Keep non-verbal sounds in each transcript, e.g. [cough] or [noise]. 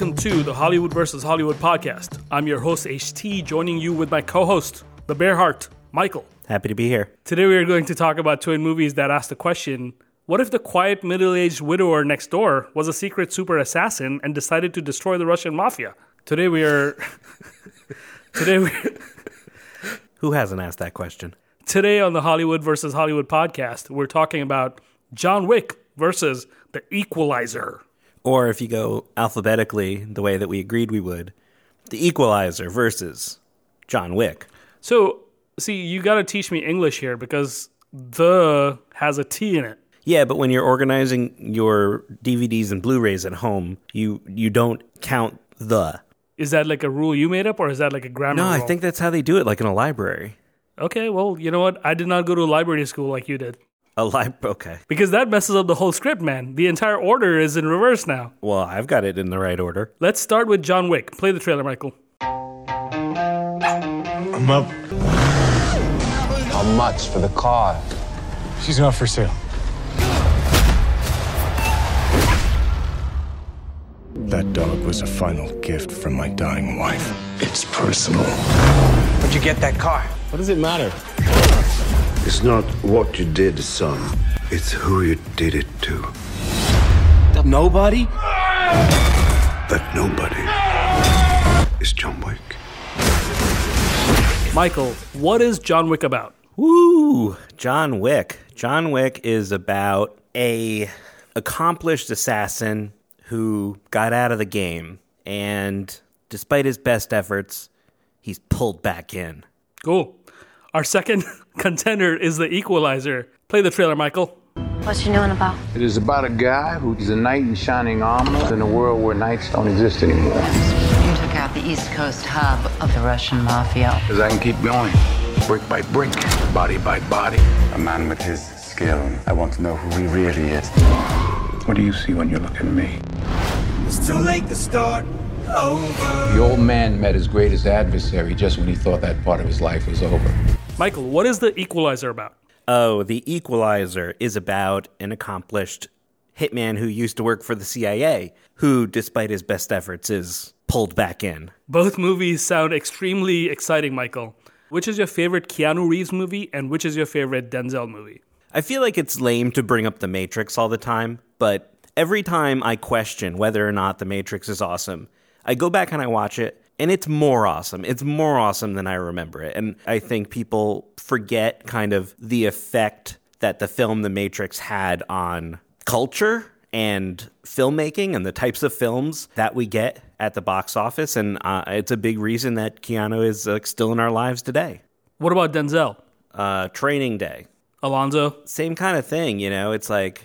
Welcome to the Hollywood versus Hollywood podcast. I'm your host, HT, joining you with my co host, the Bear Heart, Michael. Happy to be here. Today we are going to talk about twin movies that ask the question what if the quiet middle aged widower next door was a secret super assassin and decided to destroy the Russian mafia? Today we are. [laughs] today we. Who hasn't asked that question? Today on the Hollywood versus Hollywood podcast, we're talking about John Wick versus The Equalizer. Or if you go alphabetically, the way that we agreed we would, The Equalizer versus John Wick. So, see, you got to teach me English here because the has a T in it. Yeah, but when you're organizing your DVDs and Blu-rays at home, you you don't count the. Is that like a rule you made up or is that like a grammar No, I think that's how they do it, like in a library. Okay, well, you know what? I did not go to a library school like you did. A lib. Okay. Because that messes up the whole script, man. The entire order is in reverse now. Well, I've got it in the right order. Let's start with John Wick. Play the trailer, Michael. I'm up. How much for the car? She's not for sale. That dog was a final gift from my dying wife. It's personal. Where'd you get that car? What does it matter? It's not what you did, son. It's who you did it to. Nobody? That nobody is John Wick. Michael, what is John Wick about? Woo! John Wick. John Wick is about a accomplished assassin who got out of the game and despite his best efforts, he's pulled back in. Cool. Our second contender is the Equalizer. Play the trailer, Michael. What's you knowing about? It is about a guy who's a knight in shining armor in a world where knights don't exist anymore. You took out the East Coast hub of the Russian mafia. Because I can keep going, brick by brick, body by body. A man with his skill. I want to know who he really is. What do you see when you look at me? It's too late to start over. The old man met his greatest adversary just when he thought that part of his life was over. Michael, what is the Equalizer about? Oh, The Equalizer is about an accomplished hitman who used to work for the CIA, who, despite his best efforts, is pulled back in. Both movies sound extremely exciting, Michael. Which is your favorite Keanu Reeves movie and which is your favorite Denzel movie? I feel like it's lame to bring up The Matrix all the time, but every time I question whether or not The Matrix is awesome, I go back and I watch it, and it's more awesome. It's more awesome than I remember it. And I think people forget kind of the effect that the film The Matrix had on culture and filmmaking and the types of films that we get at the box office. And uh, it's a big reason that Keanu is uh, still in our lives today. What about Denzel? Uh, training Day Alonzo? same kind of thing, you know. It's like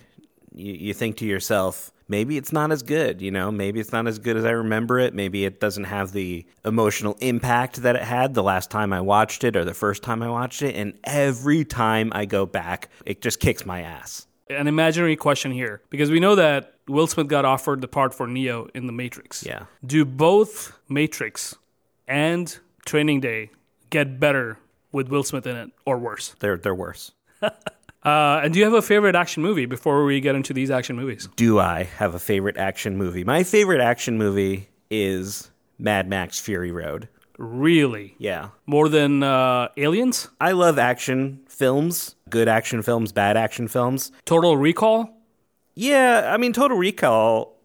you, you think to yourself, maybe it's not as good, you know. Maybe it's not as good as I remember it. Maybe it doesn't have the emotional impact that it had the last time I watched it or the first time I watched it. And every time I go back, it just kicks my ass. An imaginary question here because we know that Will Smith got offered the part for Neo in The Matrix. Yeah. Do both Matrix and Training Day get better with Will Smith in it or worse? They're they're worse. [laughs] Uh, and do you have a favorite action movie before we get into these action movies? Do I have a favorite action movie? My favorite action movie is Mad Max Fury Road. Really? Yeah. More than uh, Aliens? I love action films, good action films, bad action films. Total Recall? Yeah, I mean, Total Recall,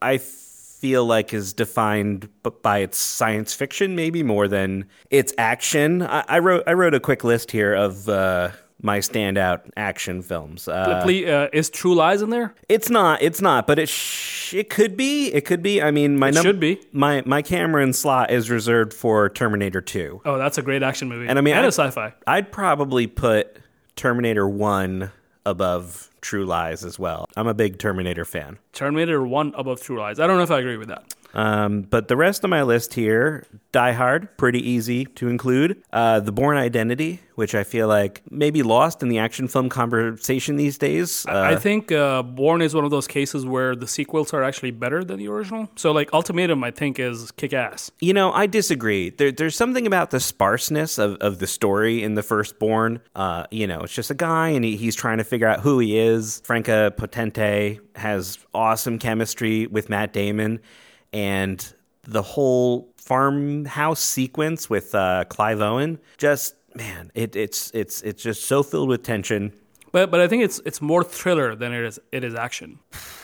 I feel like is defined by its science fiction, maybe more than its action. I, I wrote I wrote a quick list here of uh, my standout action films. Uh, uh, is True Lies in there? it's not, it's not, but it sh- it could be. It could be. I mean, my It num- should be. My my Cameron slot is reserved for Terminator Two. Oh, that's a great action movie. And I mean, and I- a sci-fi. I'd probably put Terminator One above True Lies as well. I'm a big Terminator fan. Terminator One above True Lies. I don't know if I agree with that. Um, but the rest of my list here Die Hard, pretty easy to include. Uh, the Bourne Identity, which I feel like maybe lost in the action film conversation these days. Uh, I think uh, Bourne is one of those cases where the sequels are actually better than the original. So, like, Ultimatum, I think, is kick ass. You know, I disagree. There, there's something about the sparseness of, of the story in the Firstborn. Uh, you know, it's just a guy and he, he's trying to figure out who he is. Franka Potente has awesome chemistry with Matt Damon. And the whole farmhouse sequence with uh, Clive Owen. Just man, it, it's it's it's just so filled with tension. But but I think it's it's more thriller than it is it is action.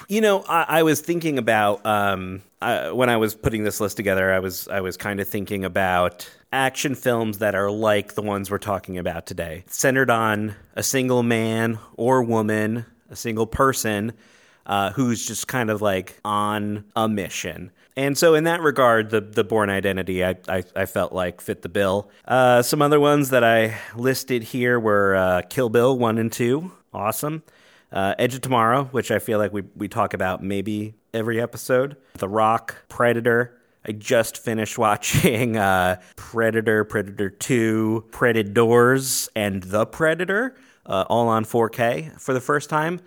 You know, I, I was thinking about um, uh, when I was putting this list together. I was I was kind of thinking about action films that are like the ones we're talking about today, centered on a single man or woman, a single person uh, who's just kind of like on a mission. And so, in that regard, the the Bourne Identity, I, I, I felt like fit the bill. Uh, some other ones that I listed here were uh, Kill Bill one and two, awesome. Uh, Edge of Tomorrow, which I feel like we we talk about maybe every episode. The Rock, Predator. I just finished [laughs] watching uh, Predator, Predator Two, Predators, and The Predator, uh, all on 4K for the first time.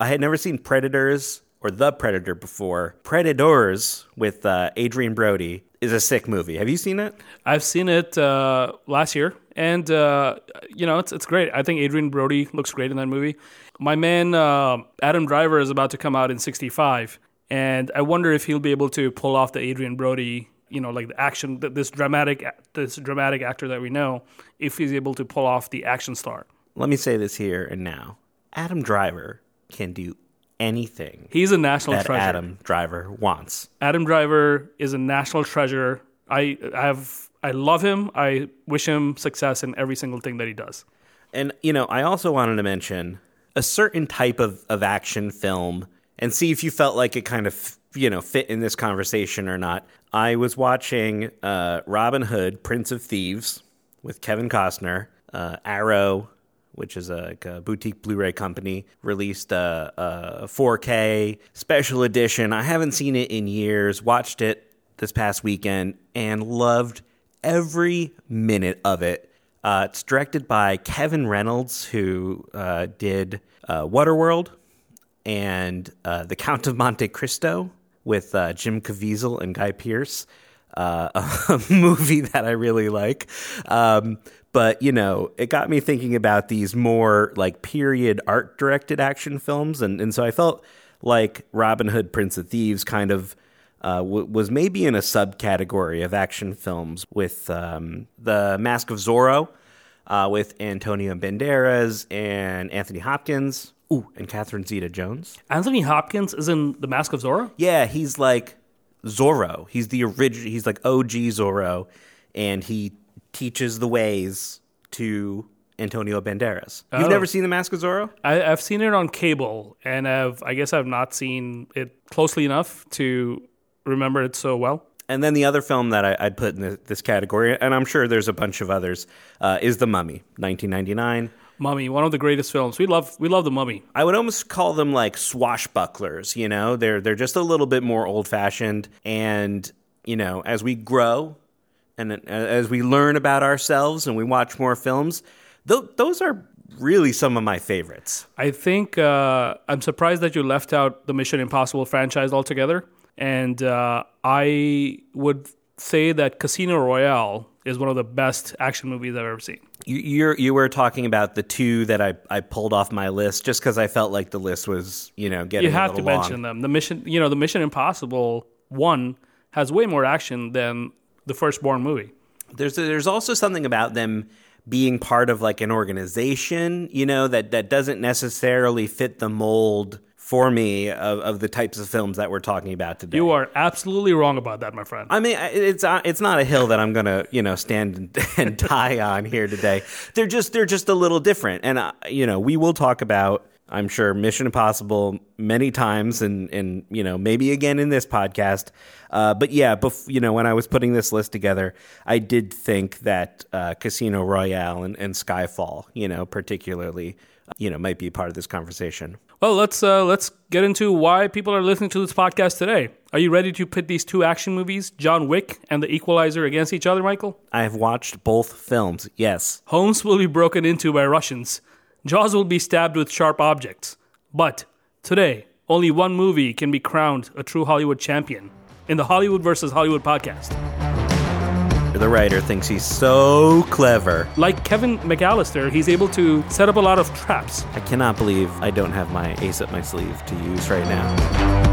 I had never seen Predators or The Predator before. Predators with uh, Adrien Brody is a sick movie. Have you seen it? I've seen it uh, last year, and uh, you know it's it's great. I think Adrien Brody looks great in that movie. My man uh, Adam Driver is about to come out in '65, and I wonder if he'll be able to pull off the Adrien Brody, you know, like the action, this dramatic, this dramatic actor that we know, if he's able to pull off the action star. Let me say this here and now. Adam Driver can do anything He's a national that treasure. Adam Driver wants. Adam Driver is a national treasure. I I have I love him. I wish him success in every single thing that he does. And, you know, I also wanted to mention a certain type of, of action film and see if you felt like it kind of, you know, fit in this conversation or not. I was watching uh, Robin Hood, Prince of Thieves with Kevin Costner, uh, Arrow, which is a, like a boutique Blu-ray company, released a, a 4K special edition. I haven't seen it in years. Watched it this past weekend and loved every minute of it. Uh, it's directed by Kevin Reynolds, who uh, did uh, Waterworld and uh, The Count of Monte Cristo with uh, Jim Caviezel and Guy Pearce. Uh, [laughs] a movie that I really like. Um, but, you know, it got me thinking about these more like period art directed action films. And, and so I felt like Robin Hood, Prince of Thieves kind of uh, w- was maybe in a subcategory of action films with um, The Mask of Zorro uh, with Antonio Banderas and Anthony Hopkins. Ooh, and Catherine Zeta Jones. Anthony Hopkins is in The Mask of Zorro. Yeah, he's like Zorro. He's the original. He's like OG Zorro, and he teaches the ways to Antonio Banderas. You've Oh. never seen The Mask of Zorro? I, I've seen it on cable, and I've I guess I've not seen it closely enough to remember it so well. And then the other film that I, I'd put in the, this category, and I'm sure there's a bunch of others, uh, is The Mummy, 1999. Mummy, one of the greatest films. We love we love the Mummy. I would almost call them like swashbucklers. You know, they're they're just a little bit more old fashioned, and you know, as we grow and uh, as we learn about ourselves and we watch more films, th- those are really some of my favorites. I think uh, I'm surprised that you left out the Mission Impossible franchise altogether, and uh, I would say that Casino Royale is one of the best action movies I've ever seen. You you're, you were talking about the two that I, I pulled off my list just because I felt like the list was you know getting You have to long. mention them. The mission, you know, the Mission Impossible one has way more action than the first Bourne movie. there's there's also something about them being part of like an organization, you know, that that doesn't necessarily fit the mold for me of, of the types of films that we're talking about today. You are absolutely wrong about that, my friend. I mean, it's uh, it's not a hill that I'm gonna you know stand and, [laughs] and [laughs] die on here today. They're just they're just a little different, and uh, you know we will talk about I'm sure Mission Impossible many times, and and you know maybe again in this podcast. Uh, but yeah, bef- you know when I was putting this list together, I did think that uh, Casino Royale and, and Skyfall, you know, particularly, you know, might be part of this conversation. Well, let's uh, let's get into why people are listening to this podcast today. Are you ready to pit these two action movies, John Wick and The Equalizer, against each other, Michael? I have watched both films. Yes. Homes will be broken into by Russians. Jaws will be stabbed with sharp objects. But today, only one movie can be crowned a true Hollywood champion in the Hollywood versus Hollywood podcast. The writer thinks he's so clever. Like Kevin McAllister, he's able to set up a lot of traps. I cannot believe I don't have my ace up my sleeve to use right now.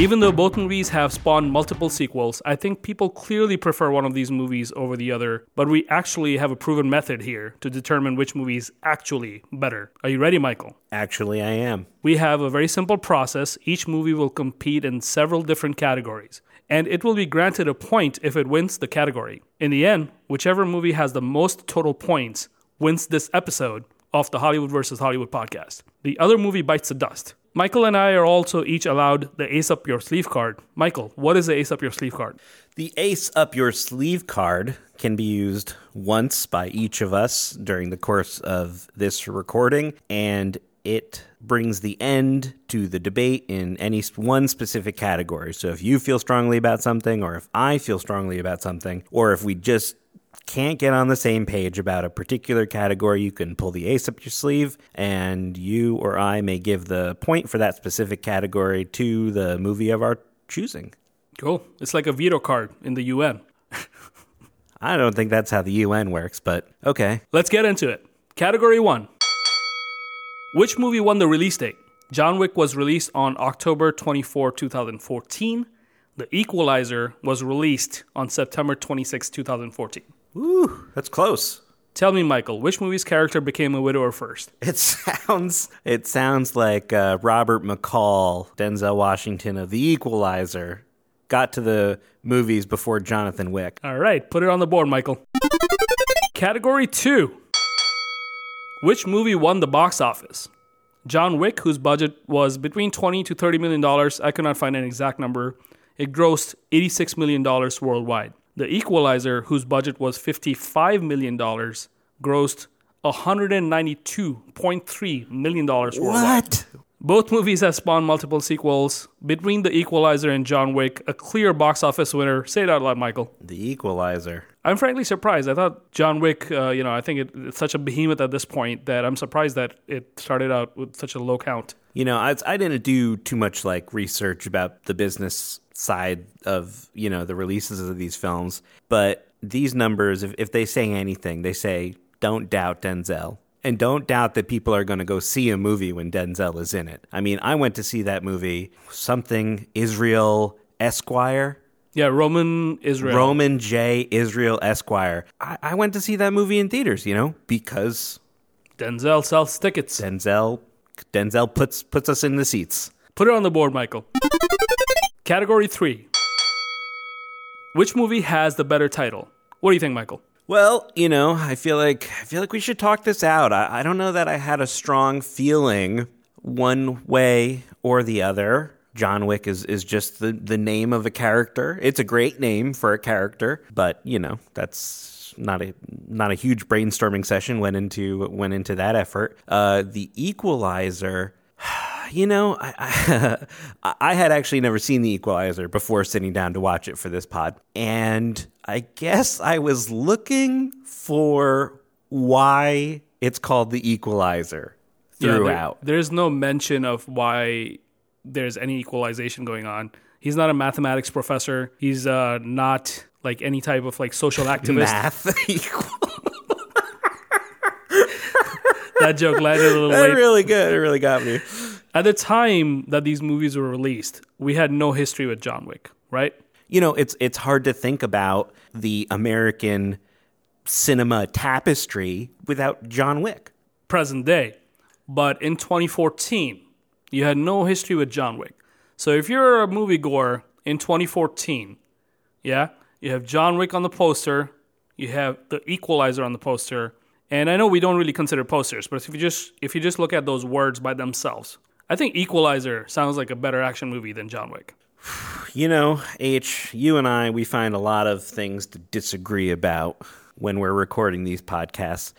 Even though both movies have spawned multiple sequels, I think people clearly prefer one of these movies over the other, but we actually have a proven method here to determine which movie is actually better. Are you ready, Michael? Actually, I am. We have a very simple process. Each movie will compete in several different categories, and it will be granted a point if it wins the category. In the end, whichever movie has the most total points wins this episode of the Hollywood versus Hollywood podcast. The other movie bites the dust. Michael and I are also each allowed the Ace Up Your Sleeve card. Michael, what is the Ace Up Your Sleeve card? The Ace Up Your Sleeve card can be used once by each of us during the course of this recording, and it brings the end to the debate in any one specific category. So if you feel strongly about something, or if I feel strongly about something, or if we just can't get on the same page about a particular category, you can pull the ace up your sleeve, and you or I may give the point for that specific category to the movie of our choosing. Cool. It's like a veto card in the UN. [laughs] I don't think that's how the UN works, but okay. Let's get into it. Category 1 Which movie won the release date? John Wick was released on October 24, 2014. The Equalizer was released on September 26, 2014. Ooh, that's close. Tell me, Michael, which movie's character became a widower first? It [laughs] sounds it sounds like uh, Robert McCall, Denzel Washington of The Equalizer, got to the movies before Jonathan Wick. All right, put it on the board, Michael. Category 2 Which movie won the box office? John Wick, whose budget was between 20 to 30 million dollars, I could not find an exact number. It grossed 86 million dollars worldwide. The Equalizer, whose budget was $55 million, grossed $192.3 million worldwide. What? Both movies have spawned multiple sequels. Between The Equalizer and John Wick, a clear box office winner. Say it out loud, Michael. The Equalizer. I'm frankly surprised. I thought John Wick, uh, you know, I think it, it's such a behemoth at this point that I'm surprised that it started out with such a low count. You know, I, I didn't do too much like research about the business side of you know the releases of these films, but these numbers, if, if they say anything, they say don't doubt Denzel. And don't doubt that people are going to go see a movie when Denzel is in it. I mean, I went to see that movie, something Israel Esquire. Yeah, Roman Israel. Roman J. Israel Esquire. I, I went to see that movie in theaters, you know, because Denzel sells tickets. Denzel Denzel puts puts us in the seats. Put it on the board, Michael. Category 3. Which movie has the better title? What do you think, Michael? Well, you know, I feel like I feel like we should talk this out. I, I don't know that I had a strong feeling one way or the other. John Wick is, is just the, the name of a character. It's a great name for a character, but you know, that's not a not a huge brainstorming session went into went into that effort. Uh, the Equalizer you know, I, I, [laughs] I had actually never seen The Equalizer before sitting down to watch it for this pod. And I guess I was looking for why it's called The Equalizer throughout. Yeah, there, there's no mention of why there's any equalization going on. He's not a mathematics professor. He's uh, not like any type of like social [laughs] activist. Math [laughs] equal. that joke landed a little That late. really good. It really got me. At the time that these movies were released, we had no history with John Wick, right? You know, it's it's hard to think about the American cinema tapestry without John Wick. Present day. But in 2014, you had no history with John Wick. So if you're a moviegoer in 2014, yeah, you have John Wick on the poster, you have the Equalizer on the poster, and I know we don't really consider posters, but if you just if you just look at those words by themselves, I think Equalizer sounds like a better action movie than John Wick. [sighs] You know, H, you and I, we find a lot of things to disagree about when we're recording these podcasts,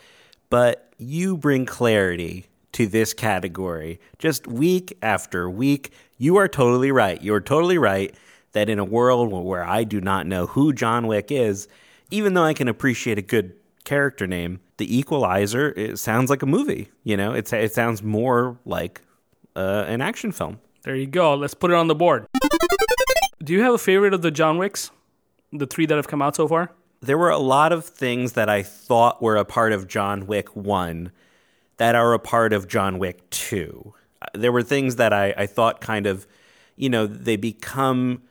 but you bring clarity to this category just week after week. You are totally right. You're totally right that in a world where I do not know who John Wick is, even though I can appreciate a good character name, The Equalizer, it sounds like a movie. You know, it's, it sounds more like uh, an action film. There you go. Let's put it on the board. Do you have a favorite of the John Wicks? The three that have come out so far? There were a lot of things that I thought were a part of John Wick 1 that are a part of John Wick 2. There were things that I, I thought kind of, you know, they become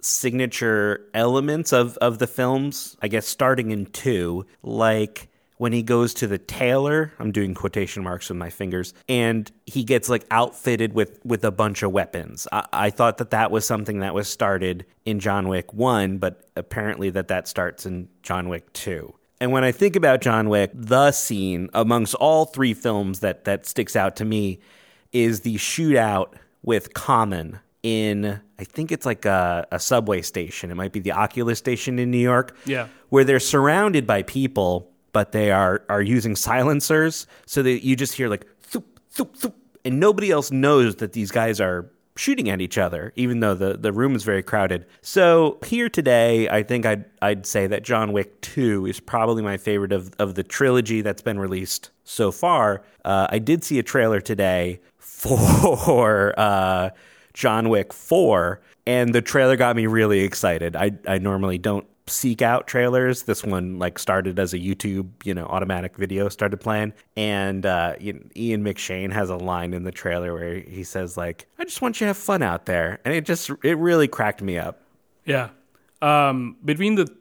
signature elements of, of the films, I guess starting in two, like when he goes to the tailor, I'm doing quotation marks with my fingers, and he gets like outfitted with with a bunch of weapons. I, I thought that that was something that was started in John Wick 1, but apparently that that starts in John Wick 2. And when I think about John Wick, the scene amongst all three films that that sticks out to me is the shootout with Common in I think it's like a, a, subway station. It might be the Oculus station in New York. Yeah. Where they're surrounded by people, but they are are using silencers so that you just hear like thoop, thoop, thoop, and nobody else knows that these guys are shooting at each other, even though the, the room is very crowded. So here today, I think I'd I'd say that John Wick 2 is probably my favorite of, of the trilogy that's been released so far. Uh, I did see a trailer today for [laughs] uh, John Wick 4, and the trailer got me really excited. I, I normally don't seek out trailers. This one like started as a YouTube, you know, automatic video started playing, and uh, Ian McShane has a line in the trailer where he says like, "I just want you to have fun out there," and it just it really cracked me up. Yeah, um, between the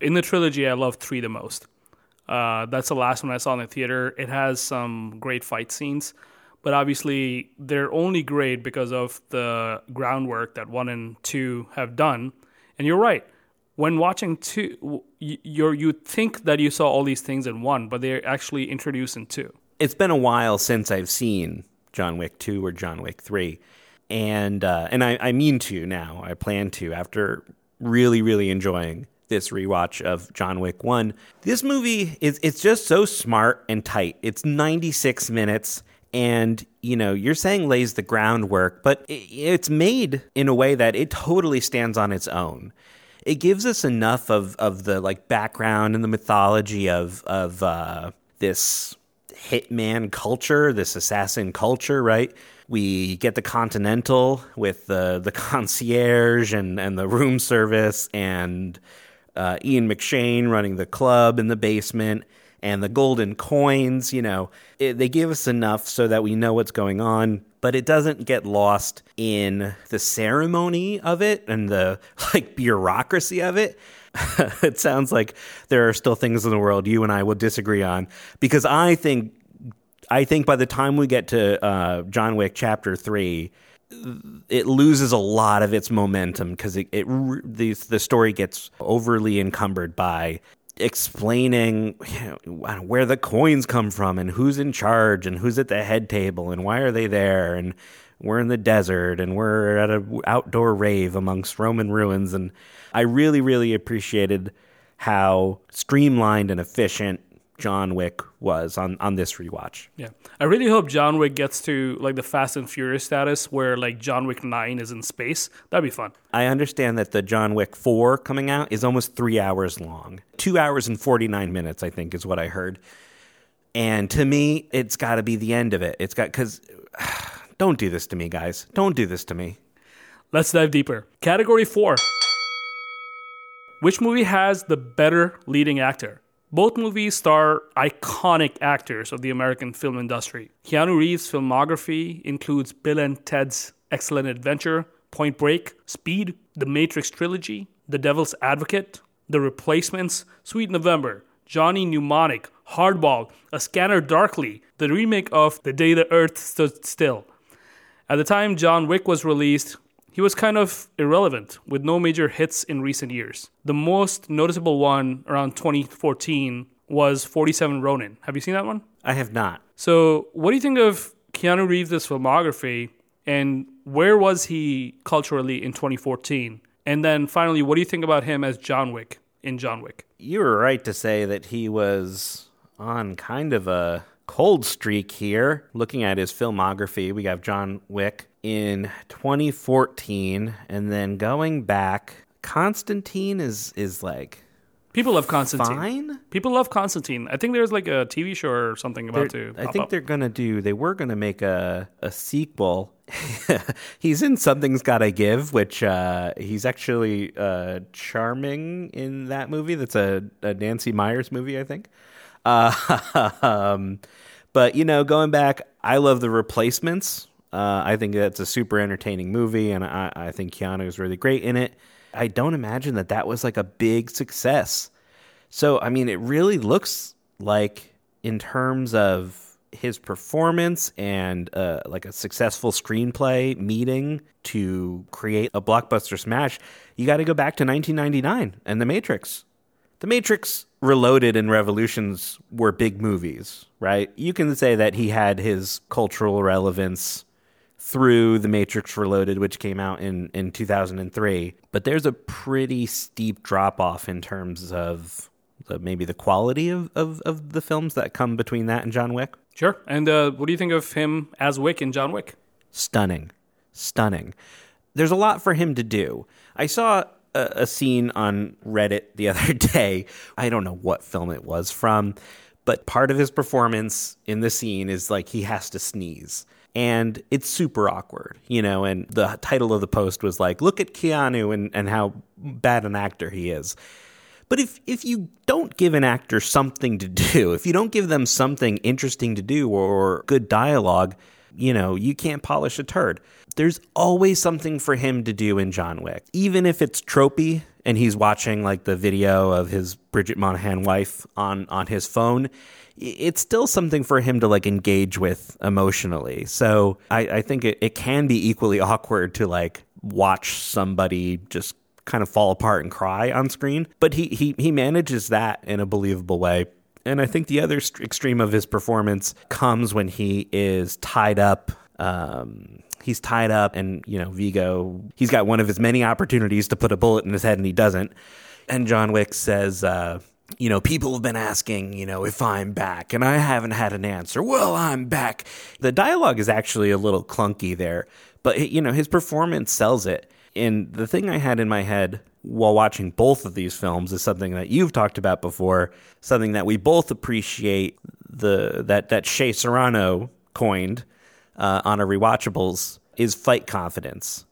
in the trilogy, I love three the most. Uh, that's the last one I saw in the theater. It has some great fight scenes but obviously they're only great because of the groundwork that one and two have done. And you're right. When watching two, you you think that you saw all these things in one, but they're actually introduced in two. It's been a while since I've seen John Wick two or John Wick three, and uh, and I, I mean to now. I plan to after really really enjoying this rewatch of John Wick 1. This movie is it's just so smart and tight. It's 96 minutes and you know you're saying lays the groundwork but it's made in a way that it totally stands on its own it gives us enough of, of the like background and the mythology of of uh, this hitman culture this assassin culture right we get the continental with the the [laughs] concierge and and the room service and uh, Ian McShane running the club in the basement and the golden coins. You know, it, they give us enough so that we know what's going on, but it doesn't get lost in the ceremony of it and the [laughs] like bureaucracy of it. [laughs] it sounds like there are still things in the world you and I will disagree on because I think I think by the time we get to uh, John Wick Chapter Three, it loses a lot of its momentum because it, it the the story gets overly encumbered by explaining [sighs] where the coins come from and who's in charge and who's at the head table and why are they there and we're in the desert and we're at an outdoor rave amongst Roman ruins. And I really really appreciated how streamlined and efficient John Wick was on on this rewatch. Yeah, I really hope John Wick gets to like the Fast and Furious status where like John Wick Nine is in space. That'd be fun. I understand that the John Wick Four coming out is almost three hours long, two hours and forty nine minutes, I think, is what I heard. And to me, it's got to be the end of it. It's got because [sighs] don't do this to me, guys. Don't do this to me. Let's dive deeper. Category four. Which movie has the better leading actor? Both movies star iconic actors of the American film industry. Keanu Reeves' filmography includes Bill and Ted's Excellent Adventure, Point Break, Speed, The Matrix Trilogy, The Devil's Advocate, The Replacements, Sweet November, Johnny Mnemonic, Hardball, A Scanner Darkly, the remake of The Day the Earth Stood Still. At the time John Wick was released, he was kind of irrelevant with no major hits in recent years. The most noticeable one around 2014 was 47 Ronin. Have you seen that one? I have not. So, what do you think of Keanu Reeves' filmography and where was he culturally in 2014? And then finally, what do you think about him as John Wick in John Wick? You were right to say that he was on kind of a cold streak here. Looking at his filmography, we have John Wick, in 2014, and then going back, Constantine is is like people love Constantine. Fine. People love Constantine. I think there's like a TV show or something about they're, to. I think up. they're gonna do. They were gonna make a a sequel. [laughs] he's in Something's Gotta Give, which uh, he's actually uh, charming in that movie. That's a, a Nancy Meyers movie, I think. Uh, [laughs] um, but you know, going back, I love the replacements Uh, I think that's a super entertaining movie, and I, I think Keanu is really great in it. I don't imagine that that was like a big success. So, I mean, it really looks like, in terms of his performance and uh, like a successful screenplay meeting to create a blockbuster smash, you got to go back to 1999 and The Matrix. The Matrix Reloaded and Revolutions were big movies, right? You can say that he had his cultural relevance through The Matrix Reloaded, which came out in, in 2003. But there's a pretty steep drop off in terms of the, maybe the quality of, of, of the films that come between that and John Wick. Sure. And uh, what do you think of him as Wick in John Wick? Stunning. Stunning. There's a lot for him to do. I saw a, a scene on Reddit the [laughs] other day. I don't know what film it was from, but part of his performance in the scene is like he has to sneeze and it's super awkward, you know. And the title of the post was like, "Look at Keanu and, and how bad an actor he is." But if if you don't give an actor something to do, [laughs] if you don't give them something interesting to do or good dialogue, you know, you can't polish a turd. There's always something for him to do in John Wick, even if it's tropey and he's watching like the video of his Bridget Moynahan wife on on his phone it's still something for him to like engage with emotionally. So I, I think it, it can be equally [laughs] awkward to like watch somebody just kind of fall apart and cry on screen. But he he he manages that in a believable way. And I think the other extreme of his performance comes when he is tied up. Um, he's tied up, and you know Viggo. He's got one of his many opportunities to put a bullet in his head, and he doesn't. And John Wick says, uh, you know, people have been asking, you know, if I'm back, and I haven't had an answer. Well, I'm back. The dialogue is actually a little clunky there, but, you know, his performance sells it. And the thing I had in my head while watching both of these films is something that you've talked about before, something that we both appreciate the that that Shea Serrano coined uh, on a rewatchables is fight confidence.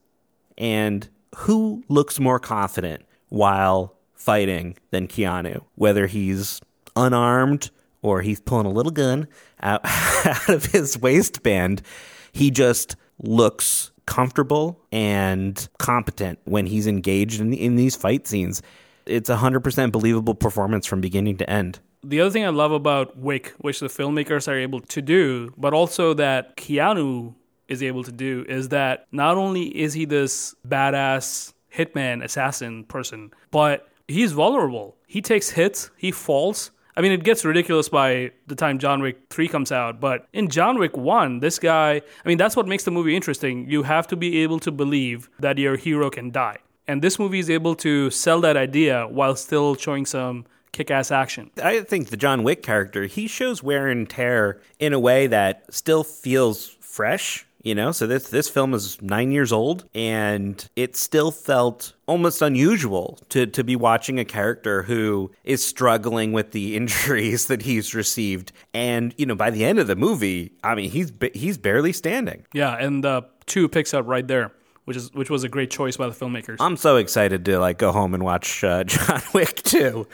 And who looks more confident while fighting than Keanu, whether he's unarmed or he's pulling a little gun out, [laughs] out of his waistband. He just looks comfortable and competent when he's engaged in, in these fight scenes. It's a 100% believable performance from beginning to end. The other thing I love about Wick, which the filmmakers are able to do, but also that Keanu is able to do, is that not only is he this badass hitman assassin person, but he's vulnerable. He takes hits, he falls. I mean, it gets ridiculous by the time John Wick 3 comes out, but in John Wick 1, this guy, I mean, that's what makes the movie interesting. You have to be able to believe that your hero can die. And this movie is able to sell that idea while still showing some kick ass action. I think the John Wick character, he shows wear and tear in a way that still feels fresh you know, so this this film is nine years old, and it still felt almost unusual to to be watching a character who is struggling with the [laughs] injuries that he's received, and you know, by the end of the movie, I mean, he's he's barely standing. Yeah, and uh, two picks up right there which is which was a great choice by the filmmakers. I'm so excited to like go home and watch uh, [laughs] John Wick 2.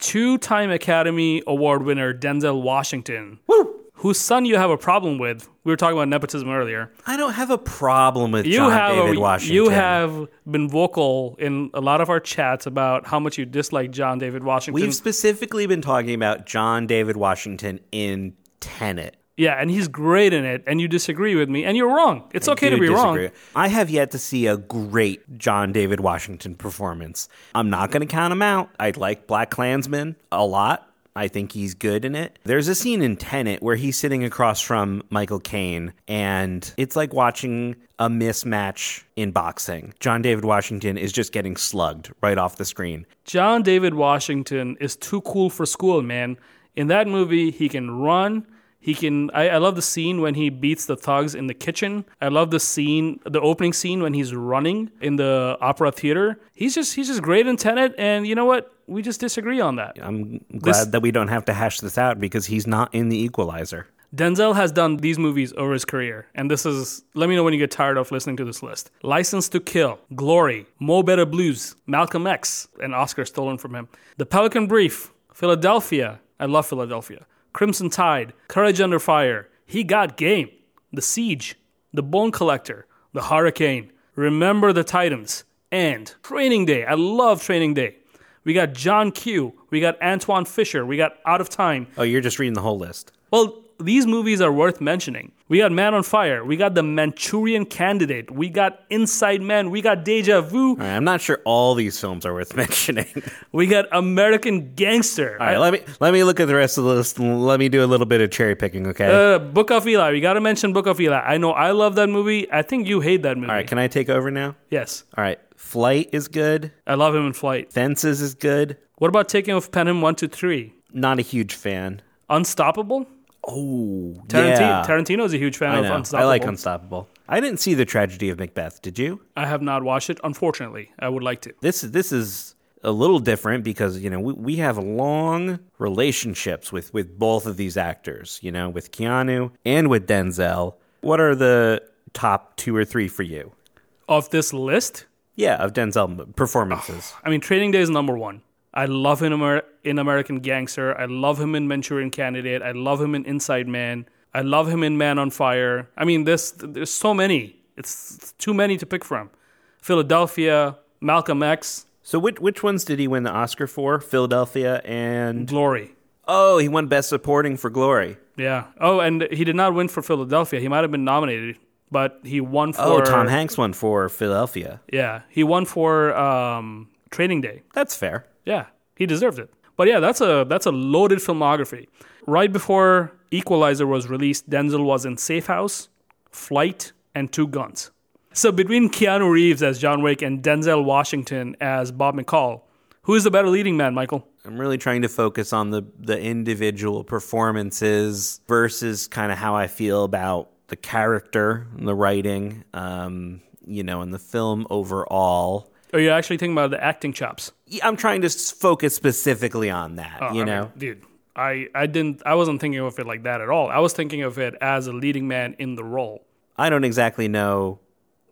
Two-time Academy Award winner Denzel Washington Woo! Whose son you have a problem with. We were talking about nepotism earlier. I don't have a problem with You John have David a, Washington. you have been vocal in a lot of our chats about how much you dislike John David Washington. We've specifically been talking about John David Washington in Tenet. yeah, and he's great in it, and you disagree with me, and you're wrong. It's okay to be wrong. I have yet to see a great John David Washington performance. I'm not going to count him out. I like BlacKkKlansman a lot. I think he's good in it. There's a scene in Tenet where he's sitting across from Michael Caine, and it's like watching a mismatch in boxing. John David Washington is just getting slugged right off the screen. John David Washington is too cool for school, man. In that movie, he can run. He can. I, I love the scene when he beats the thugs in the kitchen. I love the scene, the opening scene when he's running in the opera theater. He's just he's just great in Tenet, and you know what? We just disagree on that. I'm glad This- that we don't have to hash this out because he's not in the equalizer. Denzel has done these movies over his career, and this is. Let me know when you get tired of listening to this list: License to Kill, Glory, Mo Better Blues, Malcolm X, an Oscar stolen from him, The Pelican Brief, Philadelphia. I love Philadelphia. Crimson Tide, Courage Under Fire, He Got Game, The Siege, The Bone Collector, The Hurricane, Remember the Titans, and Training Day. I love Training Day. We got John Q. We got Antwone Fisher. We got Out of Time. Oh, you're just reading the whole list. Well, these movies are worth mentioning. We got Man on Fire. We got The Manchurian Candidate. We got Inside Man. We got Deja Vu. All right, I'm not sure all these films are worth [laughs] mentioning. We got American Gangster. all right, let me let me look at the rest of the list. and Let me do a little bit of cherry picking, okay? Uh, Book of Eli. We got to mention Book of Eli. I know I love that movie. I think you hate that movie. all right, can I take over now? yes. All right, Flight is good. I love him in Flight. Fences is good. What about Taking of Pelham 1 to 3? Not a huge fan. Unstoppable? Oh, Tarantino, yeah. Tarantino is a huge fan I of know. I Unstoppable. like Unstoppable. I didn't see the tragedy of Macbeth. Did you? I have not watched it, unfortunately. I would like to. This this is a little different because you know we, we have long relationships with with both of these actors. You know, with Keanu and with Denzel. What are the top two or three for you? Of this list, Yeah, of Denzel performances. [sighs] I mean, Training Day is number one. I love him in, American Gangster. I love him in Manchurian Candidate. I love him in Inside Man. I love him in Man on Fire. I mean, this there's so many. It's too many to pick from. Philadelphia, Malcolm X, So which which ones did he win the Oscar for? Philadelphia and Glory. oh, he won Best Supporting for Glory. Yeah. Oh, and he did not win for Philadelphia. He might have been nominated, but he won for. Oh, Tom Hanks won for Philadelphia. Yeah, he won for um, Training Day. That's fair. Yeah, he deserved it. But yeah, that's a that's a loaded filmography. Right before Equalizer was released, Denzel was in Safe House, Flight, and Two Guns. So between Keanu Reeves as John Wick and Denzel Washington as Bob McCall, who is the better leading man, Michael? I'm really trying to focus on the the individual performances versus kind of how I feel about the character and the writing, um, you know, and the film overall. Are you actually thinking about the acting chops? Yeah, I'm trying to focus specifically on that, Oh, you I know. mean, dude, I, I didn't I wasn't thinking of it like that at all. I was thinking of it as a leading man in the role. I don't exactly know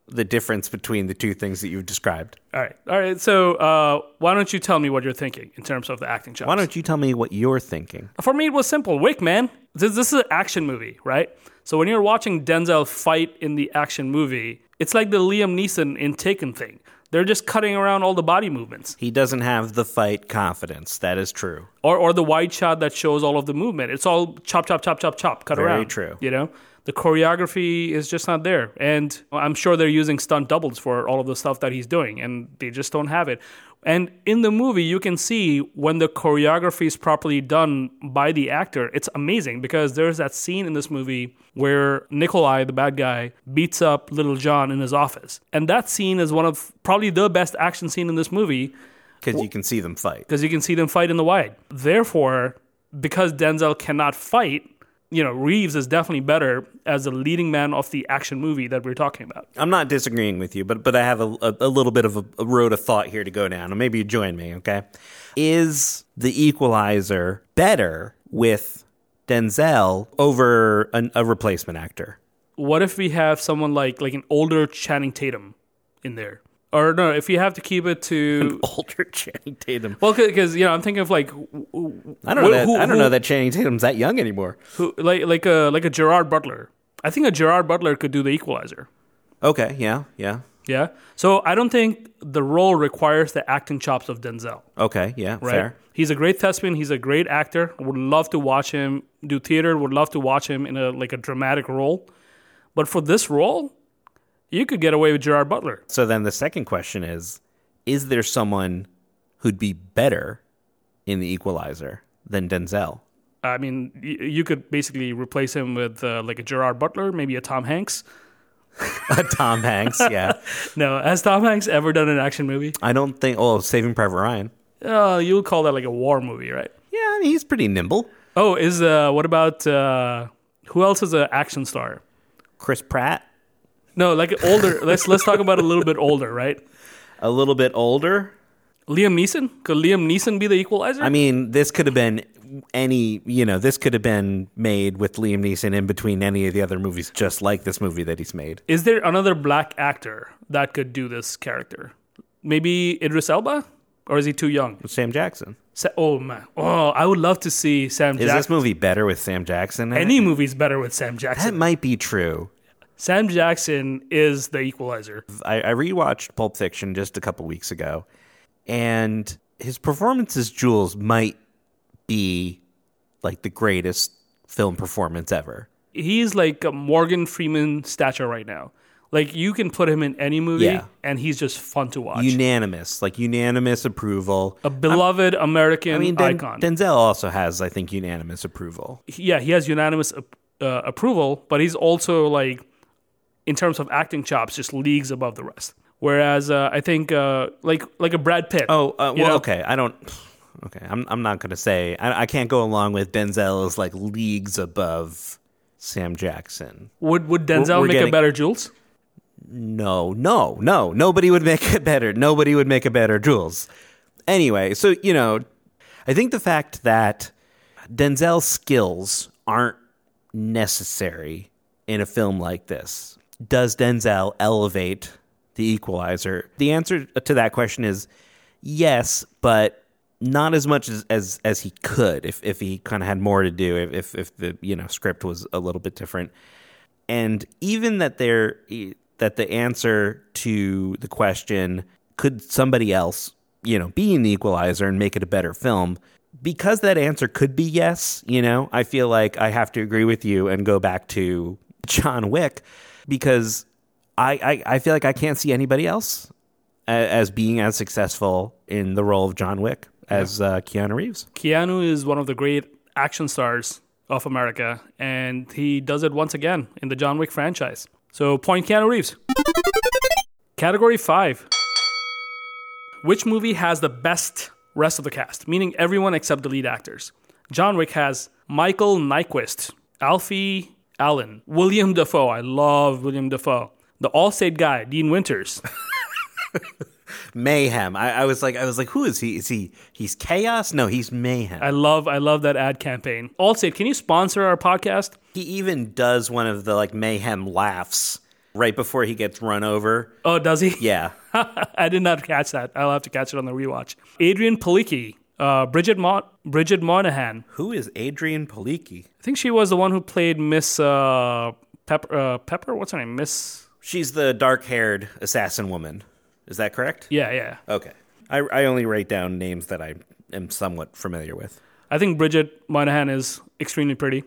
the difference between the two things that you've described. All right, all right. So uh, why don't you tell me what you're thinking in terms of the acting chops? Why don't you tell me what you're thinking? For me, it was simple. Wick, man. This, this is an action movie, right? So when you're watching Denzel fight in the action movie, it's like the Liam Neeson in Taken thing. They're just cutting around all the body movements, He doesn't have the fight confidence. That is true. or or the wide shot that shows all of the movement. It's all chop, chop, chop, chop, chop, cut Very around. true. You know, the choreography is just not there, and I'm sure they're using stunt doubles for all of the stuff that he's doing, and they just don't have it. And in the movie, you can see when the choreography is properly done by the actor, it's amazing because there's that scene in this movie where Nikolai, the bad guy, beats up Little John in his office. And that scene is one of probably the best action scene in this movie Because you can see them fight. because you can see them fight in the wide. Therefore, because Denzel cannot fight, you know, Reeves is definitely better as the leading man of the action movie that we're talking about. I'm not disagreeing with you, but but I have a, a, a little bit of a, a road of thought here to go down, and maybe you join me. Okay, is the Equalizer better with Denzel over an, a replacement actor? What if we have someone like like an older Channing Tatum in there? Or no, if you have to keep it to Older [laughs] Channing Tatum. well, because you know, I'm thinking of like I don't know. That, who- I don't who- know that Channing Tatum's that young anymore. who, like like a like a Gerard Butler. I think a Gerard Butler could do the Equalizer. Okay, yeah, yeah. Yeah. So I don't think the role requires the acting chops of Denzel. Okay, yeah, right? fair. He's a great thespian. He's a great actor. Would love to watch him do theater. Would love to watch him in a like a dramatic role. But for this role, you could get away with Gerard Butler. So then the second question is: Is there someone who'd be better in the Equalizer than Denzel? I mean, you could basically replace him with uh, like a Gerard Butler, maybe a Tom Hanks. [laughs] A Tom Hanks, yeah. [laughs] No, has Tom Hanks ever done an action movie? I don't think. Oh, Saving Private Ryan. Uh, you would call that like a war movie, right? Yeah, I mean, he's pretty nimble. Oh, is uh, what about uh, who else is an action star? Chris Pratt, No, like older. let's let's talk about a little bit older, right? a little bit older. Liam Neeson? Could Liam Neeson be the equalizer? I mean, this could have been any, you know, this could have been made with Liam Neeson in between any of the other movies, just like this movie that he's made. Is there another black actor that could do this character? Maybe Idris Elba? Or is he too young? Sam Jackson. Sa- oh, man. Oh, I would love to see Sam Jackson. Is this movie better with Sam Jackson? in it? Any movie's better with Sam Jackson. That might be true. Sam Jackson is the equalizer. I, I rewatched Pulp Fiction just a couple weeks ago, and his performance as Jules might be like the greatest film performance ever. He's like a Morgan Freeman stature right now. Like you can put him in any movie, Yeah. and he's just fun to watch. Unanimous, like unanimous approval. a beloved American I mean, Den- icon. Denzel also has, I think, unanimous approval. yeah, he has unanimous uh, approval, but he's also like, in terms of acting chops, just leagues above the rest. Whereas uh, I think uh, like like a Brad Pitt. Oh, uh, you well, know? okay. I don't. Okay, I'm I'm not gonna say I, I can't go along with Denzel is like leagues above Sam Jackson. Would would Denzel we're make a better Jules? No, no, no. Nobody would [laughs] make it better. Nobody would make a better Jules. Anyway, so you know, I think the fact that Denzel's skills aren't necessary in a film like this does Denzel elevate the equalizer? The answer to that question is yes, but not as much as as, as he could if, if he kind of had more to do if, if if the you know script was a little bit different and even that there that the answer to the question could somebody else you know be in the equalizer and make it a better film because that answer could be yes you know i feel like i have to agree with you and go back to john wick because i i, I feel like i can't see anybody else a- as being as successful in the role of john wick as uh, keanu reeves Keanu is one of the great action stars of America, and he does it once again in the John Wick franchise. So, point Keanu Reeves. Category five. Which movie has the best rest of the cast, meaning everyone except the lead actors? John Wick has Mikael Nyqvist, Alfie Allen, Willem Dafoe. I love Willem Dafoe. The Allstate guy, Dean Winters. [laughs] mayhem I, I was like i was like who is he is he he's chaos no he's mayhem I love, I love that ad campaign. Allstate, can you sponsor our podcast? He even does one of the like mayhem laughs right before he gets run over. Oh, does he? Yeah. [laughs] I did not catch that. I'll have to catch it on the rewatch. Adrianne Palicki, uh, Bridget Mon- Bridget Moynahan. Who is Adrianne Palicki? I think she was the one who played Miss uh, Pepper. Uh, Pepper, what's her name? Miss. She's the dark-haired assassin woman. Is that correct? Yeah, yeah. Okay. I, I only write down names that I am somewhat familiar with. I think Bridget Moynahan is extremely pretty.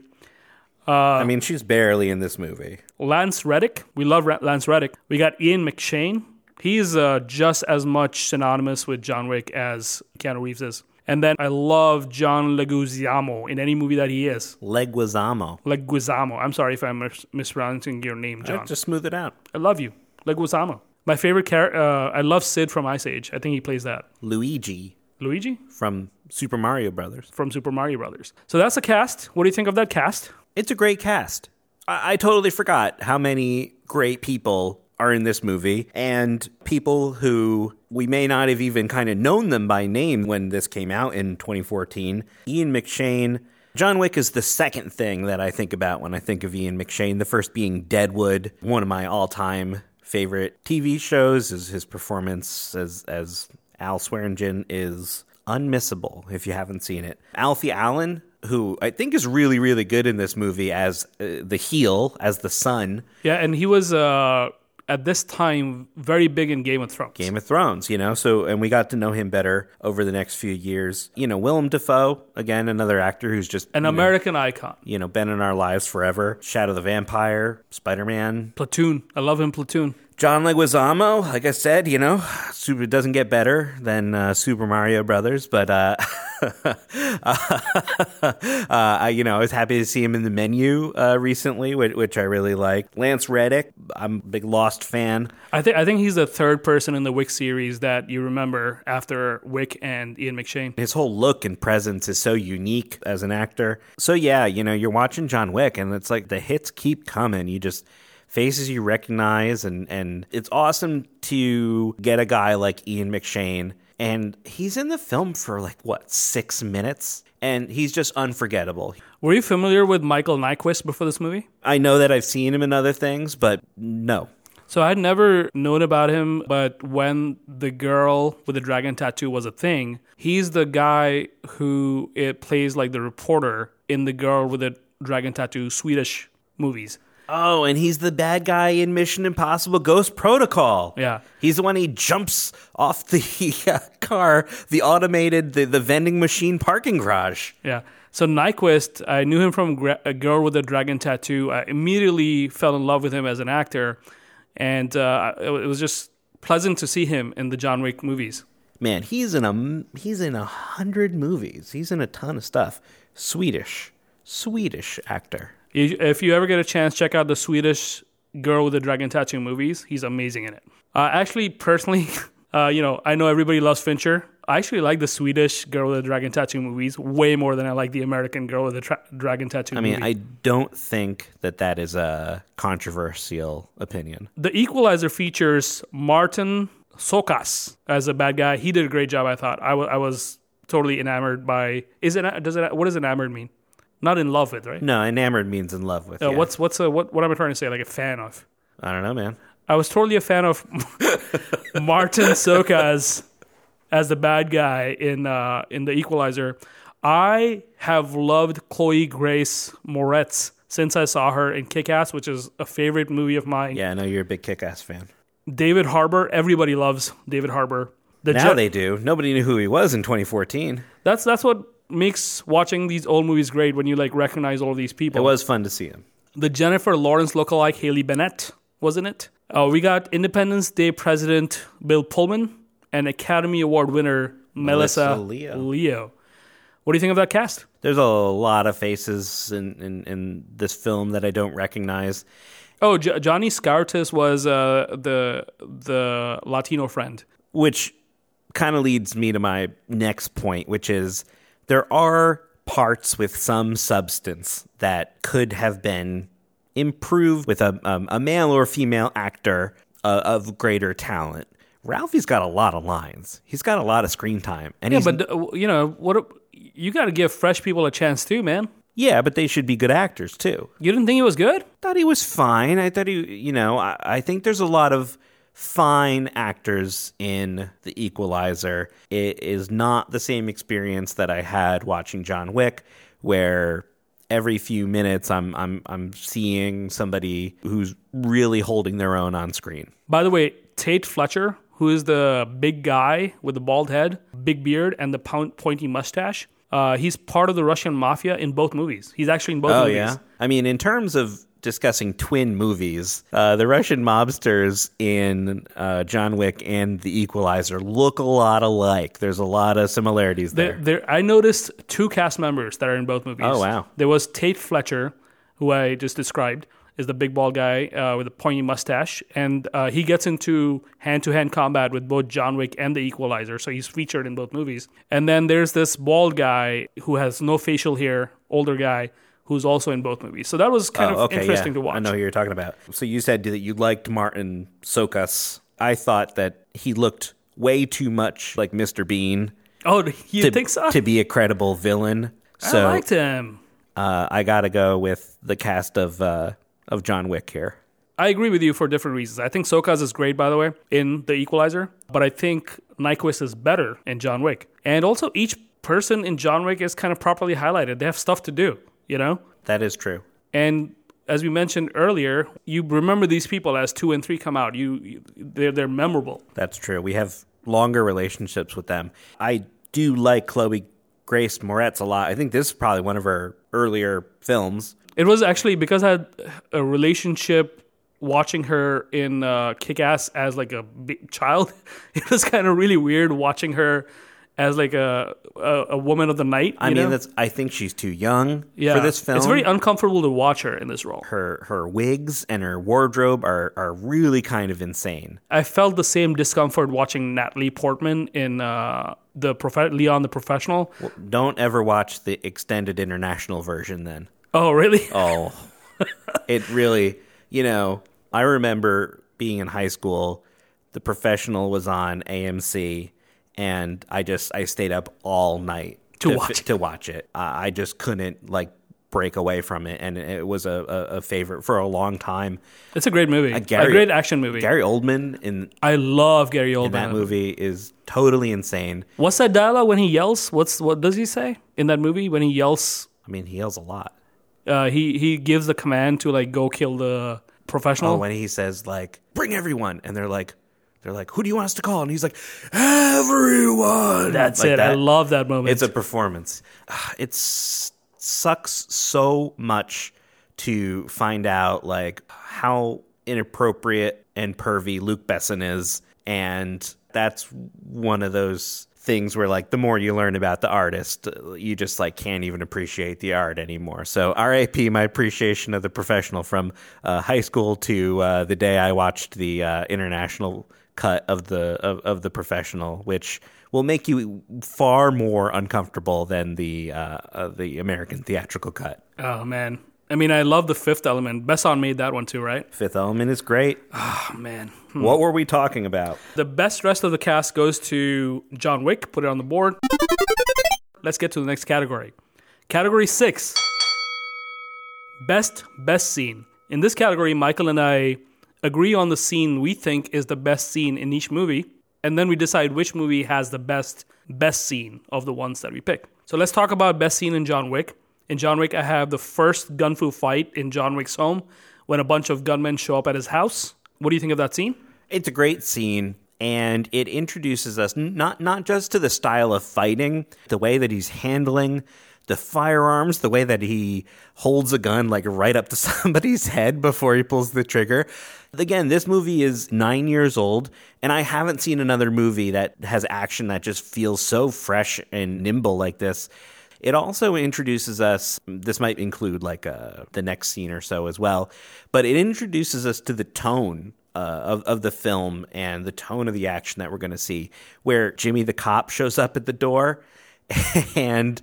I mean, she's barely in this movie. Lance Reddick. We love Ra- Lance Reddick. We got Ian McShane. He's uh, just as much synonymous with John Wick as Keanu Reeves is. And then I love John Leguizamo in any movie that he is. Leguizamo. Leguizamo. I'm sorry if I'm mis- mispronouncing your name, John. Just smooth it out. I love you. Leguizamo. My favorite character, uh, I love Sid from Ice Age. I think he plays that. Luigi Luigi from Super Mario Brothers. from Super Mario Brothers. So that's the cast. What do you think of that cast? It's a great cast. I, I totally forgot how many great people are in this movie and people who we may not have even kind of known them by name when this came out in 2014. Ian McShane. John Wick is the second thing that I think about when I think of Ian McShane. The first being Deadwood, one of my all-time favorite TV shows. Is his performance as as Al Swearingen is unmissable if you haven't seen it. Alfie Allen, who I think is really, really good in this movie as uh, the heel, as the son. Yeah, and he was uh, at this time very big in Game of Thrones. Game of Thrones, you know. So, and we got to know him better over the next few years. You know, Willem Dafoe, again, another actor who's just An you know, American icon. you know, been in our lives forever. Shadow the Vampire, Spider Man, Platoon. I love him, Platoon. John Leguizamo, like I said, you know, super it doesn't get better than uh, Super Mario Brothers, but uh, [laughs] uh, I, you know, I was happy to see him in the menu uh, recently, which, which I really like. Lance Reddick, I'm a big Lost fan. I think I think he's the third person in the Wick series that you remember after Wick and Ian McShane. His whole look and presence is so unique as an actor. So yeah, you know, you're watching John Wick, and it's like the hits keep coming. You just faces you recognize, and and it's awesome to get a guy like Ian McShane, and he's in the film for like what six minutes, and he's just unforgettable. Were you familiar with Mikael Nyqvist before this movie? I know that I've seen him in other things, but no. So I'd never known about him, but when the girl with the dragon tattoo was a thing, he's the guy who it plays like the reporter in the girl with the dragon tattoo Swedish movies. Oh, and he's the bad guy in Mission Impossible Ghost Protocol. Yeah. He's the one he jumps off the [laughs] uh, car, the automated, the, the vending machine parking garage. Yeah. So Nyqvist, I knew him from Gra- A Girl with a Dragon Tattoo. I immediately fell in love with him as an actor, and uh, it, it was just pleasant to see him in the John Wick movies. Man, he's in a he's in a hundred movies. He's in a ton of stuff. Swedish, Swedish actor. If you ever get a chance, check out the Swedish Girl with the Dragon Tattoo movies. He's amazing in it. Uh, actually, personally, [laughs] uh, you know, I know everybody loves Fincher. I actually like the Swedish Girl with the Dragon Tattoo movies way more than I like the American Girl with the tra- Dragon Tattoo. I mean, movie. I don't think that that is a controversial opinion. The Equalizer features Marton Csokas as a bad guy. He did a great job, I thought. I wa- I was totally enamored by. Is it? Does it? What does enamored mean? Not in love with, right? No, enamored means in love with. Uh, yeah. What's what's a, what? What am I trying to say? Like a fan of? I don't know, man. I was totally a fan of [laughs] Marton Csokas as the bad guy in uh, in the Equalizer. I have loved Chloe Grace Moretz since I saw her in Kick Ass, which is a favorite movie of mine. Yeah, I know you're a big Kick-Ass fan. David Harbour, everybody loves David Harbour. The Now Gen- they do. Nobody knew who he was in 2014. that's that's what makes watching these old movies great when you like recognize all these people. It was fun to see him. the Jennifer Lawrence lookalike Haley Bennett, wasn't it? Uh, we got Independence Day President Bill Pullman and Academy Award winner Melissa, Melissa Leo. Leo. What do you think of that cast? There's a lot of faces in, in, in this film that I don't recognize. Oh, J- Johnny Skourtis was uh, the the Latino friend. which kind of leads me to my next point, which is there are parts with some substance that could have been improved with a, um, a male or female actor uh, of greater talent. Ralphie's got a lot of lines. He's got a lot of screen time, and Yeah, but uh, you know what? You got to give fresh people a chance too, man. yeah, but they should be good actors too. You didn't think he was good? thought he was fine. I thought he, you know, I, I think there's a lot of fine actors in The Equalizer. It is not the same experience that I had watching John Wick, where every few minutes I'm I'm I'm seeing somebody who's really holding their own on screen. By the way, Tate Fletcher, who is the big guy with the bald head, big beard, and the pointy mustache, uh, he's part of the Russian mafia in both movies. He's actually in both Oh movies. yeah. I mean, in terms of discussing twin movies, uh, the Russian mobsters in uh, John Wick and The Equalizer look a lot alike. There's a lot of similarities there. There, there, I noticed two cast members that are in both movies. Oh, wow. There was Tate Fletcher, who I just described, is the big bald guy uh, with a pointy mustache, and uh, he gets into hand-to-hand combat with both John Wick and the Equalizer, so he's featured in both movies. And then there's this bald guy who has no facial hair, older guy, who's also in both movies. So that was kind Oh, of interesting yeah. to watch. I know who you're talking about. So you said that you liked Marton Csokas. I thought that he looked way too much like Mr. Bean Oh, you to, think so? to be a credible villain. I So liked him. uh, I got to go with the cast of uh, of John Wick here. I agree with you for different reasons. I think Csokas is great, by the way, in The Equalizer, but I think Nyqvist is better in John Wick. And also, each person in John Wick is kind of properly highlighted. They have stuff to do, you know? That is true. And as we mentioned earlier, you remember these people as two and three come out. You, you they're they're memorable. That's true. We have longer relationships with them. I do like Chloe Grace Moretz a lot. I think this is probably one of her earlier films. It was actually because I had a relationship watching her in uh, Kick Ass as like a child. [laughs] It was kind of really weird watching her as like a a, a woman of the night. I mean, know? that's. I think she's too young yeah. for this film. It's very uncomfortable to watch her in this role. her her wigs and her wardrobe are are really kind of insane. I felt the same discomfort watching Natalie Portman in uh, the prof- Leon the Professional. Don't ever watch the extended international version then. Oh, really? [laughs] Oh. it really, you know, I remember being in high school, the professional was on AMC and I just I stayed up all night To fi- watch it. to watch it. I I just couldn't like break away from it and it was a, a, favorite for a long time. It's a great movie. Uh, Gary- a great action movie. Gary Oldman in, I love Gary Oldman. that movie is totally insane. What's that dialogue when he yells? What's what does he say in that movie when he yells? I mean, he yells a lot. Uh, he he gives the command to like go kill the professional. Oh, when he says like, "Bring everyone," and they're like, they're like, "Who do you want us to call?" And he's like, "Everyone." That's Like it. I love that moment. It's a performance. Ah, It sucks so much to find out like how inappropriate and pervy Luc Besson is, and that's one of those things where like the more you learn about the artist, you just like can't even appreciate the art anymore. So rap My appreciation of the professional from uh, high school to uh, the day I watched the uh, international cut of the of, of the professional, which will make you far more uncomfortable than the uh, uh, the American theatrical cut. oh man. I mean, I love the Fifth Element. Besson made that one too, right? Fifth Element is great. Oh man. Hmm. What were we talking about? The best rest of the cast goes to John Wick. Put it on the board. Let's get to the next category. Category six Best Best Scene. In this category, Michael and I agree on the scene we think is the best scene in each movie, and then we decide which movie has the best best scene of the ones that we pick. So let's talk about best scene in John Wick. In John Wick, I have the first gun fu fight in John Wick's home when a bunch of gunmen show up at his house. What do you think of that scene? It's a great scene and it introduces us not not just to the style of fighting, the way that he's handling the firearms, the way that he holds a gun like right up to [laughs] somebody's head before he pulls the trigger. Again, this movie is 9 years old and I haven't seen another movie that has action that just feels so fresh and nimble like this. It also introduces us, this might include like uh, the next scene or so as well, but it introduces us to the tone uh, of, of the film and the tone of the action that we're going to see, where Jimmy the cop shows up at the door [laughs] and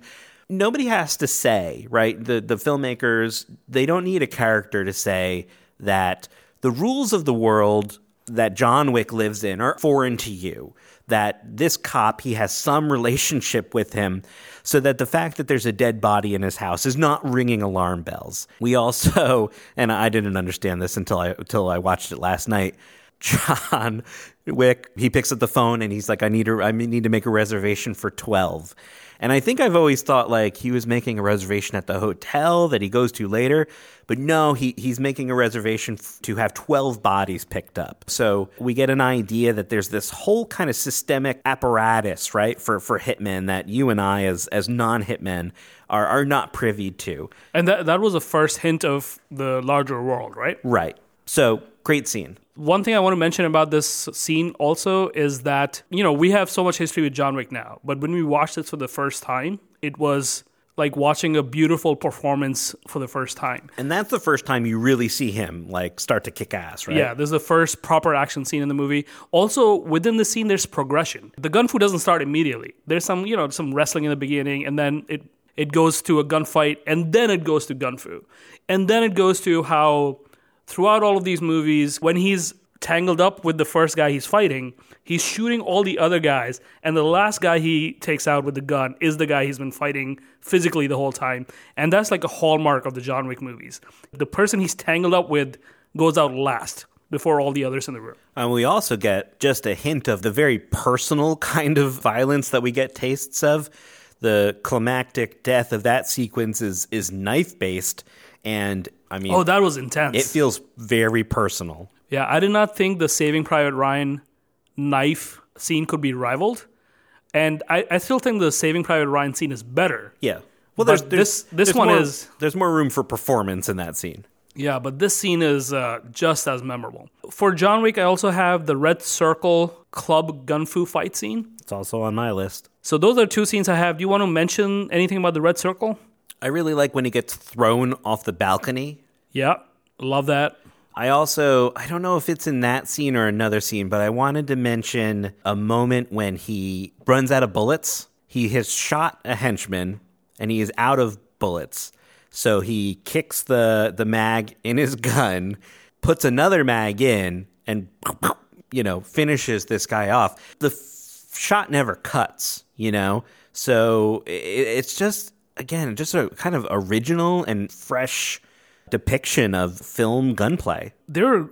nobody has to say, right? The, the filmmakers, they don't need a character to say that the rules of the world that John Wick lives in are foreign to you. That this cop, he has some relationship with him, so that the fact that there's a dead body in his house is not ringing alarm bells. We also, [laughs] and I didn't understand this until I until I watched it last night. [laughs] John Wick, he picks up the phone and he's like, "I need to, I need to make a reservation for 12. And I think I've always thought like he was making a reservation at the hotel that he goes to later, but no, he he's making a reservation f- to have 12 bodies picked up. So we get an idea that there's this whole kind of systemic apparatus, right, for for hitmen that you and I as as non-hitmen are are not privy to. And that that was the first hint of the larger world, right? Right. So, great scene. One thing I want to mention about this scene also is that, you know, we have so much history with John Wick now, but when we watched this for the first time, it was like watching a beautiful performance for the first time. And that's the first time you really see him like start to kick ass, right? Yeah, this is the first proper action scene in the movie. Also, within the scene, there's progression. The gun fu doesn't start immediately. There's some, you know, some wrestling in the beginning, and then it it goes to a gunfight, and then it goes to gun fu, and then it goes to how throughout all of these movies, when he's tangled up with the first guy he's fighting, he's shooting all the other guys, and the last guy he takes out with the gun is the guy he's been fighting physically the whole time. And that's like a hallmark of the John Wick movies. The person he's tangled up with goes out last before all the others in the room. And we also get just a hint of the very personal [laughs] kind of violence that we get tastes of. The climactic death of that sequence is is knife based, and I mean, Oh, that was intense. it feels very personal. yeah, I did not think the Saving Private Ryan knife scene could be rivaled. And I, I still think the Saving Private Ryan scene is better. Yeah. Well, But there's, there's this- this there's one more- is- there's more room for performance in that scene. Yeah, but this scene is uh, just as memorable. For John Wick, I also have the Red Circle Club Gun Fu fight scene. It's also on my list. So those are two scenes I have. Do you want to mention anything about the Red Circle? I really like when he gets thrown off the balcony. Yeah, love that. I also, I don't know if it's in that scene or another scene, but I wanted to mention a moment when he runs out of bullets. He has shot a henchman and he is out of bullets. So he kicks the, the mag in his [laughs] gun, puts another mag in, and, you know, finishes this guy off. The f- shot never cuts, you know? So i it's just, again, just a kind of original and fresh depiction of film gunplay. There are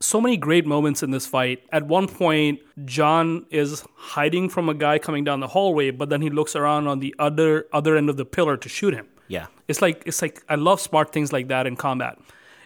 so many great moments in this fight. At one point, John is hiding from a guy coming down the hallway, but then he looks around on the other other end of the pillar to shoot him. Yeah. It's like it's like I love smart things like that in combat.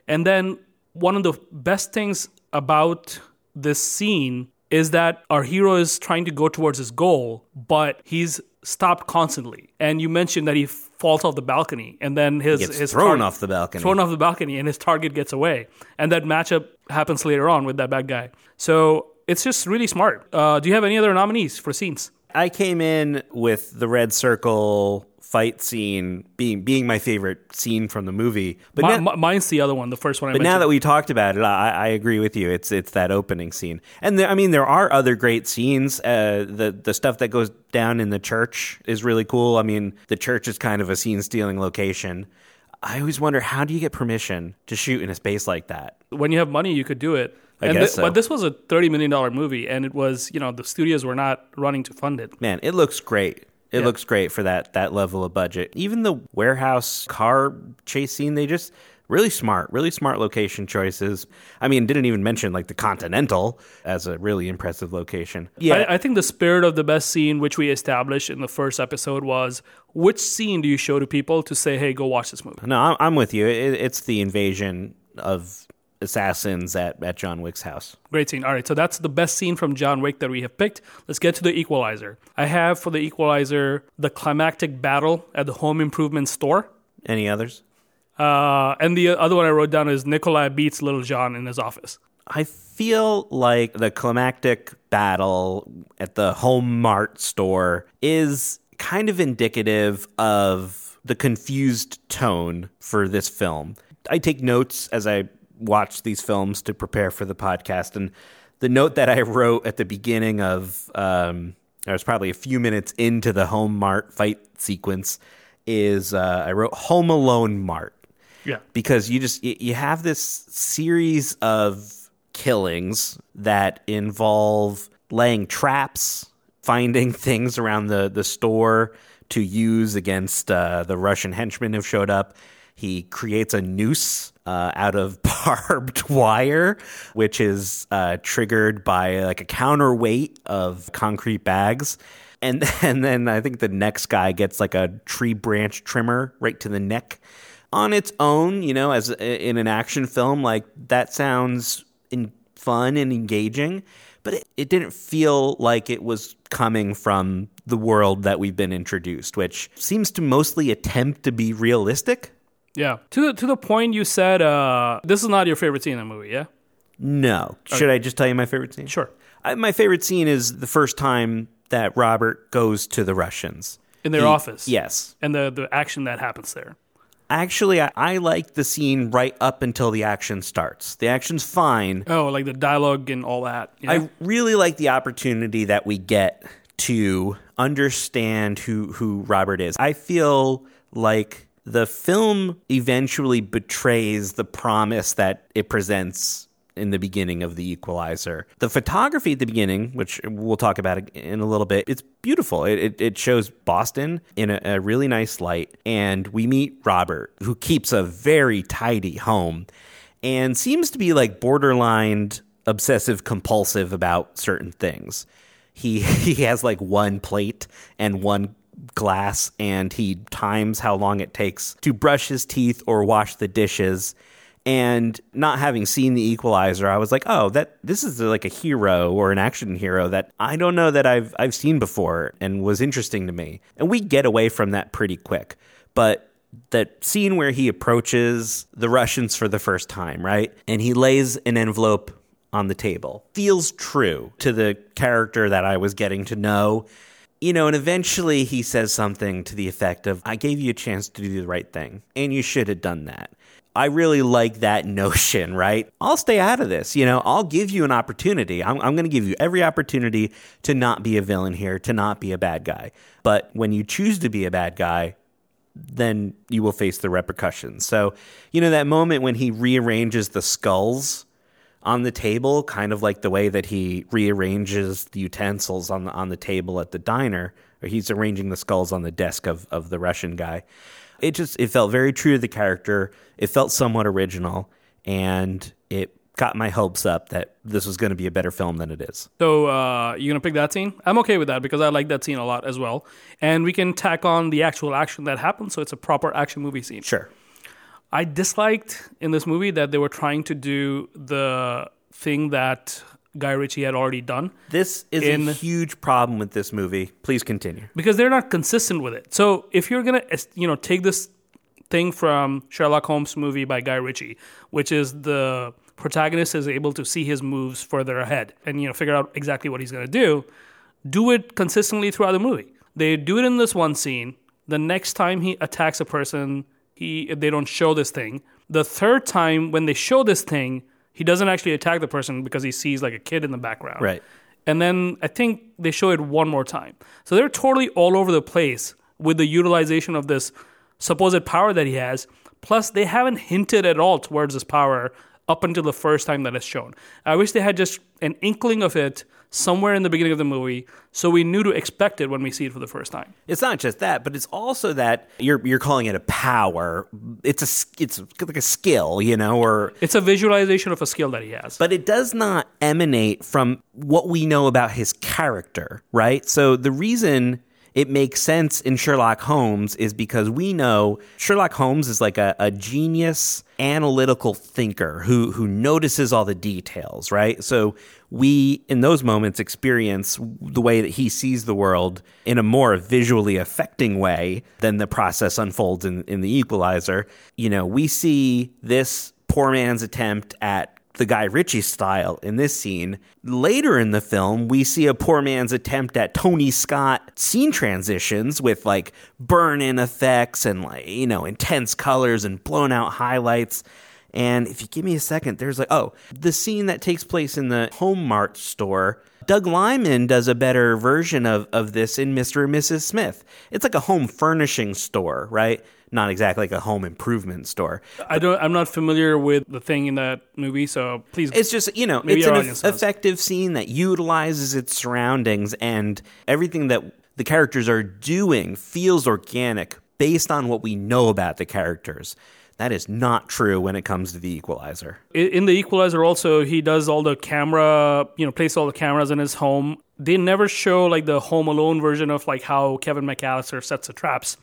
And then one of the best things about this scene is that our hero is trying to go towards his goal, but he's stopped constantly. And you mentioned that he falls off the balcony, and then his his thrown off the balcony. thrown off the balcony, and his target gets away. And that matchup happens later on with that bad guy. So it's just really smart. Uh, do you have any other nominees for scenes? I came in with the red circle fight scene being being my favorite scene from the movie. But Mi- now, mi- mine's the other one, the first one I but mentioned. now that we talked about it, I, I agree with you. It's it's that opening scene, and there, I mean there are other great scenes. Uh, the the stuff that goes down in the church is really cool. I mean the church is kind of a scene stealing location. I always wonder how do you get permission to shoot in a space like that? when you have money, you could do it. I and guess thi- so. But this was a thirty million dollar movie, and it was you know the studios were not running to fund it. Man, it looks great. It Yeah. looks great for that that level of budget. Even the warehouse car chase scene, they just really smart, really smart location choices. I mean, didn't even mention like the Continental as a really impressive location. Yeah, I, I think the spirit of the best scene, which we established in the first episode, was which scene do you show to people to say, "Hey, go watch this movie." no, I'm, I'm with you. It, it's the invasion of assassins at, at John Wick's house. Great scene. All right, so that's the best scene from John Wick that we have picked. Let's get to the Equalizer. I have for the Equalizer the climactic battle at the home improvement store. Any others? Uh, and the other one I wrote down is Nikolai beats Little John in his office. I feel like the climactic battle at the Home Mart store is kind of indicative of the confused tone for this film. I take notes as I watch these films to prepare for the podcast, and the note that I wrote at the beginning of, um, I was probably a few minutes into the Home Mart fight sequence, is uh, I wrote Home Alone Mart Yeah. because you just you have this series of killings that involve laying traps, finding [laughs] things around the the store to use against uh, the Russian henchmen who've showed up. He creates a noose uh, out of [laughs] barbed wire, which is uh, triggered by like a counterweight of concrete bags. And, [laughs] and then I think the next guy gets like a tree branch trimmer right to the neck on its own, you know, as in an action film, like that sounds in fun and engaging, but it, it didn't feel like it was coming from the world that we've been introduced, which seems to mostly attempt to be realistic. Yeah. To the, to the point you said, uh, this is not your favorite scene in the movie, yeah? No. Should I just tell you my favorite scene? Sure. I, my favorite scene is the first time that Robert goes to the Russians. In their He- office. Yes. And the, the action that happens there. Actually, I, I like the scene right up until the action starts. The action's fine. Oh, like the dialogue and all that. Yeah. I really like the opportunity that we get to understand who who Robert is. I feel like the film eventually betrays the promise that it presents in the beginning of the equalizer the photography at the beginning which we'll talk about in a little bit it's beautiful it, it, it shows boston in a, a really nice light and we meet robert who keeps a very tidy home and seems to be like borderline obsessive compulsive about certain things. He [laughs] he has like one plate and one glass and he times how long it takes to brush his teeth or wash the dishes. And not having seen the equalizer, I was like, "Oh, that this is like a hero or an action hero that I don't know that I've I've seen before and was interesting to me." And we get away from that pretty quick. But that scene where he approaches the Russians for the first time, right? And he lays an envelope on the table. Feels true to the character that I was getting to know. You know, and eventually he says something to the effect of, I gave you a chance to do the right thing, and you should have done that. I really like that [laughs] notion, right? I'll stay out of this. You know, I'll give you an opportunity. I'm, I'm going to give you every opportunity to not be a villain here, to not be a bad guy. But when you choose to be a bad guy, then you will face the repercussions. So, you know, that moment when he rearranges the skulls on the table, kind of like the way that he rearranges the utensils on the on the table at the diner, or he's arranging the skulls on the desk of, of the Russian guy. It just it felt very true to the character. It felt somewhat original, and it got my hopes up that this was going to be a better film than it is. So uh, you gonna pick that scene? I'm okay with that because I like that scene a lot as well. And we can tack on the actual action that happens, so it's a proper action movie scene. Sure. I disliked in this movie that they were trying to do the thing that Guy Ritchie had already done This is In- a huge problem with this movie. Please continue. because they're not consistent with it. So if you're gonna, you know, take this thing from Sherlock Holmes movie by Guy Ritchie, which is the protagonist is able to see his moves further ahead and you know figure out exactly what he's gonna do, do it consistently throughout the movie. They do it in this one scene. The next time he attacks a person, he they don't show this thing. The third time when they show this thing, he doesn't actually attack the person because he sees like a kid in the background. Right. And then I think they show it one more time. So they're totally all over the place with the utilization of this supposed power that he has. Plus, they haven't hinted at all towards this power up until the first time that it's shown. I wish they had just an inkling of it somewhere in the beginning of the movie so we knew to expect it when we see it for the first time. It's not just that, but it's also that you're you're calling it a power. It's a it's like a skill, you know, or It's a visualization of a skill that he has. but it does not emanate from what we know about his character, right? So the reason it makes sense in Sherlock Holmes is because we know Sherlock Holmes is like a, a genius analytical thinker who who notices all the details, right? So we in those moments experience the way that he sees the world in a more visually affecting way than the process unfolds in, in the equalizer. You know, we see this poor man's attempt at the Guy Ritchie style in this scene. Later in the film, we see a poor man's attempt at Tony Scott scene transitions with like burn in effects and like, you know, intense colors and blown out highlights. And if you give me a second, there's like, oh, the scene that takes place in the Home Mart store. Doug Liman does a better version of, of this in Mr. and Mrs. Smith. It's like a home furnishing store, right? Not exactly like a home improvement store. I don't I'm not familiar with the thing in that movie, so please It's just you know, it's an knows. effective scene that utilizes its surroundings and everything that the characters are doing feels organic based on what we know about the characters. That is not true when it comes to the Equalizer. In the equalizer also he does all the camera you know place all the cameras in his home they never show like the home alone version of like how kevin mcallister sets the traps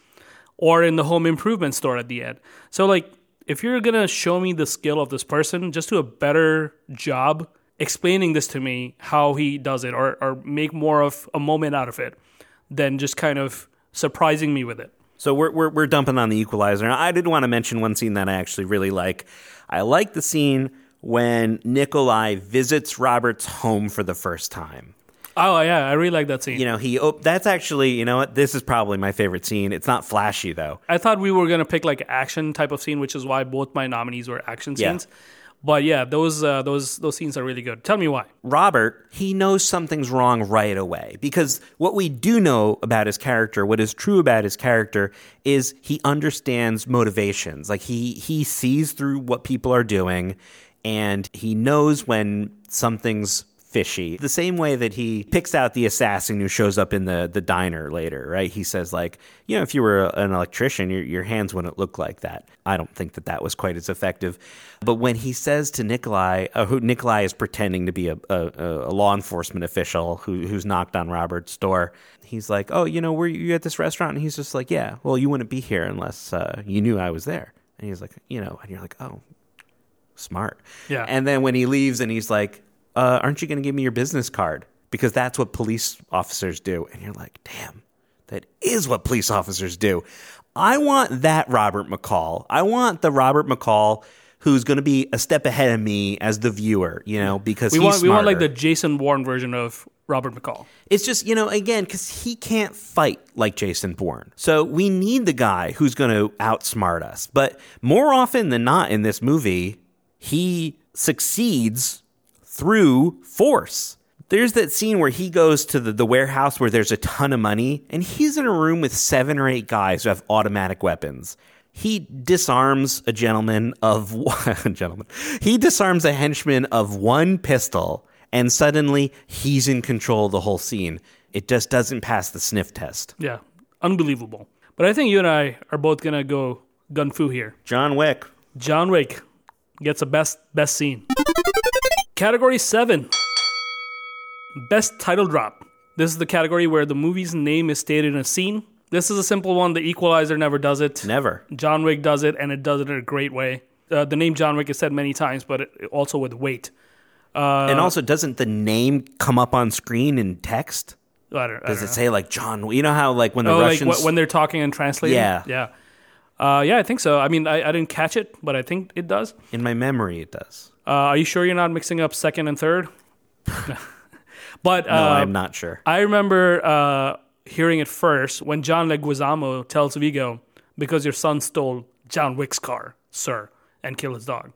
or in the home improvement store at the end so like if you're gonna show me the skill of this person just do a better job explaining this to me how he does it or, or make more of a moment out of it than just kind of surprising me with it So we're, we're, we're dumping on the equalizer. And I did want to mention one scene that I actually really like. I like the scene when Nikolai visits Robert's home for the first time. Oh yeah i really like that scene You know, he oh, that's actually, you know what? This is probably my favorite scene. It's not flashy though. I thought we were gonna pick like action type of scene, which is why both my nominees were action Yeah. scenes. But yeah, those uh, those those scenes are really good. Tell me why. Robert, he knows something's wrong right away because what we do know about his character, what is true about his character is he understands motivations. Like he he sees through what people are doing and he knows when something's fishy. The same way that he picks out the assassin who shows up in the the diner later, right? He says like, you know, if you were an electrician, your your hands wouldn't look like that. I don't think that that was quite as effective. But when he says to Nikolai, uh, who Nikolai is pretending to be a, a, a law enforcement official who who's knocked on Robert's door, he's like, "Oh, you know, were you at this restaurant?" And he's just like, "Yeah, well, you wouldn't be here unless uh, you knew I was there." And he's like, "You know," and you're like, "Oh, smart." Yeah. And then when he leaves, and he's like, uh, "Aren't you going to give me your business card?" Because that's what police officers do. And you're like, "Damn, that is what police officers do." I want that Robert McCall. I want the Robert McCall who's going to be a step ahead of me as the viewer. You know, because We he's want we want like the Jason Bourne version of Robert McCall. It's just, you know, again, because he can't fight like Jason Bourne. So we need the guy who's going to outsmart us. But more often than not in this movie, he succeeds through force. There's that scene where he goes to the, the warehouse where there's a ton of money, and he's in a room with seven or eight guys who have automatic weapons. He disarms a gentleman of [laughs] one gentleman. He disarms a henchman of one pistol, and suddenly he's in control of the whole scene. It just doesn't pass the sniff test. Yeah, unbelievable. But I think you and I are both gonna go gun fu here. John Wick. John Wick gets a best best scene. Category 7 Best Title Drop. This is the category where the movie's name is stated in a scene. This is a simple one. The Equalizer never does it. Never. John Wick does it, and it does it in a great way. Uh, the name John Wick is said many times, but it, also with weight. and also, doesn't the name come up on screen in text? I don't, I Does don't it know. say like John? You know how like when the oh, like Russians wh- when they're talking and translating? Yeah. Yeah. Uh, yeah, I think so. I mean, I, I didn't catch it, but I think it does. in my memory it does. Uh, are you sure you're not mixing up second and third? [laughs] but No, uh, I'm not sure. I remember uh, hearing it first when John Leguizamo tells Viggo, "Because your son stole John Wick's car, sir, and killed his dog."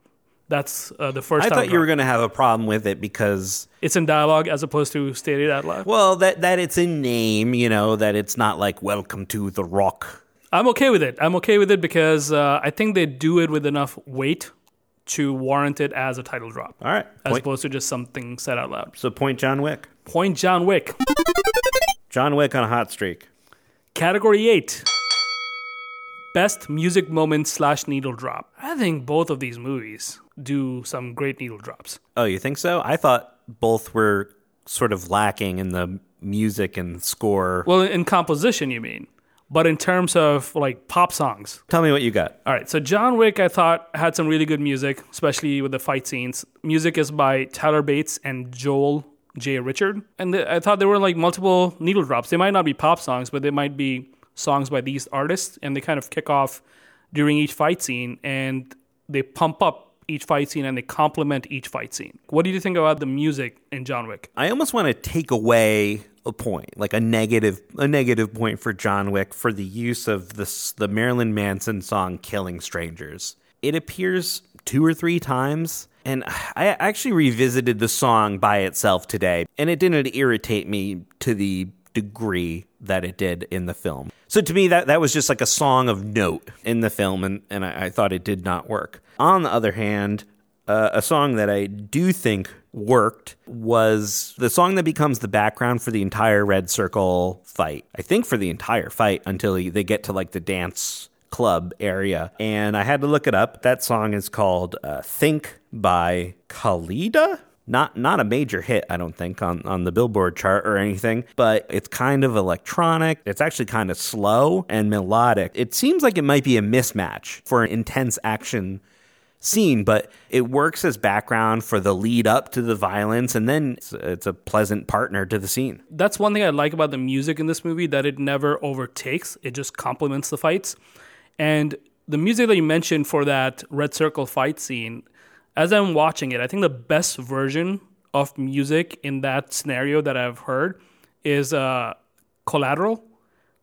That's uh, the first I thought you were going to have a problem with it because It's in dialogue as opposed to stated out loud. well that that it's in name, you know, that it's not like welcome to the rock. I'm okay with it. I'm okay with it because uh, I think they do it with enough weight to warrant it as a title drop, All right. as Point, opposed to just something said out loud. so point John Wick. Point John Wick. John Wick on a hot streak. Category 8 Best music moment slash needle drop. I think both of these movies do some great needle drops. Oh, you think so? I thought both were sort of lacking in the music and score. Well, in composition, you mean. But in terms of like pop songs. Tell me what you got. All right, so John Wick, I thought, had some really good music, especially with the fight scenes. Music is by Tyler Bates and Joel J. Richard. And th- I thought there were like multiple needle drops. They might not be pop songs, but they might be songs by these artists. And they kind of kick off during each fight scene and they pump up each fight scene and they complement each fight scene. What do you think about the music in John Wick? I almost want to take away a point, like a negative, a negative point for John Wick for the use of this, the Marilyn Manson song "Killing Strangers." It appears two or three times, and I actually revisited the song by itself today, and it didn't irritate me to the degree that it did in the film. So to me, that that was just like a song of note in the film, and and I, I thought it did not work. On the other hand, uh, a song that I do think worked was the song that becomes the background for the entire Red Circle fight. I think for the entire fight until they get to like the dance club area. And I had to look it up. That song is called uh, Think by Kaleida. Not not a major hit, I don't think, on, on the Billboard chart or anything, but it's kind of electronic. It's actually kind of slow and melodic. It seems like it might be a mismatch for an intense action scene, but it works as background for the lead up to the violence, and then it's, it's a pleasant partner to the scene. that's one thing I like about the music in this movie that it never overtakes. It just complements the fights. And the music that you mentioned for that red circle fight scene, as I'm watching it, I think the best version of music in that scenario that I've heard is uh, Collateral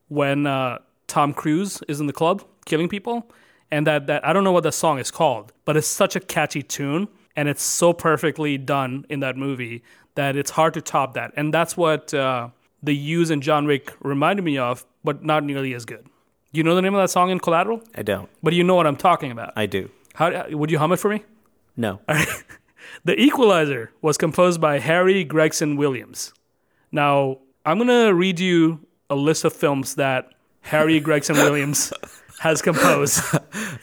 when uh, Tom Cruise is in the club killing people. And that, that I don't know what the song is called, but it's such a catchy tune and it's so perfectly done in that movie that it's hard to top that. And that's what uh, the use in John Wick reminded me of, but not nearly as good. Do you know the name of that song in Collateral? I don't. But you know what I'm talking about. I do. How would you hum it for me? No. [laughs] The Equalizer was composed by Harry Gregson Williams. Now, I'm going to read you a list of films that Harry Gregson [laughs] Williams has composed.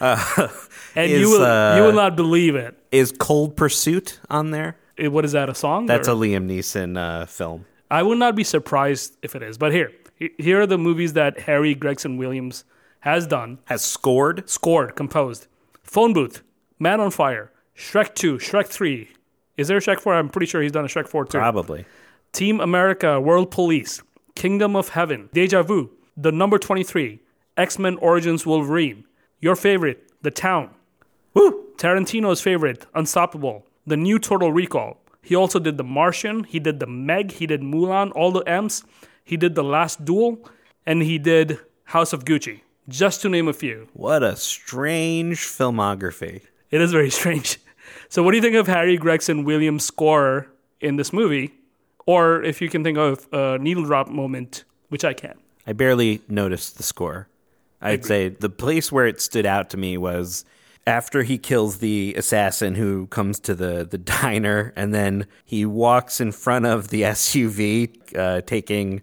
[laughs] and you will uh, you will not believe it. Is Cold Pursuit on there? Eh, What is that a song? That's or- a Liam Neeson uh, film. I would not be surprised if it is. But here, here are the movies that Harry Gregson Williams has done, Has scored. scored, composed. Phone Booth, Man on Fire, Shrek 2, Shrek 3. Is there a Shrek 4? I'm pretty sure he's done a Shrek 4 too. Probably. Team America, World Police, Kingdom of Heaven, Deja Vu, The Number 23, X Men Origins Wolverine, Your Favorite, The Town, Woo! Tarantino's favorite, Unstoppable, The New Total Recall. He also did The Martian, he did The Meg, he did Mulan, all the M's, he did The Last Duel, and he did House of Gucci, just to name a few. What a strange filmography. It is very [laughs] strange. So, what do you think of Harry Gregson Williams' score in this movie? Or if you can think of a needle drop moment, which I can. I barely noticed the score. I'd say the place where it stood out to me was after he kills the assassin who comes to the, the [laughs] diner, and then he walks in front of the SUV, uh, taking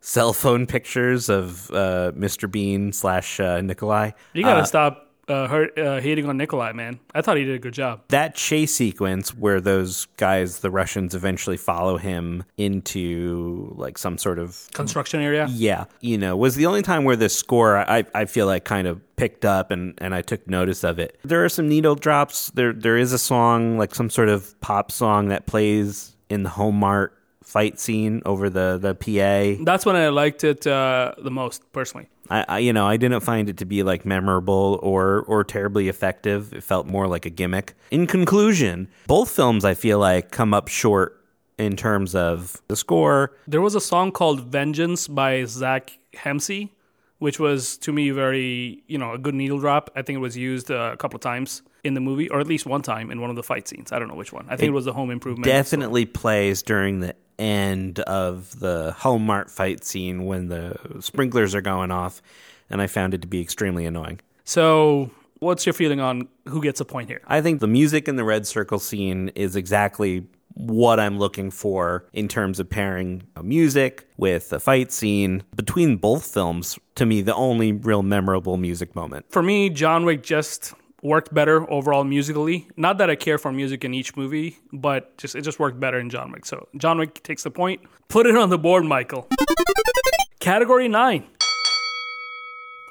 cell phone pictures of uh, Mr. Bean slash uh, Nikolai. You gotta Uh, stop uh, hurt, uh, hating on Nikolai, man. I thought he did a good job. That chase sequence where those guys, the Russians, eventually follow him into like some sort of Construction area. yeah, you know, was the only time where the score I, I feel like kind of picked up and, and I took notice of it. There are some needle drops. There there is a song, like some sort of pop song that plays in the home mart fight scene over the, the PA. That's when I liked it uh, the most, personally. I, I you know I didn't find it to be like memorable or or terribly effective. It felt more like a gimmick. In conclusion, both films I feel like come up short in terms of the score. There was a song called Vengeance by Zach Hemsey, which was to me very, you know, a good needle drop. I think it was used uh, a couple of times in the movie, or at least one time in one of the fight scenes. I don't know which one. I think it, was the home improvement. Definitely plays during the end of the home mart fight scene when the sprinklers are going off, and I found it to be extremely annoying. So, what's your feeling on who gets a point here? I think the music in the red circle scene is exactly what I'm looking for in terms of pairing music with a fight scene. Between both films, to me, the only real memorable music moment. For me, John Wick just worked better overall musically. Not that I care for music in each movie, but just it just worked better in John Wick. So John Wick takes the point. Put it on the board, Michael. Category 9.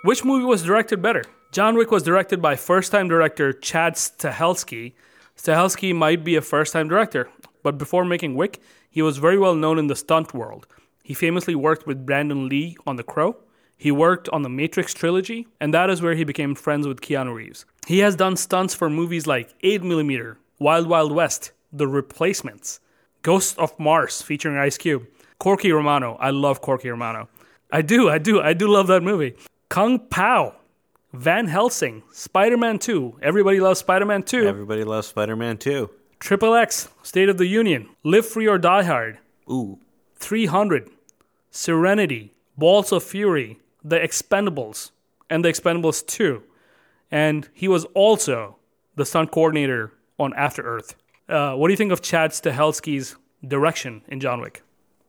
Which movie was directed better? John Wick was directed by first time director Chad Stahelski. Stahelski might be a first time director, but before making Wick, he was very well known in the stunt world. He famously worked with Brandon Lee on The Crow. He worked on the Matrix trilogy, and that is where he became friends with Keanu Reeves. He has done stunts for movies like 8mm, Wild Wild West, The Replacements, Ghost of Mars featuring Ice Cube, Corky Romano. I love Corky Romano. I do, I do, I do love that movie. Kung Pao, Van Helsing, Spider Man 2. Everybody loves Spider Man 2. Everybody loves Spider Man 2. Triple X, State of the Union, Live Free or Die Hard, Ooh. 300, Serenity, Balls of Fury, The Expendables, and The Expendables 2. And he was also the stunt coordinator on After Earth. Uh, what do you think of Chad Stahelski's direction in John Wick?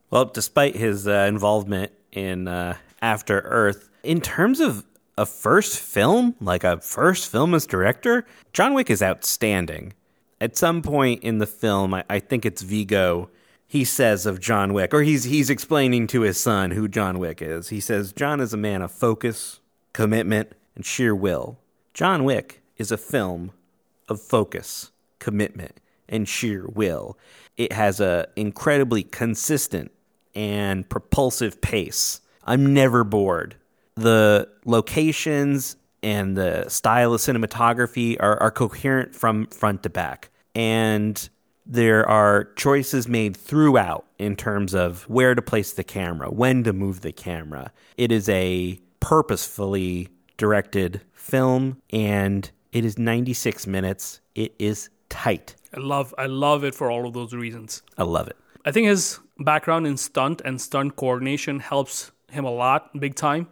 Well, despite his uh, involvement in uh, After Earth, in terms of a first film, like a first film as director, John Wick is outstanding. At some point in the film, I, I think it's Viggo, he says of John Wick, or he's he's explaining to his son who John Wick is. He says John is a man of focus, commitment, and sheer will. John Wick is a film of focus, commitment, and sheer will. It has a incredibly consistent and propulsive pace. I'm never bored. The locations and the style of cinematography are, are coherent from front to back. And there are choices made throughout in terms of where to place the camera, when to move the camera. It is a purposefully directed film and it is 96 minutes. It is tight. I love I love it for all of those reasons. I love it. I think his background in stunt and stunt coordination helps him a lot, big time.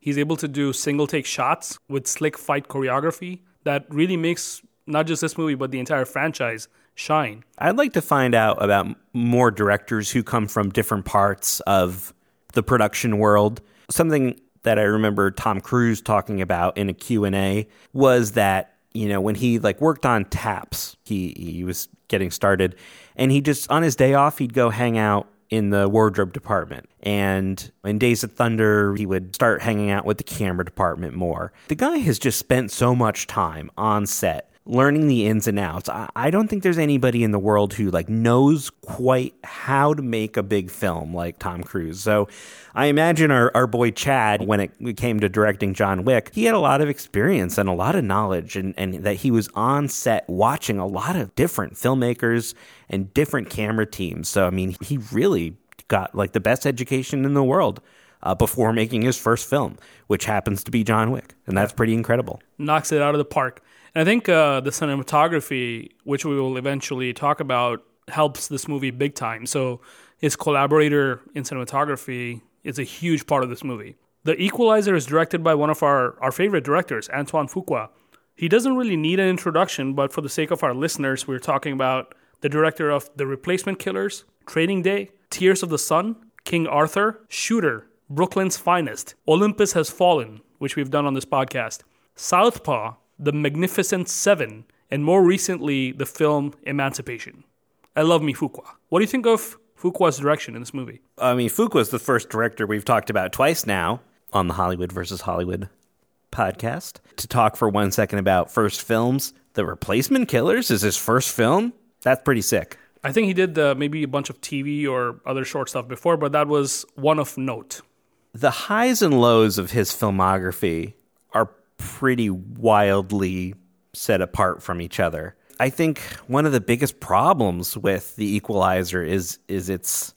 He's able to do single take shots with slick fight choreography that really makes not just this movie but the entire franchise shine. I'd like to find out about more directors who come from different parts of the production world. Something that I remember Tom Cruise talking about in a Q&A was that, you know, when he like worked on Taps, he he was getting started and he just on his day off he'd go hang out in the wardrobe department. And in Days of Thunder, he would start hanging out with the camera department more. The guy has just spent so much time on set learning the ins and outs. I, I don't think there's anybody in the world who like knows quite how to make a big film like Tom Cruise. So I imagine our, our boy Chad, when it came to directing John Wick, he had a lot of experience and a lot of knowledge and, and that he was on set watching a lot of different filmmakers and different camera teams. So I mean he really got like the best education in the world. Uh, before making his first film, which happens to be John Wick. And that's pretty incredible. Knocks it out of the park. And I think uh, the cinematography, which we will eventually talk about, helps this movie big time. So his collaborator in cinematography is a huge part of this movie. The Equalizer is directed by one of our, our favorite directors, Antoine Fuqua. He doesn't really need an introduction, but for the sake of our listeners, we're talking about the director of The Replacement Killers, Training Day, Tears of the Sun, King Arthur, Shooter, Brooklyn's Finest, Olympus Has Fallen, which we've done on this podcast, Southpaw, The Magnificent Seven, and more recently, the film Emancipation. I love me Fuqua. What do you think of Fuqua's direction in this movie? I mean, Fuqua's the first director we've talked about twice now on the Hollywood versus Hollywood podcast. To talk for one second about first films, The Replacement Killers is his first film. That's pretty sick. I think he did uh, maybe a bunch of TV or other short stuff before, but that was one of note. The highs and lows of his filmography pretty wildly set apart from each other. I think one of the biggest problems with The Equalizer is is its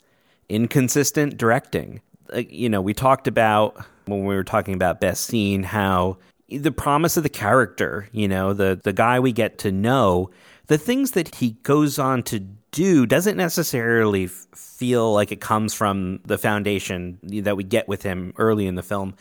inconsistent directing. Like, you know, we talked about when we were talking about best scene how the promise of the character, you know, the the guy we get to know, the things that he goes on to do doesn't necessarily feel like it comes from the foundation that we get with him early in the film.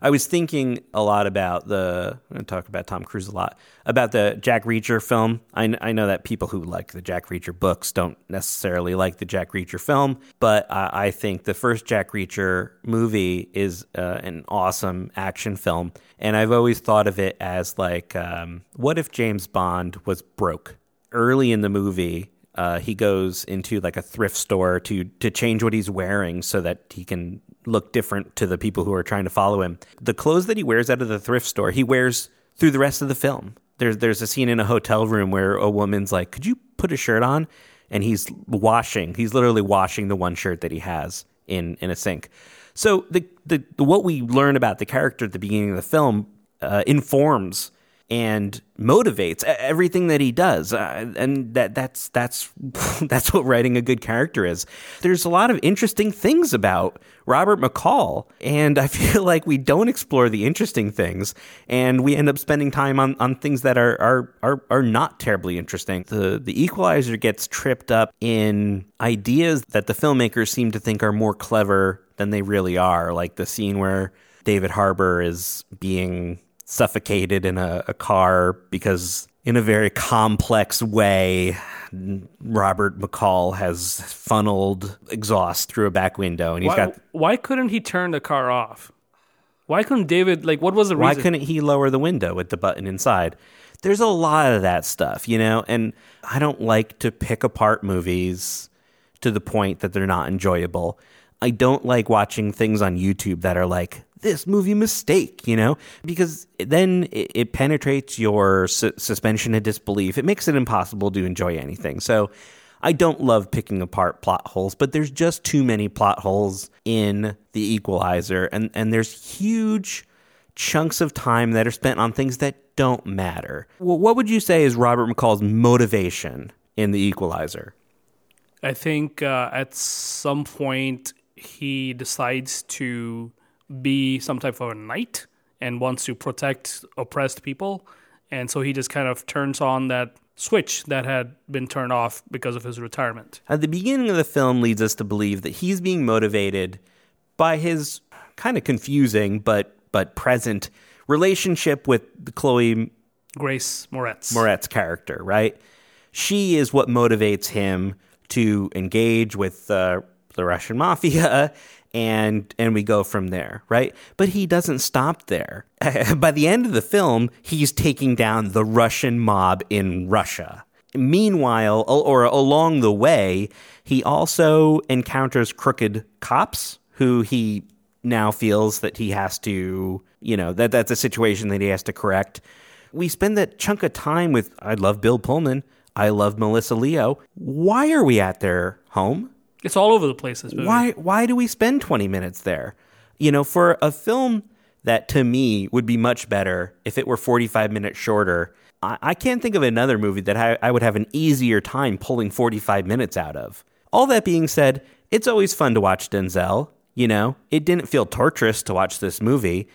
I was thinking a lot about the. I'm going to talk about Tom Cruise a lot about the Jack Reacher film. I, I know that people who like the Jack Reacher books don't necessarily like the Jack Reacher film, but I, I think the first Jack Reacher movie is uh, an awesome action film, and I've always thought of it as like, um, what if James Bond was broke? Early in the movie, uh, he goes into like a thrift store to to change what he's wearing so that he can look different to the people who are trying to follow him. The clothes that he wears out of the thrift store, he wears through the rest of the film. There's there's a scene in a hotel room where a woman's like, "Could you put a shirt on?" and he's washing. He's literally washing the one shirt that he has in in a sink. So the the, the what we learn about the character at the beginning of the film uh, informs and motivates everything that he does uh, and that that's that's [laughs] that's what writing a good character is. There's a lot of interesting things about Robert McCall and I [laughs] feel like we don't explore the interesting things and we end up spending time on, on things that are, are are are not terribly interesting. The the equalizer gets tripped up in ideas that the filmmakers seem to think are more clever than they really are like the scene where David Harbour is being suffocated in a, a car because in a very complex way Robert McCall has funneled exhaust through a back window and he's Why, got why couldn't he turn the car off? Why couldn't David like what was the why reason? Why couldn't he lower the window with the button inside there's a lot of that stuff you know and i don't like to pick apart movies to the point that they're not enjoyable i don't like watching things on youtube that are like this movie mistake, you know, because then it, it penetrates your su- suspension of disbelief. It makes it impossible to enjoy anything. So I don't love picking apart plot holes, but there's just too many plot holes in The Equalizer, and, and there's huge chunks of time that are spent on things that don't matter. Well, what would you say is Robert McCall's motivation in The Equalizer? I think uh, at some point he decides to be some type of a knight and wants to protect oppressed people. And so he just kind of turns on that switch that had been turned off because of his retirement. At the beginning of the film leads us to believe that he's being motivated by his kind of confusing but but present relationship with Chloe Grace Moretz. Moretz character, right? She is what motivates him to engage with uh, the Russian mafia and and we go from there, right? But he doesn't stop there. [laughs] By the end of the film, he's taking down the Russian mob in Russia. Meanwhile, or along the way, he also encounters crooked cops who he now feels that he has to, you know, that that's a situation that he has to correct. We spend that chunk of time with I love Bill Pullman, I love Melissa Leo. Why are we at their home? It's all over the place. This movie. Why why do we spend 20 minutes there? You know, for a film that to me would be much better if it were 45 minutes shorter. I, I can't think of another movie that I, I would have an easier time pulling 45 minutes out of. All that being said, it's always fun to watch Denzel. You know, it didn't feel torturous to watch this movie.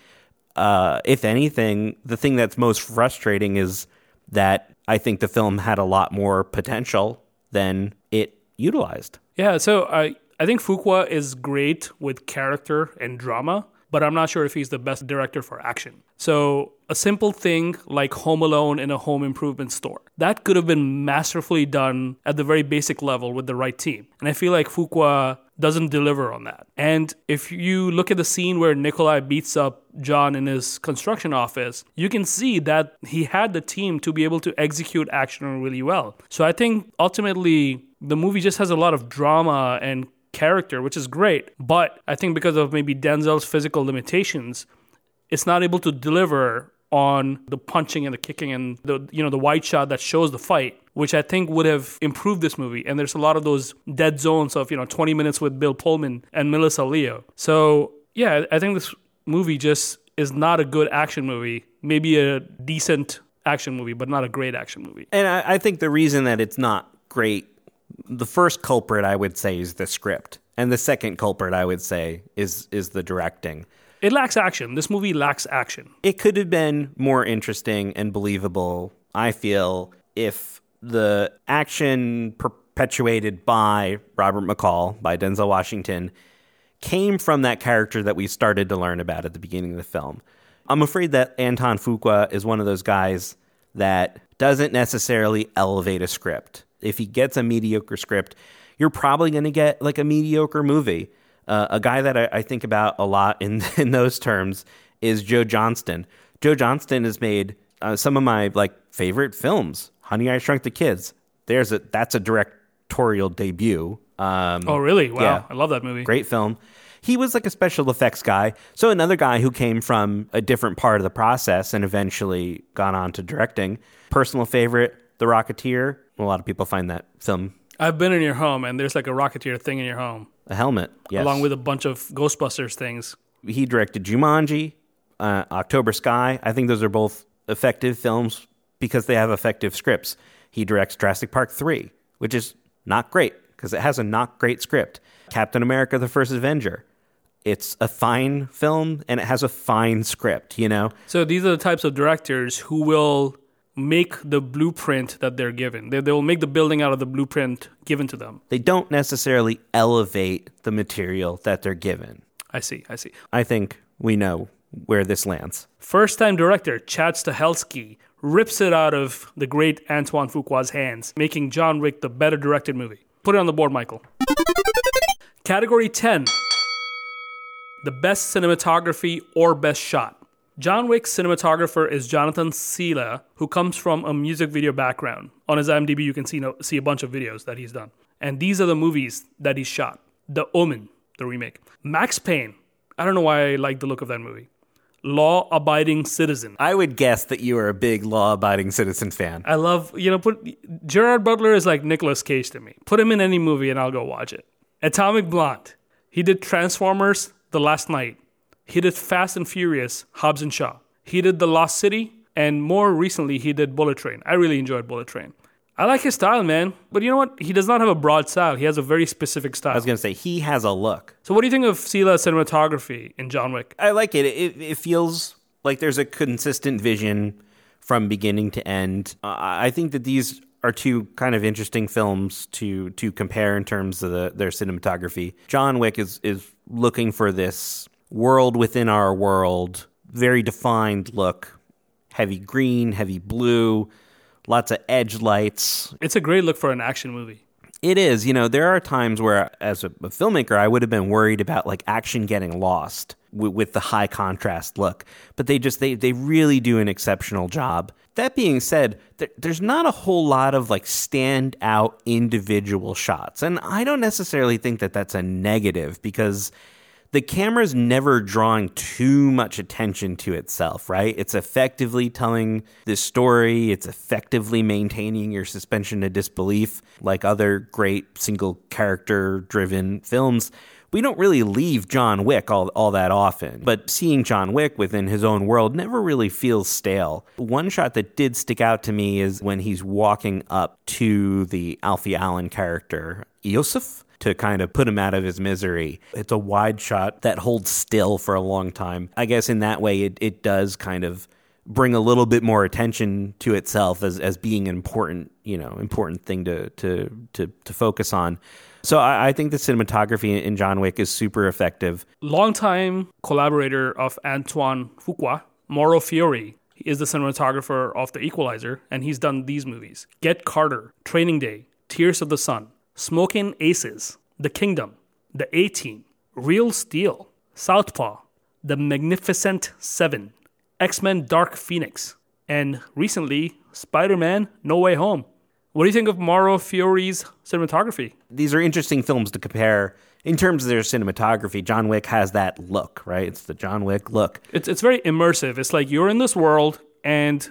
Uh, if anything, the thing that's most frustrating is that I think the film had a lot more potential than it utilized. Yeah, so I I think Fuqua is great with character and drama, but I'm not sure if he's the best director for action. So, a simple thing like Home Alone in a home improvement store, that could have been masterfully done at the very basic level with the right team. And I feel like Fuqua doesn't deliver on that. And if you look at the scene where Nikolai beats up John in his construction office, you can see that he had the team to be able to execute action really well. So I think ultimately the movie just has a lot of drama and character, which is great. But I think because of maybe Denzel's physical limitations, it's not able to deliver on the punching and the kicking and the you know the wide shot that shows the fight which I think would have improved this movie. And there's a lot of those dead zones of, you know, 20 minutes with Bill Pullman and Melissa Leo. So, yeah, I think this movie just is not a good action movie. Maybe a decent action movie, but not a great action movie. And I, I think the reason that it's not great, the first culprit I would say is the script. And the second culprit I would say is is the directing. It lacks action. This movie lacks action. It could have been more interesting and believable, I feel, if the action perpetuated by Robert McCall, by Denzel Washington, came from that character that we started to learn about at the beginning of the film. I'm afraid that Antoine Fuqua is one of those guys that doesn't necessarily elevate a script. If he gets a mediocre script, you're probably going to get like a mediocre movie. Uh, a guy that I, I, think about a lot in [laughs] in those terms is Joe Johnston. Joe Johnston has made uh, some of my like favorite films. Honey, I Shrunk the Kids. There's a that's a directorial debut. Um, oh, really? Wow, yeah, I love that movie. Great film. He was like a special effects guy. So another guy who came from a different part of the process and eventually got on to directing. Personal favorite, The Rocketeer. A lot of people find that film. I've been in your home, and there's like a Rocketeer thing in your home. A helmet, yes. Along with a bunch of Ghostbusters things. He directed Jumanji, uh, October Sky. I think those are both effective films because they have effective scripts. He directs Jurassic Park 3, which is not great because it has a not great script. Captain America the First Avenger. It's a fine film and it has a fine script, you know? So these are the types of directors who will make the blueprint that they're given. They, they will make the building out of the blueprint given to them. They don't necessarily elevate the material that they're given. I see, I see. I think we know where this lands. First time director Chad Stahelski rips it out of the great Antoine Fuqua's hands, making John Wick the better directed movie. Put it on the board, Michael. Category 10 The best cinematography or best shot. John Wick's cinematographer is Jonathan Sela, who comes from a music video background. On his IMDb, you can see, see a bunch of videos that he's done. And these are the movies that he shot The Omen, the remake. Max Payne. I don't know why I like the look of that movie law abiding citizen. I would guess that you are a big law abiding citizen fan. I love, you know, put Gerard Butler is like Nicolas Cage to me. Put him in any movie and I'll go watch it. Atomic Blonde. He did Transformers The Last Knight. He did Fast and Furious, Hobbs and Shaw. He did The Lost City, and more recently he did Bullet Train. I really enjoyed Bullet Train. I like his style, man. But you know what? He does not have a broad style. He has a very specific style. I was going to say, he has a look. So, what do you think of Sela's cinematography in John Wick? I like it. It, it feels like there's a consistent vision from beginning to end. Uh, I think that these are two kind of interesting films to to compare in terms of the, their cinematography. John Wick is is looking for this world within our world, very defined look, heavy green, heavy blue, lots of edge lights. It's a great look for an action movie. It is. You know, there are times where, as a, a filmmaker, I would have been worried about like action getting lost w- with the high contrast look. But they just they they really do an exceptional job. That being said, there, there's not a whole lot of like stand out individual shots, and I don't necessarily think that that's a negative because the camera's never drawing too much attention to itself, right? It's effectively telling this story, it's effectively maintaining your suspension of disbelief, like other great single character driven films. We don't really leave John Wick all, all that often, but seeing John Wick within his own world never really feels stale. One shot that did stick out to me is when he's walking up to the Alfie Allen character, Iosef to kind of put him out of his misery. It's a wide shot that holds still for a long time. I guess in that way, it, it does kind of bring a little bit more attention to itself as as being an important you know important thing to to to, to focus on. So I, I think the cinematography in John Wick is super effective. Longtime collaborator of Antoine Fuqua, Mauro Fiore, is the cinematographer of The Equalizer, and he's done these movies Get Carter, Training Day, Tears of the Sun, Smoking Aces, The Kingdom, The A Team, Real Steel, Southpaw, The Magnificent Seven, X Men Dark Phoenix, and recently Spider Man No Way Home. What do you think of Mauro Fiore's cinematography? These are interesting films to compare in terms of their cinematography. John Wick has that look, right? It's the John Wick look. It's it's very immersive. It's like you're in this world and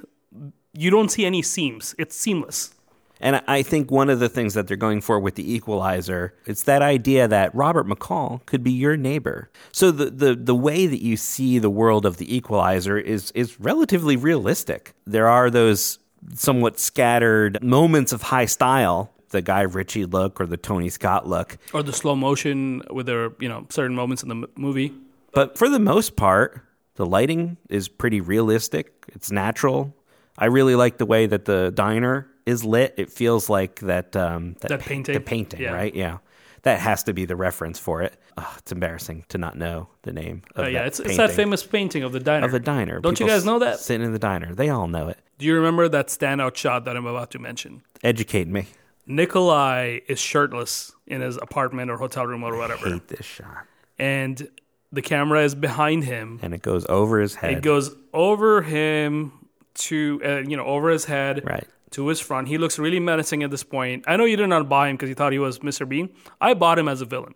you don't see any seams. It's seamless. And I- think one of the things that they're going for with the Equalizer, it's that idea that Robert McCall could be your neighbor. So the, the, the way that you see the world of the Equalizer is is relatively realistic. There are those somewhat scattered moments of high style, the Guy Ritchie look or the Tony Scott look. Or the slow motion with their, you know, certain moments in the m- movie. But for the most part, the lighting is pretty realistic. It's natural. I really like the way that the diner is lit. It feels like that um, That pa- painting? the painting, Yeah. right? Yeah, that has to be the reference for it. Oh, it's embarrassing to not know the name. Of Uh, yeah, that it's, it's that famous painting of the diner. of the diner. Don't you guys know that? Sitting in the diner, they all know it. Do you remember that standout shot that I'm about to mention? Educate me. Nikolai is shirtless in his apartment or hotel room or whatever, Hate this shot, and the camera is behind him. and it goes over his head. It goes over him to, uh, you know, over his head right. To his front. He looks really menacing at this point. I know you did not buy him because you thought he was Mr. Bean. I bought him as a villain.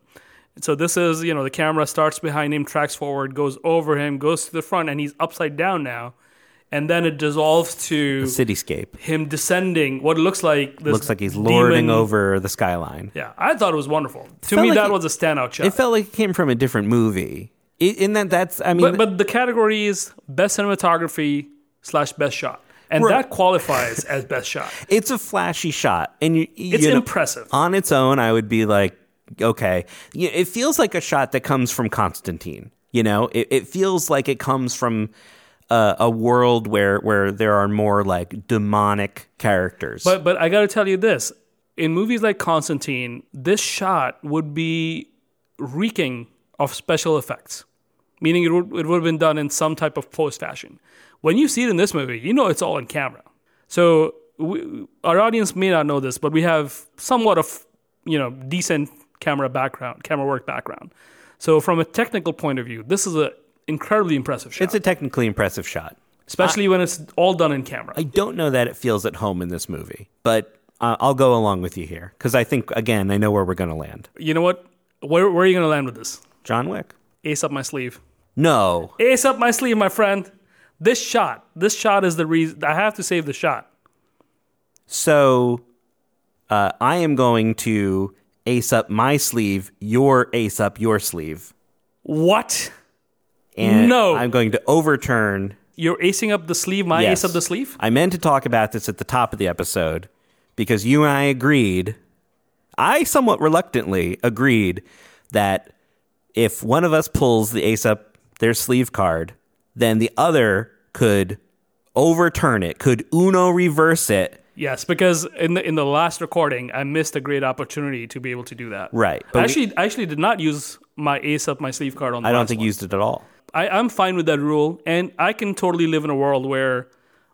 So this is, you know, the camera starts behind him, tracks forward, goes over him, goes to the front, and he's upside down now. And then it dissolves to Cityscape him descending. What looks like this looks like he's lording demon- over the skyline. Yeah, I thought it was wonderful. To me, like that it- was a standout shot. It felt like it came from a different movie. In that that's I mean but but the category is best cinematography slash best shot, and Right. that qualifies as best shot. [laughs] it's a flashy shot and you, you It's know, impressive. on its own i would be like okay it feels like a shot that comes from constantine you know it, it feels like it comes from a, a world where where there are more like demonic characters But but I got to tell you this: in movies like Constantine, this shot would be reeking of special effects, meaning it would it would have been done in some type of post fashion. When you see it in this movie, you know it's all in camera. So we, our audience may not know this, but we have somewhat of you know decent camera background, camera work background. So from a technical point of view, this is an incredibly impressive shot, it's a technically impressive shot especially when it's all done in camera. i don't know that it feels at home in this movie but uh, i'll go along with you here because i think again i know where we're going to land you know what? Where, where are you going to land with this? john wick Ace up my sleeve. no Ace up my sleeve, my friend. This shot, this shot is the reason I have to save the shot. So uh, I am going to ace up my sleeve, your ace up your sleeve. What? And No. I'm going to overturn. You're acing up the sleeve, my yes. ace up the sleeve? I meant to talk about this at the top of the episode because you and I agreed, I somewhat reluctantly agreed that if one of us pulls the ace up their sleeve card, then the other could overturn it, could Uno reverse it. Yes, because in the in the last recording, I missed a great opportunity to be able to do that. Right. I But we- actually I actually did not use my ace up my sleeve card on the I don't think one. you used it at all. I, I'm fine with that rule, and I can totally live in a world where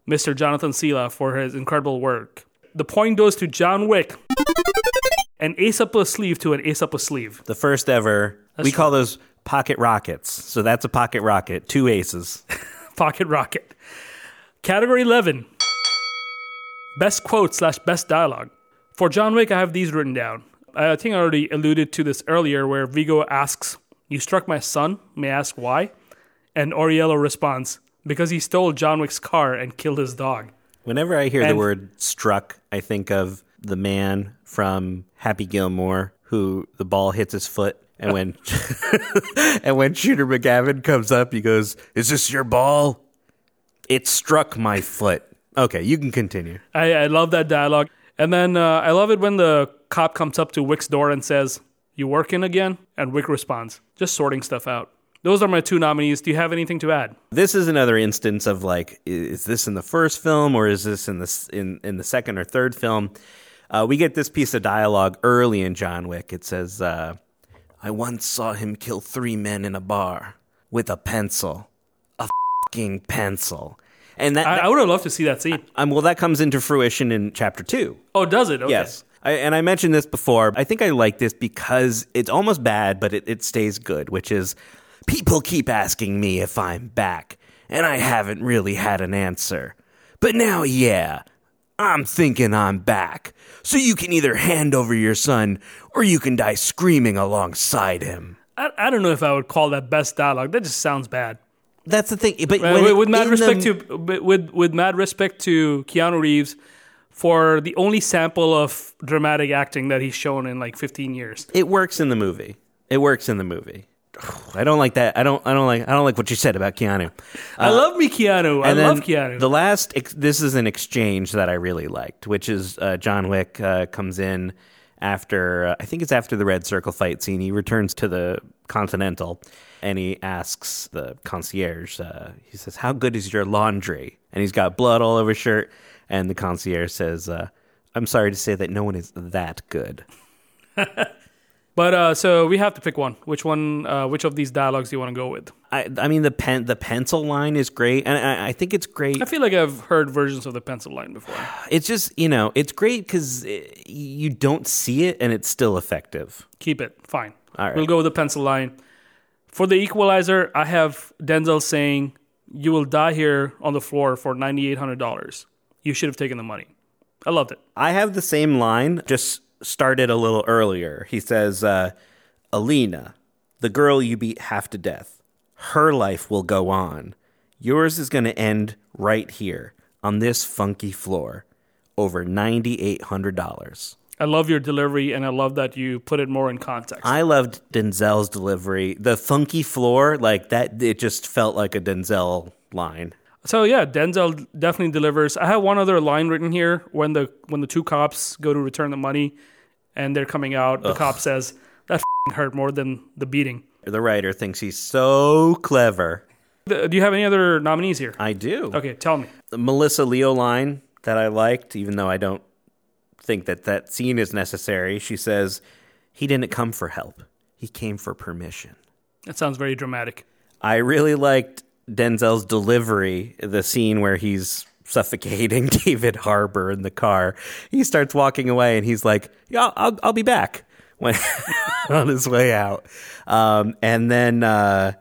Mr. Jonathan Sela, for his incredible work, the point goes to John Wick. An ace up a sleeve to an ace up a sleeve. The first ever. we call those pocket rockets. So that's a pocket rocket. Two aces. [laughs] Pocket Rocket. Category 11 Best quote slash best dialogue. For John Wick, I have these written down. I think I already alluded to this earlier where Viggo asks, You struck my son? May I ask why? And Aurelio responds, Because he stole John Wick's car and killed his dog. Whenever I hear the word struck, I think of the man from Happy Gilmore who the ball hits his foot. And when [laughs] and when Shooter McGavin comes up, he goes, "Is this your ball? It struck my foot." Okay, you can continue. I, I love that dialogue. And then uh, I love it when the cop comes up to Wick's door and says, You working again? And Wick responds, Just sorting stuff out. Those are my two nominees. Do you have anything to add? This is another instance of like, is this in the first film or is this in the in in the second or third film? Uh, we get this piece of dialogue early in John Wick. It says, uh, "I once saw him kill three men in a bar with a pencil, a fucking pencil." And that, I, I would have loved to see that scene. um, well, that comes into fruition in chapter two. Oh, does it? Okay. Yes. I, and I mentioned this before. I think I like this because it's almost bad, but it, it stays good, which is people keep asking me if I'm back, and I haven't really had an answer. But now, yeah, I'm thinking I'm back. So you can either hand over your son or you can die screaming alongside him. I, I don't know if I would call that best dialogue. That just sounds bad. That's the thing. But with, it- with mad respect the- to with with mad respect to Keanu Reeves for the only sample of dramatic acting that he's shown in like 15 years. it works in the movie. It works in the movie. I don't like that. I don't. I don't like. I don't like what you said about Keanu. I love me Keanu. I love Keanu. The last, ex- this is an exchange that I really liked, which is uh, John Wick uh, comes in after, uh, I think it's after the Red Circle fight scene. He returns to the Continental and he asks the concierge, uh, he says, How good is your laundry? And he's got blood all over his shirt. And the concierge says, uh, I'm sorry to say that no one is that good. [laughs] but uh, so we have to pick one. Which one? Uh, which of these dialogues do you want to go with? I, I mean, the pen, the pencil line is great, and I, I think it's great. I feel like I've heard versions of the pencil line before. [sighs] It's just you know, it's great because you don't see it, and it's still effective. Keep it. Fine. All right. We'll go with the pencil line. For the equalizer, I have Denzel saying, You will die here on the floor for $9,800. You should have taken the money. I loved it. I have the same line, just started a little earlier. He says, uh, Alina, the girl you beat half to death, her life will go on. Yours is going to end right here on this funky floor. Over $9,800. I love your delivery, and I love that you put it more in context. I loved Denzel's delivery. The funky floor, like that, it just felt like a Denzel line. So yeah, Denzel definitely delivers. I have one other line written here when the when the two cops go to return the money, and they're coming out. The cop says that hurt more than the beating. The writer thinks he's so clever. Do you have any other nominees here? I do. Okay, tell me. the Melissa Leo line that I liked, even though I don't think that that scene is necessary. She says, He didn't come for help, he came for permission. That sounds very dramatic. I really liked Denzel's delivery, the scene where he's suffocating [laughs] David Harbour in the car. He starts walking away and he's like, Yeah, I'll, I'll be back [laughs] when on his way out. Um, and then, uh,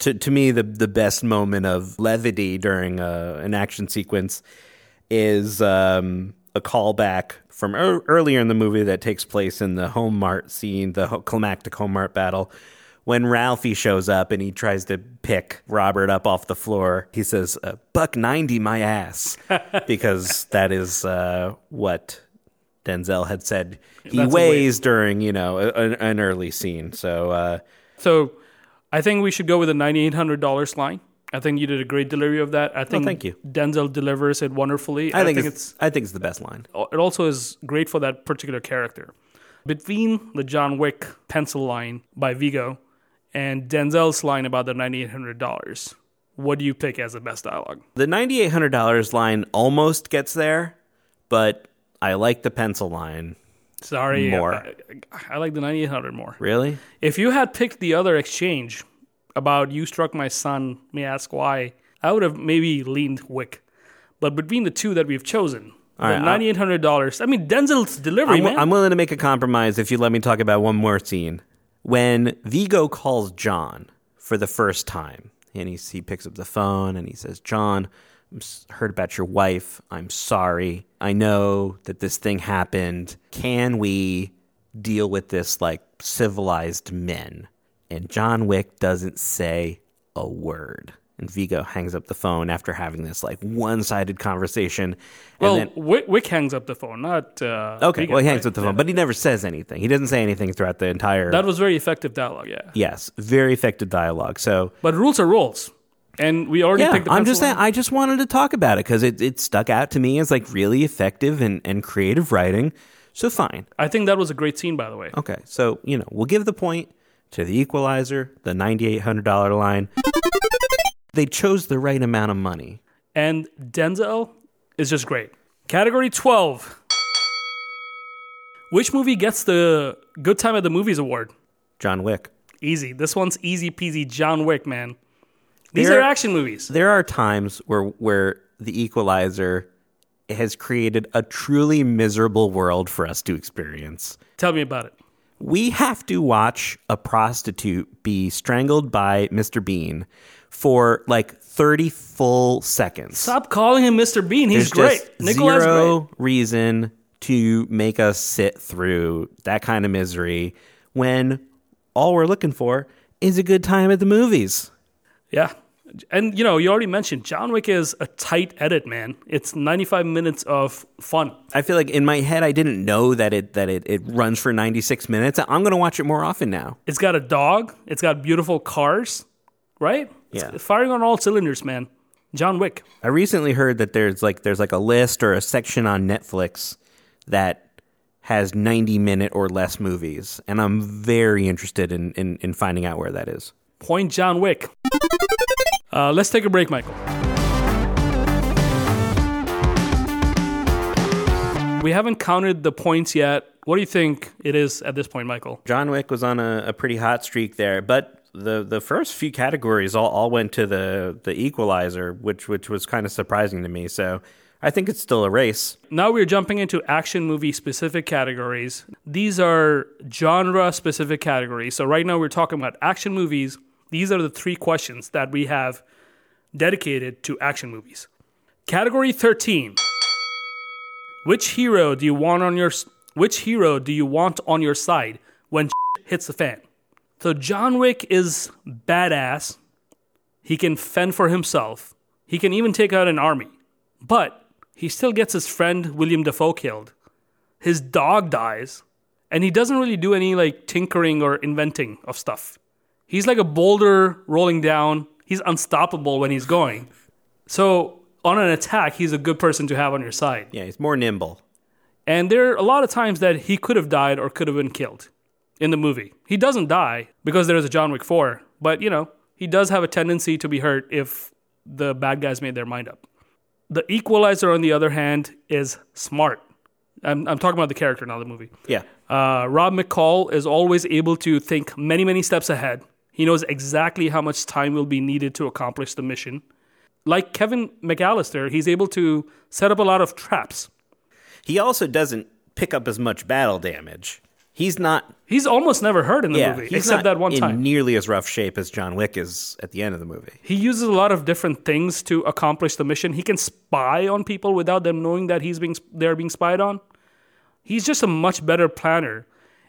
to, to me, the, the best moment of levity during uh, an action sequence is um, a callback from ear earlier in the movie that takes place in the Home Mart scene, the ho- climactic Home Mart battle. When Ralphie shows up and he tries to pick Robert up off the floor, he says, uh, "Buck ninety my ass," [laughs] because that is uh, what Denzel had said he That's weighs during you know an, an early scene. So uh, So I think we should go with the $9,800 line. I think you did a great delivery of that. I think thank you. Denzel delivers it wonderfully. I, think, it's, I think it's the best line. it also is great for that particular character. Between the John Wick pencil line by Viggo and Denzel's line about the $9,800, what do you pick as the best dialogue? The ninety eight hundred dollars line almost gets there, but I like the pencil line. Sorry, More. I, I like the 9800 more. Really? If you had picked the other exchange about you struck my son, may I ask why, I would have maybe leaned Wick. But between the two that we've chosen, All the right, ninety eight hundred dollars. I mean, Denzel's delivery, I'm, man. I'm willing to make a compromise if you let me talk about one more scene. When Viggo calls John for the first time, and he, he picks up the phone and he says, John, I'm heard about your wife. I'm sorry. I know that this thing happened. Can we deal with this like civilized men? And John Wick doesn't say a word. And Viggo hangs up the phone after having this like one sided conversation. well, then, Wick, Wick hangs up the phone, not uh, Okay, Viggo, well, he hangs right? up the phone, but he never says anything. He doesn't say anything throughout the entire. That was very effective dialogue, yeah. yes, very effective dialogue. So But rules are rules, and we already yeah, picked the I'm just saying. I just wanted to talk about it because it, it stuck out to me as like really effective and, and creative writing. So fine, I think that was a great scene, by the way. okay. So you know, we'll give the point to The Equalizer, the $9,800 line. They chose the right amount of money. And Denzel is just great. Category 12. Which movie gets the Good Time at the Movies award? John Wick. Easy. This one's easy peasy John Wick, man. These There- are action movies. There are times where where The Equalizer has created a truly miserable world for us to experience. Tell me about it. We have to watch a prostitute be strangled by Mr. Bean for like 30 full seconds. Stop calling him Mr. Bean. He's There's great. just Nicolas zero great. reason to make us sit through that kind of misery when all we're looking for is a good time at the movies. Yeah. And you know, you already mentioned John Wick is a tight edit, man. It's 95 minutes of fun. I feel like in my head I didn't know that it that it, it runs for 96 minutes. I'm going to watch it more often now. It's got a dog. It's got beautiful cars, right? It's Yeah. firing on all cylinders, man. John Wick. I recently heard that there's like there's like a list or a section on Netflix that has 90 minute or less movies and I'm very interested in in, in finding out where that is. Point John Wick. Uh, let's take a break, Michael. We haven't counted the points yet. What do you think it is at this point, Michael? John Wick was on a, a pretty hot streak there, but the the first few categories all, all went to the the equalizer, which which was kind of surprising to me. So I think it's still a race. Now we're jumping into action movie specific categories. These are genre specific categories. So right now we're talking about action movies. These are the three questions that we have dedicated to action movies. Category 13. Which hero do you want on your which hero do you want on your side when [laughs] hits the fan? So John Wick is badass. He can fend for himself. He can even take out an army. But he still gets his friend Willem Dafoe killed. His dog dies, and he doesn't really do any like tinkering or inventing of stuff. He's like a boulder rolling down. He's unstoppable when he's going. [laughs] So on an attack, he's a good person to have on your side. Yeah, he's more nimble. And there are a lot of times that he could have died or could have been killed in the movie. He doesn't die because there is a John Wick 4, but you know, he does have a tendency to be hurt if the bad guys made their mind up. The Equalizer, on the other hand, is smart. I'm, I'm talking about the character, not the movie. Yeah. Uh, Rob McCall is always able to think many, many steps ahead. He knows exactly how much time will be needed to accomplish the mission. Like Kevin McAllister, he's able to set up a lot of traps. He also doesn't pick up as much battle damage. He's not He's almost never hurt in the yeah, movie, he's except not that one in time. nearly as rough shape as John Wick is at the end of the movie. he uses a lot of different things to accomplish the mission. He can spy on people without them knowing that he's being they're being spied on. He's just a much better planner.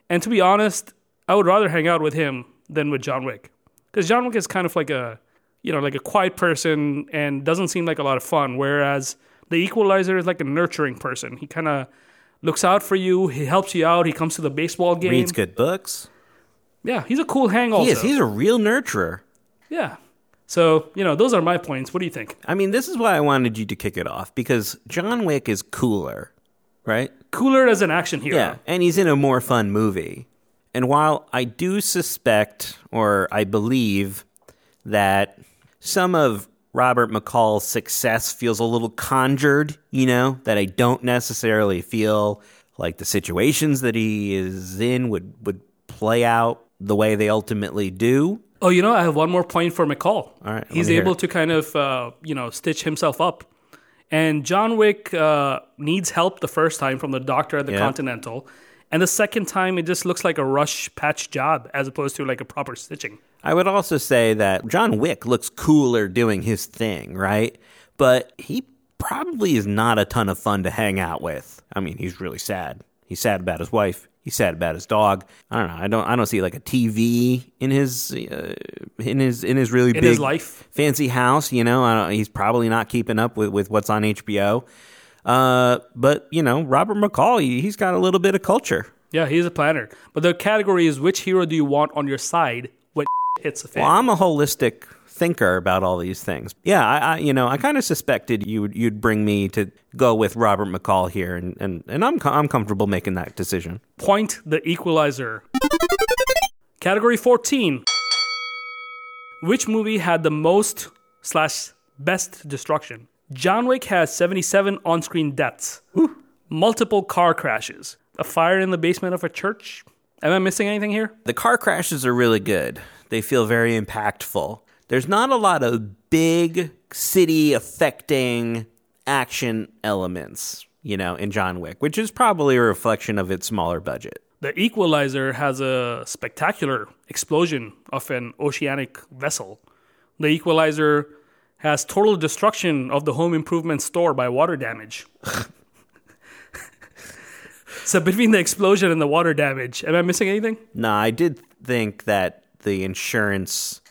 And to be honest, I would rather hang out with him than with John Wick. Cuz John Wick is kind of like a, you know, like a quiet person and doesn't seem like a lot of fun whereas the equalizer is like a nurturing person. He kind of looks out for you, he helps you out, he comes to the baseball game. Reads good books. Yeah, he's a cool hang also. He is. He's a real nurturer. Yeah. So, you know, those are my points. What do you think? I mean, this is why I wanted you to kick it off because John Wick is cooler, right? Cooler as an action hero. Yeah, and he's in a more fun movie. And while I do suspect or I believe that some of Robert McCall's success feels a little conjured, you know, that I don't necessarily feel like the situations that he is in would would play out the way they ultimately do. Oh, you know, I have one more point for McCall. All right, He's able to kind of, uh, you know, stitch himself up. And John Wick uh, needs help the first time from the doctor at the Yeah. Continental. And the second time, it just looks like a rush patch job as opposed to like a proper stitching. I would also say that John Wick looks cooler doing his thing, right? But he probably is not a ton of fun to hang out with. I mean, he's really sad. He's sad about his wife. He's sad about his dog. I don't know. I don't. I don't see like a TV in his uh, in his in his really In big his life. fancy house. You know, I don't, he's probably not keeping up with, with what's on HBO. Uh, but you know, Robert McCall, he, he's got a little bit of culture. Yeah, he's a planner. But the category is which hero do you want on your side hits the fan? Well, I'm a holistic thinker about all these things. Yeah, I, I you know, I kind of suspected you would you'd bring me to go with Robert McCall here, and and, and I'm I'm comfortable making that decision. Point the equalizer. Category 14. Which movie had the most slash best destruction? John Wick has 77 on screen deaths, multiple car crashes, a fire in the basement of a church. Am I missing anything here? The car crashes are really good. They feel very impactful. There's not a lot of big city affecting action elements, you know, in John Wick, which is probably a reflection of its smaller budget. The Equalizer has a spectacular explosion of an oceanic vessel. The Equalizer has total destruction of the home improvement store by water damage. [laughs] so between the explosion and the water damage, am I missing anything? No, I did think that the insurance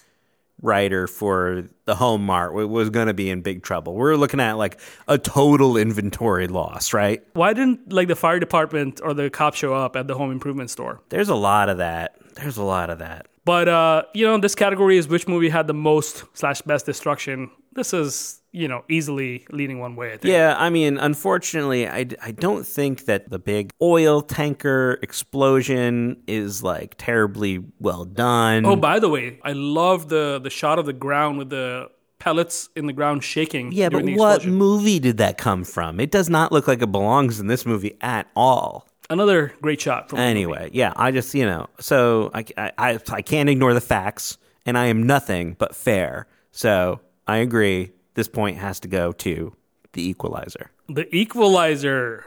writer for the Home Mart was going to be in big trouble. We're looking at like a total inventory loss, right? Why didn't like the fire department or the cops show up at the home improvement store? There's a lot of that. There's a lot of that. But uh, you know, this category is which movie had the most slash best destruction. This is you know easily leaning one way. I think. Yeah, I mean, unfortunately, I, I don't think that the big oil tanker explosion is like terribly well done. Oh, by the way, I love the the shot of the ground with the pellets in the ground shaking. yeah, but what movie did that come from? It does not look like it belongs in this movie at all. Another great shot. From. Anyway, yeah, I just you know, so I, I I I can't ignore the facts, and I am nothing but fair. So I agree. This point has to go to the Equalizer. The Equalizer.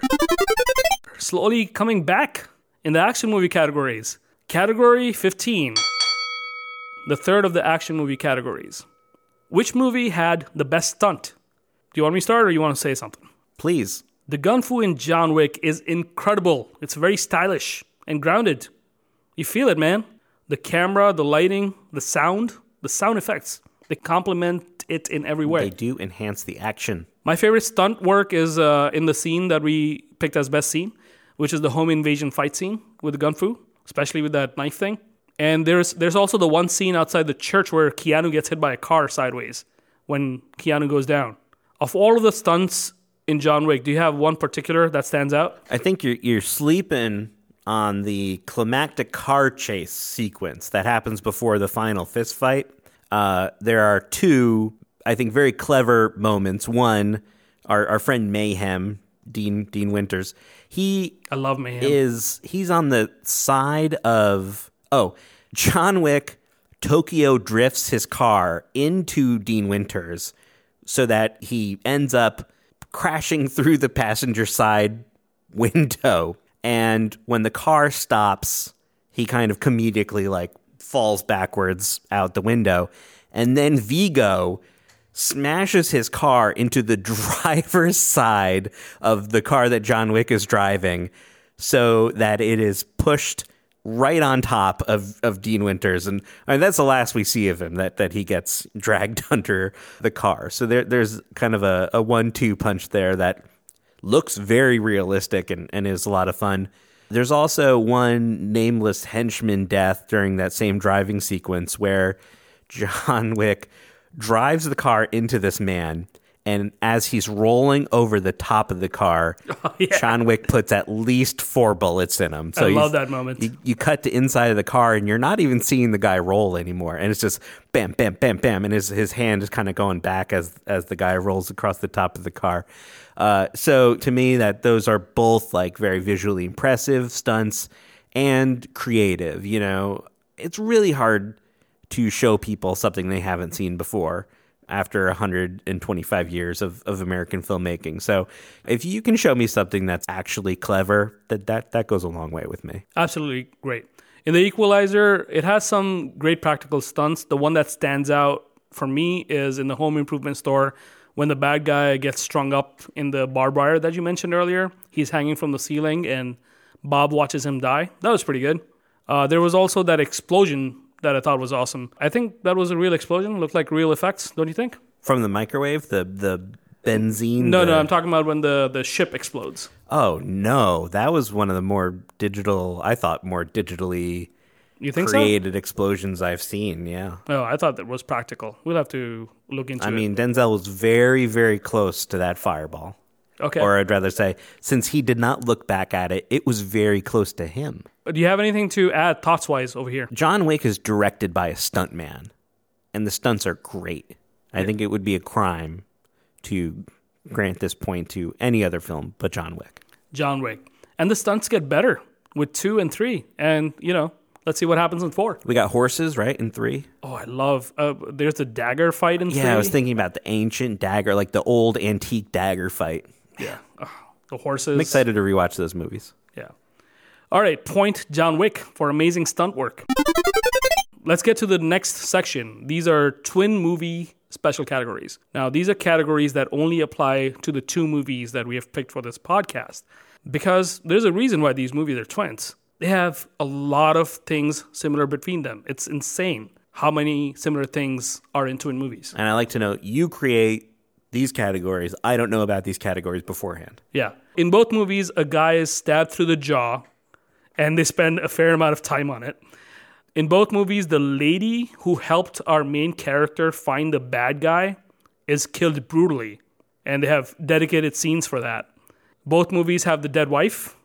Slowly coming back in the action movie categories. Category 15. The third of the action movie categories. Which movie had the best stunt? Do you want me to start or you want to say something? Please. The gun fu in John Wick is incredible. It's very stylish and grounded. You feel it, man. The camera, the lighting, the sound, the sound effects, they complement it in every way. They do enhance the action. My favorite stunt work is uh, in the scene that we picked as best scene, which is the home invasion fight scene with the gun fu, especially with that knife thing. And there's there's also the one scene outside the church where Keanu gets hit by a car sideways when Keanu goes down. Of all of the stunts in John Wick, do you have one particular that stands out? I think you're you're sleeping on the climactic car chase sequence that happens before the final fist fight. Uh, there are two, I think, very clever moments. One, our our friend Mayhem, Dean Dean Winters, he I love Mayhem. is he's on the side of oh John Wick. Tokyo drifts his car into Dean Winters so that he ends up crashing through the passenger side window. And when the car stops, he kind of comedically like falls backwards out the window. And then Viggo smashes his car into the [laughs] driver's side of the car that John Wick is driving so that it is pushed right on top of, of Dean Winters. And, and that's the last we see of him, that, that he gets [laughs] dragged [laughs] under the car. So there, there's kind of a, a one two punch there that looks very realistic and, and is a lot of fun. There's also one nameless henchman death during that same driving sequence where John [laughs] Wick drives the car into this man. And as he's rolling over the top of the car, [laughs] oh, John Wick puts at least four bullets in him. I you- love that moment. You, you cut to inside of the car, and you're not even seeing the guy roll anymore. And it's just bam, bam, bam, bam, and his his hand is kind of going back as as the guy rolls across the top of the car. Uh, so to me, that those are both like very visually impressive stunts and creative. You know, it's really hard to show people something they haven't seen before after 125 years of, of American filmmaking. So if you can show me something that's actually clever, that, that that goes a long way with me. Absolutely great. In the Equalizer, it has some great practical stunts. The one that stands out for me is in the home improvement store when the bad guy gets strung up in the barbed wire that you mentioned earlier. He's hanging from the ceiling and Bob watches him die. That was pretty good. Uh, there was also that explosion that I thought was awesome. I think that was a real explosion. Looked like real effects, don't you think? From the microwave, the the benzene. No, the- no, I'm talking about when the, the ship explodes. Oh no, that was one of the more digital. I thought more digitally You think so? created explosions I've seen. Yeah. so? Oh, I thought that was practical. We'll have to look into it. I it. mean, Denzel was very, very close to that fireball. okay. Or I'd rather say, since he did not look back at it, it was very close to him. Uh, do you have anything to add thoughts wise over here? John Wick is directed by a stuntman, and the stunts are great. I think it would be a crime to grant this point to any other film but John Wick. John Wick. And the stunts get better with two and three. And, you know, let's see what happens in four. We got horses, right? In three? Oh, I love. Uh, there's the dagger fight in three. Yeah, I was thinking about the ancient dagger, like the old antique dagger fight. Yeah. Oh, the horses. I'm excited to rewatch those movies. Yeah. All right, point John Wick for amazing stunt work. Let's get to the next section. These are twin movie special categories. Now, these are categories that only apply to the two movies that we have picked for this podcast because there's a reason why these movies are twins. They have a lot of things similar between them. It's insane how many similar things are in twin movies. And I like to know you create these categories. I don't know about these categories beforehand. Yeah. In both movies, a guy is stabbed through the jaw and they spend a fair amount of time on it. In both movies, the lady who helped our main character find the bad guy is killed brutally, and they have dedicated scenes for that. Both movies have the dead wife.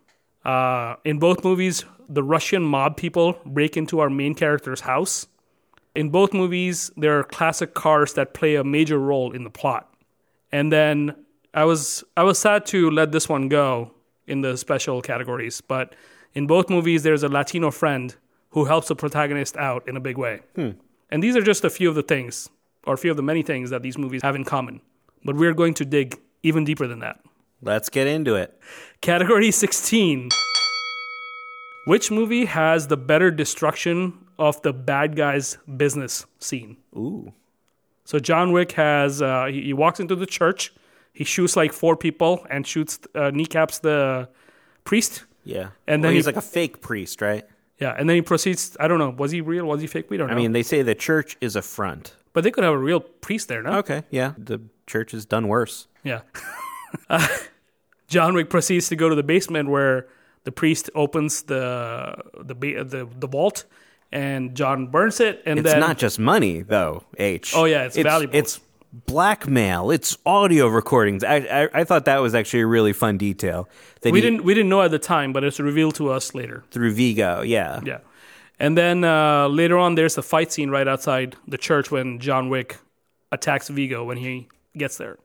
Uh, in both movies, the Russian mob people break into our main character's house. In both movies, there are classic cars that play a major role in the plot. And then I was I was sad to let this one go in the special categories, but in both movies, there's a Latino friend who helps the protagonist out in a big way. And these are just a few of the things, or a few of the many things that these movies have in common. But we're going to dig even deeper than that. Let's get into it. Category 16 Which movie has the better destruction of the bad guy's business scene? Ooh. So John Wick has, uh, he, he walks into the church, he shoots like four people and shoots, uh, kneecaps the priest. Yeah. And Well, then he's he- like a fake priest, right? Yeah, and then he proceeds. I don't know. Was he real? Was he fake? We don't know. I mean, they say the church is a front. but they could have a real priest there, no? Okay, yeah. The church has done worse. Yeah. [laughs] Uh, John Wick proceeds to go to the basement where the priest opens the the the, the vault, and John burns it, and It's then not just money, though, H. Oh, yeah, it's valuable. It's blackmail. It's audio recordings. I, I, I thought that was actually a really fun detail. That we he- didn't we didn't know at the time, but it's revealed to us later. Through Viggo, yeah. Yeah. And then uh, later on, there's a fight scene right outside the church when John Wick attacks Viggo when he gets there.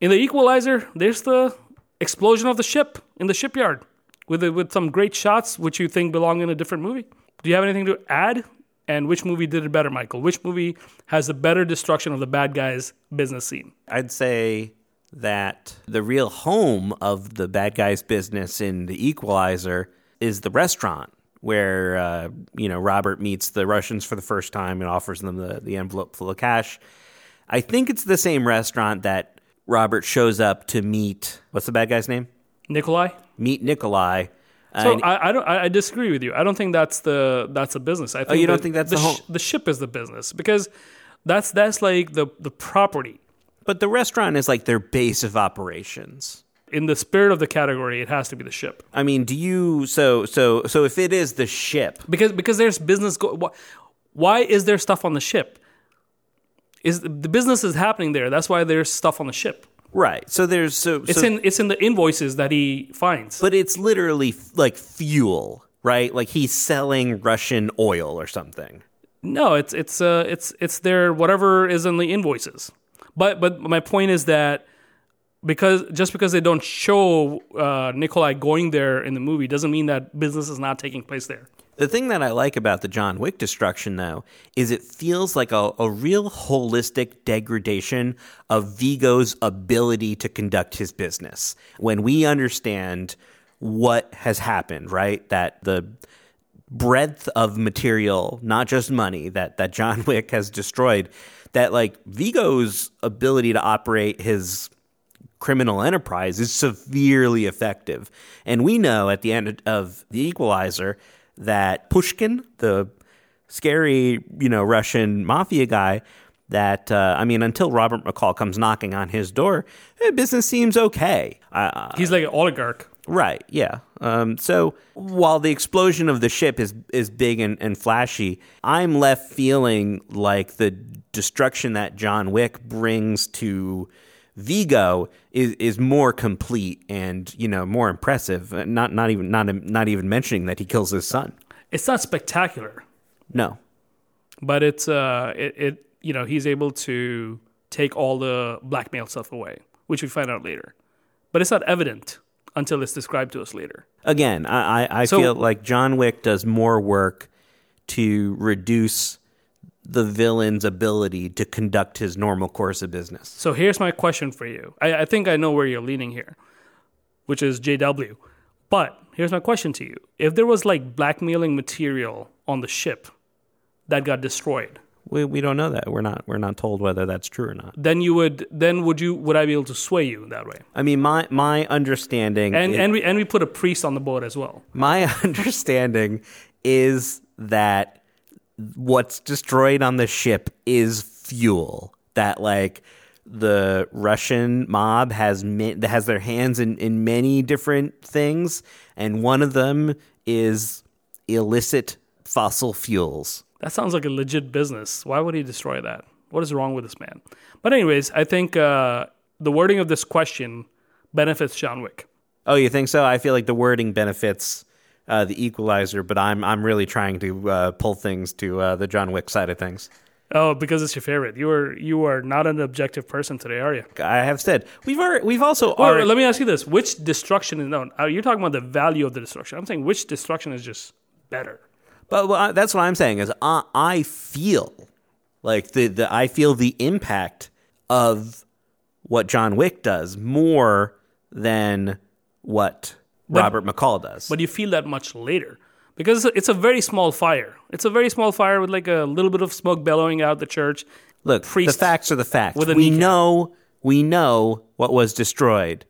In the Equalizer, there's the explosion of the ship in the shipyard with with some great shots, which you think belong in a different movie. Do you have anything to add? And which movie did it better, Michael? Which movie has the better destruction of the bad guy's business scene? I'd say that the real home of the bad guy's business in The Equalizer is the restaurant where uh, you know Robert meets the Russians for the first time and offers them the, the envelope full of cash. I think it's the same restaurant that Robert shows up to meet. What's the bad guy's name? Nikolai. Meet Nikolai. Uh, so And- I, I don't I I disagree with you. I don't think that's the that's a business. I oh, think Oh, you don't think that's the the whole- the ship is the business because that's that's like the the property. but the restaurant is like their base of operations. In the spirit of the category, it has to be the ship I mean, do you so so so if it is the ship, because because there's business. Go, wh- why is there stuff on the ship? Is the business is happening there? That's why there's stuff on the ship. right? So there's so It's so- in it's in the invoices that he finds. but it's literally f- like fuel, right? Like he's selling Russian oil or something. No, it's it's uh it's it's their whatever is in the invoices. But but my point is that because just because they don't show uh, Nikolai going there in the movie doesn't mean that business is not taking place there. The thing that I like about the John Wick destruction, though, is it feels like a, a real holistic degradation of Viggo's ability to conduct his business. When we understand what has happened, right? That the breadth of material, not just money, that, that John [laughs] Wick has destroyed, that like Viggo's ability to operate his criminal enterprise is severely effective. And we know at the end of The Equalizer that Pushkin, the scary, you know, Russian mafia guy, that, uh, I mean, until Robert McCall comes knocking on his door, eh, business seems okay. Uh, He's like an oligarch. Right. Yeah. Um, so while the explosion of the ship is is big and, and flashy, I'm left feeling like the destruction that John Wick brings to Viggo is is more complete and you know more impressive. Uh, Not not even not not even mentioning that he kills his son. It's not spectacular, No, but it's uh, it, it you know he's able to take all the blackmail stuff away, which we find out later. But it's not evident until it's described to us later. again, I I, I So- feel like John Wick does more work to reduce the villain's ability to conduct his normal course of business. So here's my question for you. I, I think I know where you're leaning here, which is JW. But here's my question to you: If there was like blackmailing material on the ship that got destroyed, We we don't know that. We're not we're not told whether that's true or not. then you would then would you would I be able to sway you that way? I mean, my my understanding And is- and we and we put a priest on the boat as well. my [laughs] understanding is that what's destroyed on the ship is fuel that like the Russian mob has has their hands in, in many different things and one of them is illicit fossil fuels. That sounds like a legit business. Why would he destroy that? What is wrong with this man? But anyways, I think uh, the wording of this question benefits John Wick. Oh, you think so? I feel like the wording benefits uh, the equalizer, but I'm I'm really trying to uh, pull things to uh, the John Wick side of things. Oh, because it's your favorite. You are you are not an objective person today, are you? I have said we've already, we've also already, wait, let me ask you this: Which destruction is known? Uh, You're talking about the value of the destruction. I'm saying which destruction is just better. But well, that's what I'm saying is I, I feel like the, the I feel the impact of what John Wick does more than what Robert McCall does. But you feel that much later because it's a, it's a very small fire. It's a very small fire with like a little bit of smoke bellowing out the church. Look, priest the facts are the facts. We kneecap. know we know what was destroyed,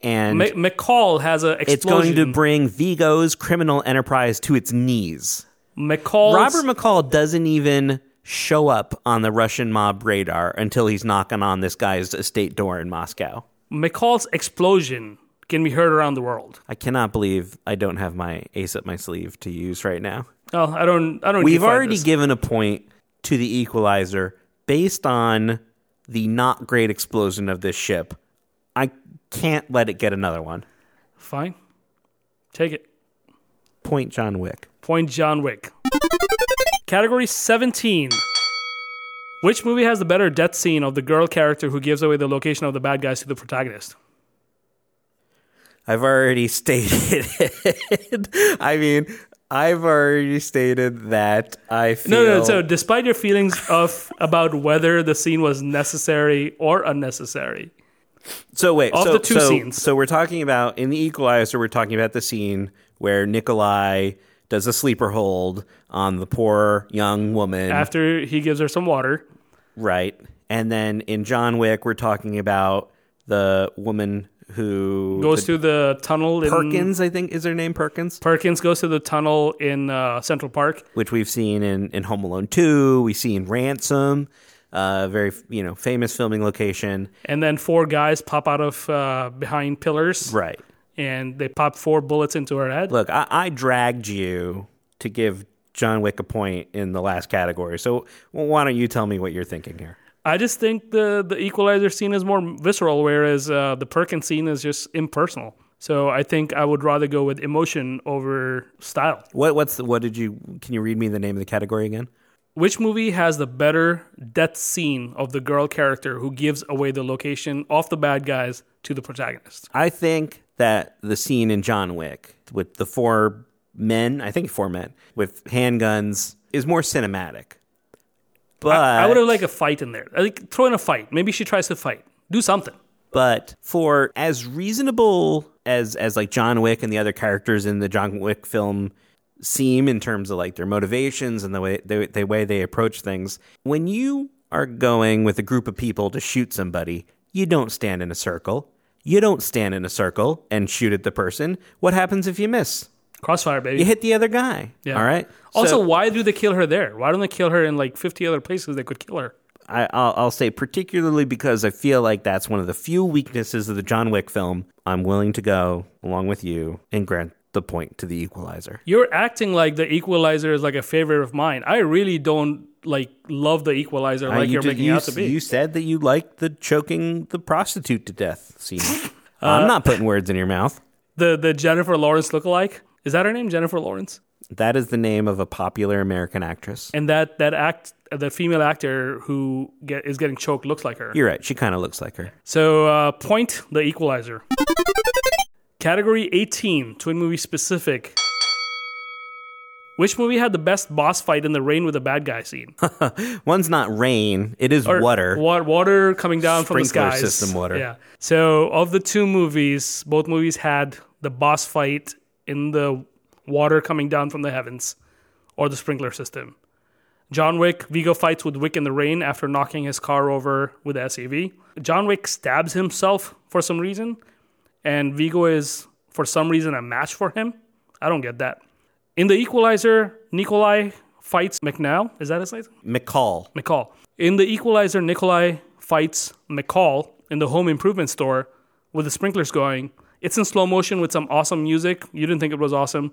and McCall has a it's going to bring Viggo's criminal enterprise to its knees. McCall. Robert McCall doesn't even show up on the Russian mob radar until he's knocking on this guy's estate door in Moscow. McCall's explosion can be heard around the world. I cannot believe I don't have my ace up my sleeve to use right now. Oh, I don't. I don't. We've give a fuck already this. given a point to the equalizer based on the not great explosion of this ship. I can't let it get another one. Fine. Take it. Point John Wick. Point John Wick. Category 17. Which movie has the better death scene of the girl character who gives away the location of the bad guys to the protagonist? I've already [laughs] stated I mean, I've already stated that I feel No, no. So, despite your feelings of about whether the scene was necessary or unnecessary, So wait, Of so, the two so, scenes. So we're talking about in the Equalizer. We're talking about the scene where Nikolai does a sleeper hold on the poor young woman, after he gives her some water, right? And then in John Wick, we're talking about the woman who goes to the tunnel in Perkins. I think is her name Perkins, Perkins goes through the tunnel in uh, Central Park. which we've seen in in Home Alone Two. We see in Ransom, uh, very you know famous filming location, And then four guys pop out of uh, behind pillars, right? and they pop four bullets into her head. Look, I, I dragged you to give John Wick a point in the last category. So why don't you tell me what you're thinking here? I just think the the Equalizer scene is more visceral, whereas uh, the Perkins scene is just impersonal. So I think I would rather go with emotion over style. What what's the, what did you? Can you read me the name of the category again? Which movie has the better death scene of the girl character who gives away the location of the bad guys to the protagonist? I think that the scene in John Wick with the four men, I think four men with handguns, is more cinematic. But I, I would have liked a fight in there. Like throw in a fight. Maybe she tries to fight. Do something. But for as reasonable as as like John Wick and the other characters in the John Wick film seem in terms of like their motivations and the way the, the way they approach things, when you are going with a group of people to shoot somebody, you don't stand in a circle. You don't stand in a circle and shoot at the person. What happens if you miss? Crossfire, baby. You hit the other guy. Yeah. All right. Also, So- why do they kill her there? Why don't they kill her in like 50 other places they could kill her? I, I'll, I'll say particularly because I feel like that's one of the few weaknesses of the John Wick film. I'm willing to go along with you and grant the point to the Equalizer. You're acting like the Equalizer is like a favorite of mine. I really don't like love the Equalizer Uh, like you you're did- making you, out to be. You said that you liked the choking the prostitute to death scene. [laughs] Uh, I'm not putting words in your mouth. the the Jennifer Lawrence lookalike is that her name, Jennifer Lawrence? That is the name of a popular American actress. And that that act, the female actor who get, is getting choked looks like her. You're right. She kind of looks like her. So, uh, point the equalizer. Category 18, twin movie specific. Which movie had the best boss fight in the rain with a bad guy scene? [laughs] One's not rain. It is Or water. wa- water coming down from the Sprinkler skies. system water. Yeah. So, of the two movies, both movies had the boss fight in the water coming down from the heavens or the sprinkler system. John Wick, Viggo fights with Wick in the rain after knocking his car over with the SUV. John Wick stabs himself for some reason, and Viggo is, for some reason, a match for him. I don't get that. In The Equalizer, Nikolai fights McNow. Is that his name? McCall. McCall. In The Equalizer, Nikolai fights McCall in the home improvement store with the sprinklers going. It's in slow motion with some awesome music. You didn't think it was awesome.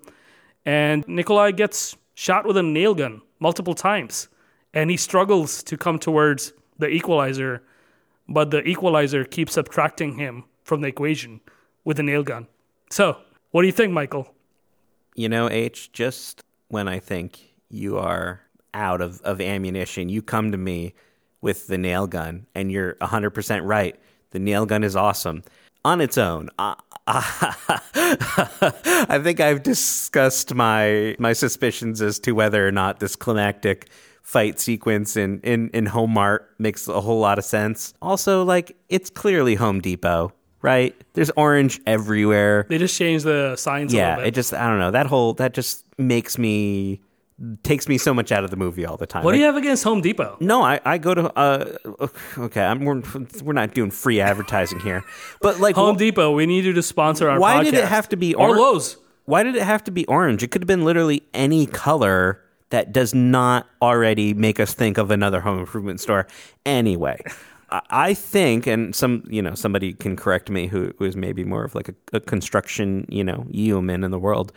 And Nikolai gets shot with a nail gun multiple times. And he struggles to come towards the equalizer, but the equalizer keeps subtracting him from the equation with a nail gun. So, what do you think, Michael? You know, H, just when I think you are out of, of ammunition, you come to me with the nail gun, and you're 100% right. The nail gun is awesome on its own. I, [laughs] I think I've discussed my my suspicions as to whether or not this climactic fight sequence in, in, in Home Mart makes a whole lot of sense. Also, like, it's clearly Home Depot, right? There's orange everywhere. They just changed the signs a Yeah, little bit. it just I don't know. That whole that just makes me takes me so much out of the movie all the time. what do you have against Home Depot? no, I, I go to uh okay, I'm we're, we're not doing free advertising here. But like Home wh- Depot, we need you to sponsor our why did it have to be or or- Lowe's? why did it have to be orange? It could have been literally any color that does not already make us think of another home improvement store anyway. I- I think, and some, you know, somebody can correct me who, who is maybe more of like a, a construction, you know, yeoman in the world.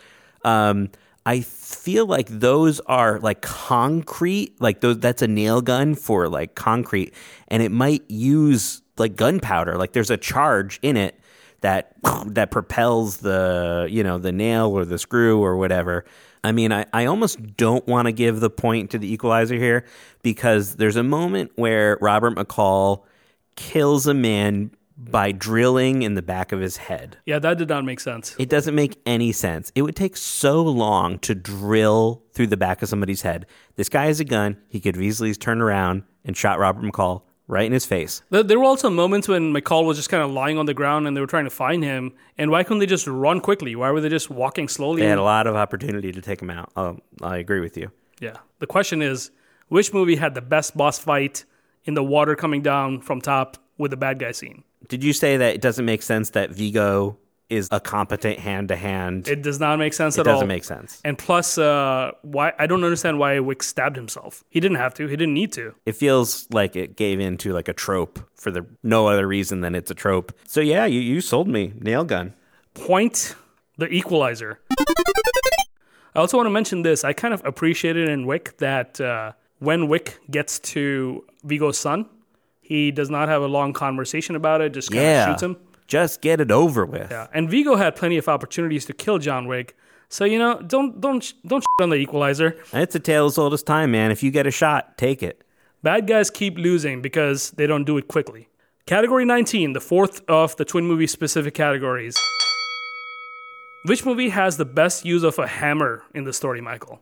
Um, I feel like those are like concrete, like those. That's a nail gun for like concrete, and it might use like gunpowder. Like there's a charge in it that [clears throat] that propels the you know the nail or the screw or whatever. I mean, I, I almost don't want to give the point to the equalizer here because there's a moment where Robert McCall kills a man by drilling in the back of his head. Yeah, that did not make sense. It doesn't make any sense. It would take so long to drill through the back of somebody's head. This guy has a gun. He could have easily turned around and shot Robert McCall right in his face. There, there were also moments when McCall was just kind of lying on the ground and they were trying to find him. And why couldn't they just run quickly? Why were they just walking slowly? They had a lot of opportunity to take him out. Oh, I agree with you. yeah. The question is, which movie had the best boss fight in the water coming down from top with the bad guy scene? Did you say that it doesn't make sense that Viggo is a competent hand to hand? It does not make sense It at all. It doesn't make sense. And plus, uh, why I don't understand why Wick stabbed himself. He didn't have to. He didn't need to. It feels like it gave into like a trope for the no other reason than it's a trope. So yeah, you, you sold me. Nail gun. Point the equalizer. I also want to mention this. I kind of appreciated in Wick that uh, when Wick gets to Viggo's son, he does not have a long conversation about it. Just kind of Yeah. shoots him. Just get it over with. Yeah, and Viggo had plenty of opportunities to kill John Wick. So you know, don't don't don't shit on the equalizer. It's a tale as old as time, man. If you get a shot, take it. Bad guys keep losing because they don't do it quickly. Category 19, the fourth of the twin movie specific categories. Which movie has the best use of a hammer in the story, Michael?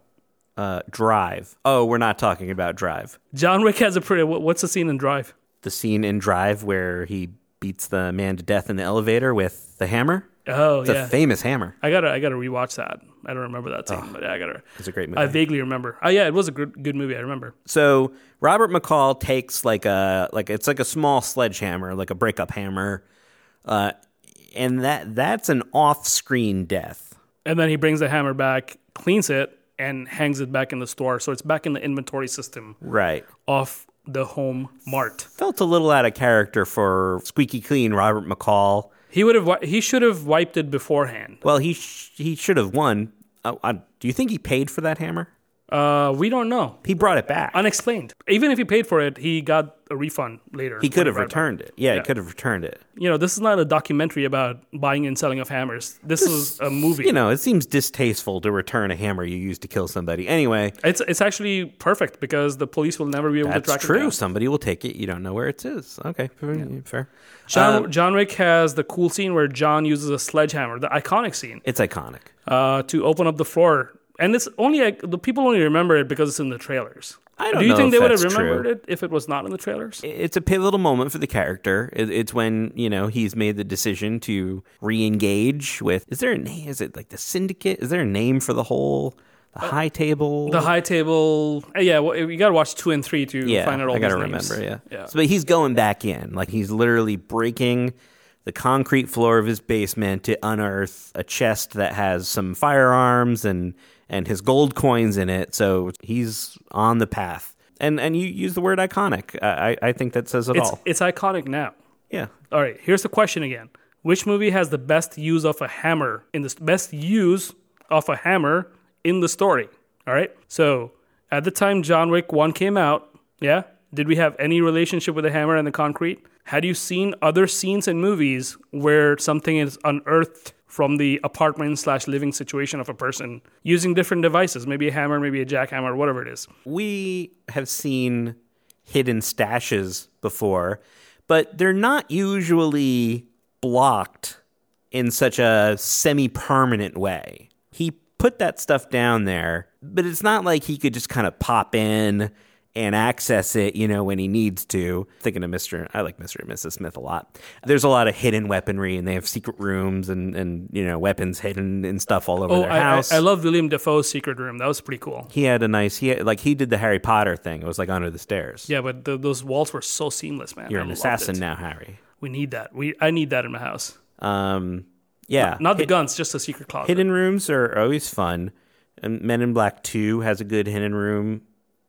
Uh, Drive. Oh, we're not talking about Drive. John Wick has a pretty. What's the scene in Drive? The scene in Drive where he beats the man to death in the elevator with the hammer. Oh It's yeah, a famous hammer. I gotta I gotta rewatch that. I don't remember that scene, but yeah, I gotta. It's a great movie. I vaguely remember. Oh yeah, it was a good good movie. I remember. So Robert McCall takes like a like it's like a small sledgehammer, like a breakup hammer, uh, and that that's an off-screen death. And then he brings the hammer back, cleans it, and hangs it back in the store. So it's back in the inventory system Right. of the home mart. Felt a little out of character for squeaky clean Robert McCall. He would have. He should have wiped it beforehand. Well, he sh- he should have won. Uh, uh, do you think he paid for that hammer? Uh, we don't know. He brought it back. Unexplained. Even if he paid for it, he got a refund later. he could have returned it. Yeah, Yeah. he could have returned it. You know, this is not a documentary about buying and selling of hammers. This is a movie. You know, it seems distasteful to return a hammer you used to kill somebody. Anyway, It's it's actually perfect because the police will never be able to track it That's true. Somebody will take it. You don't know where it is. Okay, fair. fair. John, Um, John Wick has the cool scene where John uses a sledgehammer, the iconic scene, it's iconic. uh, to open up the floor. And it's only like, the people only remember it because it's in the trailers. I don't know. Do you think they would have remembered true. it if it was not in the trailers? It's a pivotal moment for the character. It's when you know he's made the decision to re-engage with. Is there a name? Is it like the syndicate? Is there a name for the whole the high table? Uh, The high table. uh, Yeah, well, you got to watch two and three to yeah, find out all I gotta remember. Yeah, yeah. So, but he's going back in, like he's literally breaking the concrete floor of his basement to unearth a chest that has some firearms and and his gold coins in it. So he's on the path. And and you use the word iconic. I I think that says it it's all. it's iconic now. Yeah. All right, here's the question again. Which movie has the best use of a hammer in the best use of a hammer in the story? All right. So, at the time John Wick 1 came out, yeah, did we have any relationship with the hammer and the concrete? Had you seen other scenes in movies where something is unearthed from the apartment slash living situation of a person using different devices, maybe a hammer, maybe a jackhammer, whatever it is? we have seen hidden stashes before, but they're not usually blocked in such a semi permanent way. He put that stuff down there, but it's not like he could just kind of pop in and access it, you know, when he needs to. Thinking of Mr. I like Mr. and Mrs. Smith a lot. There's a lot of hidden weaponry and they have secret rooms and, and you know, weapons hidden and stuff all over Oh, their I, I, house. I love William Dafoe's Secret Room. That was pretty cool. he had a nice he had, like he did the Harry Potter thing. It was like under the stairs. Yeah, but the, those walls were so seamless, man. You're I an assassin it. now, Harry. We need that. We I need that in my house. Um, yeah, Not the Hid- guns, just a secret closet. hidden rooms are always fun. And Men in Black Two has a good hidden room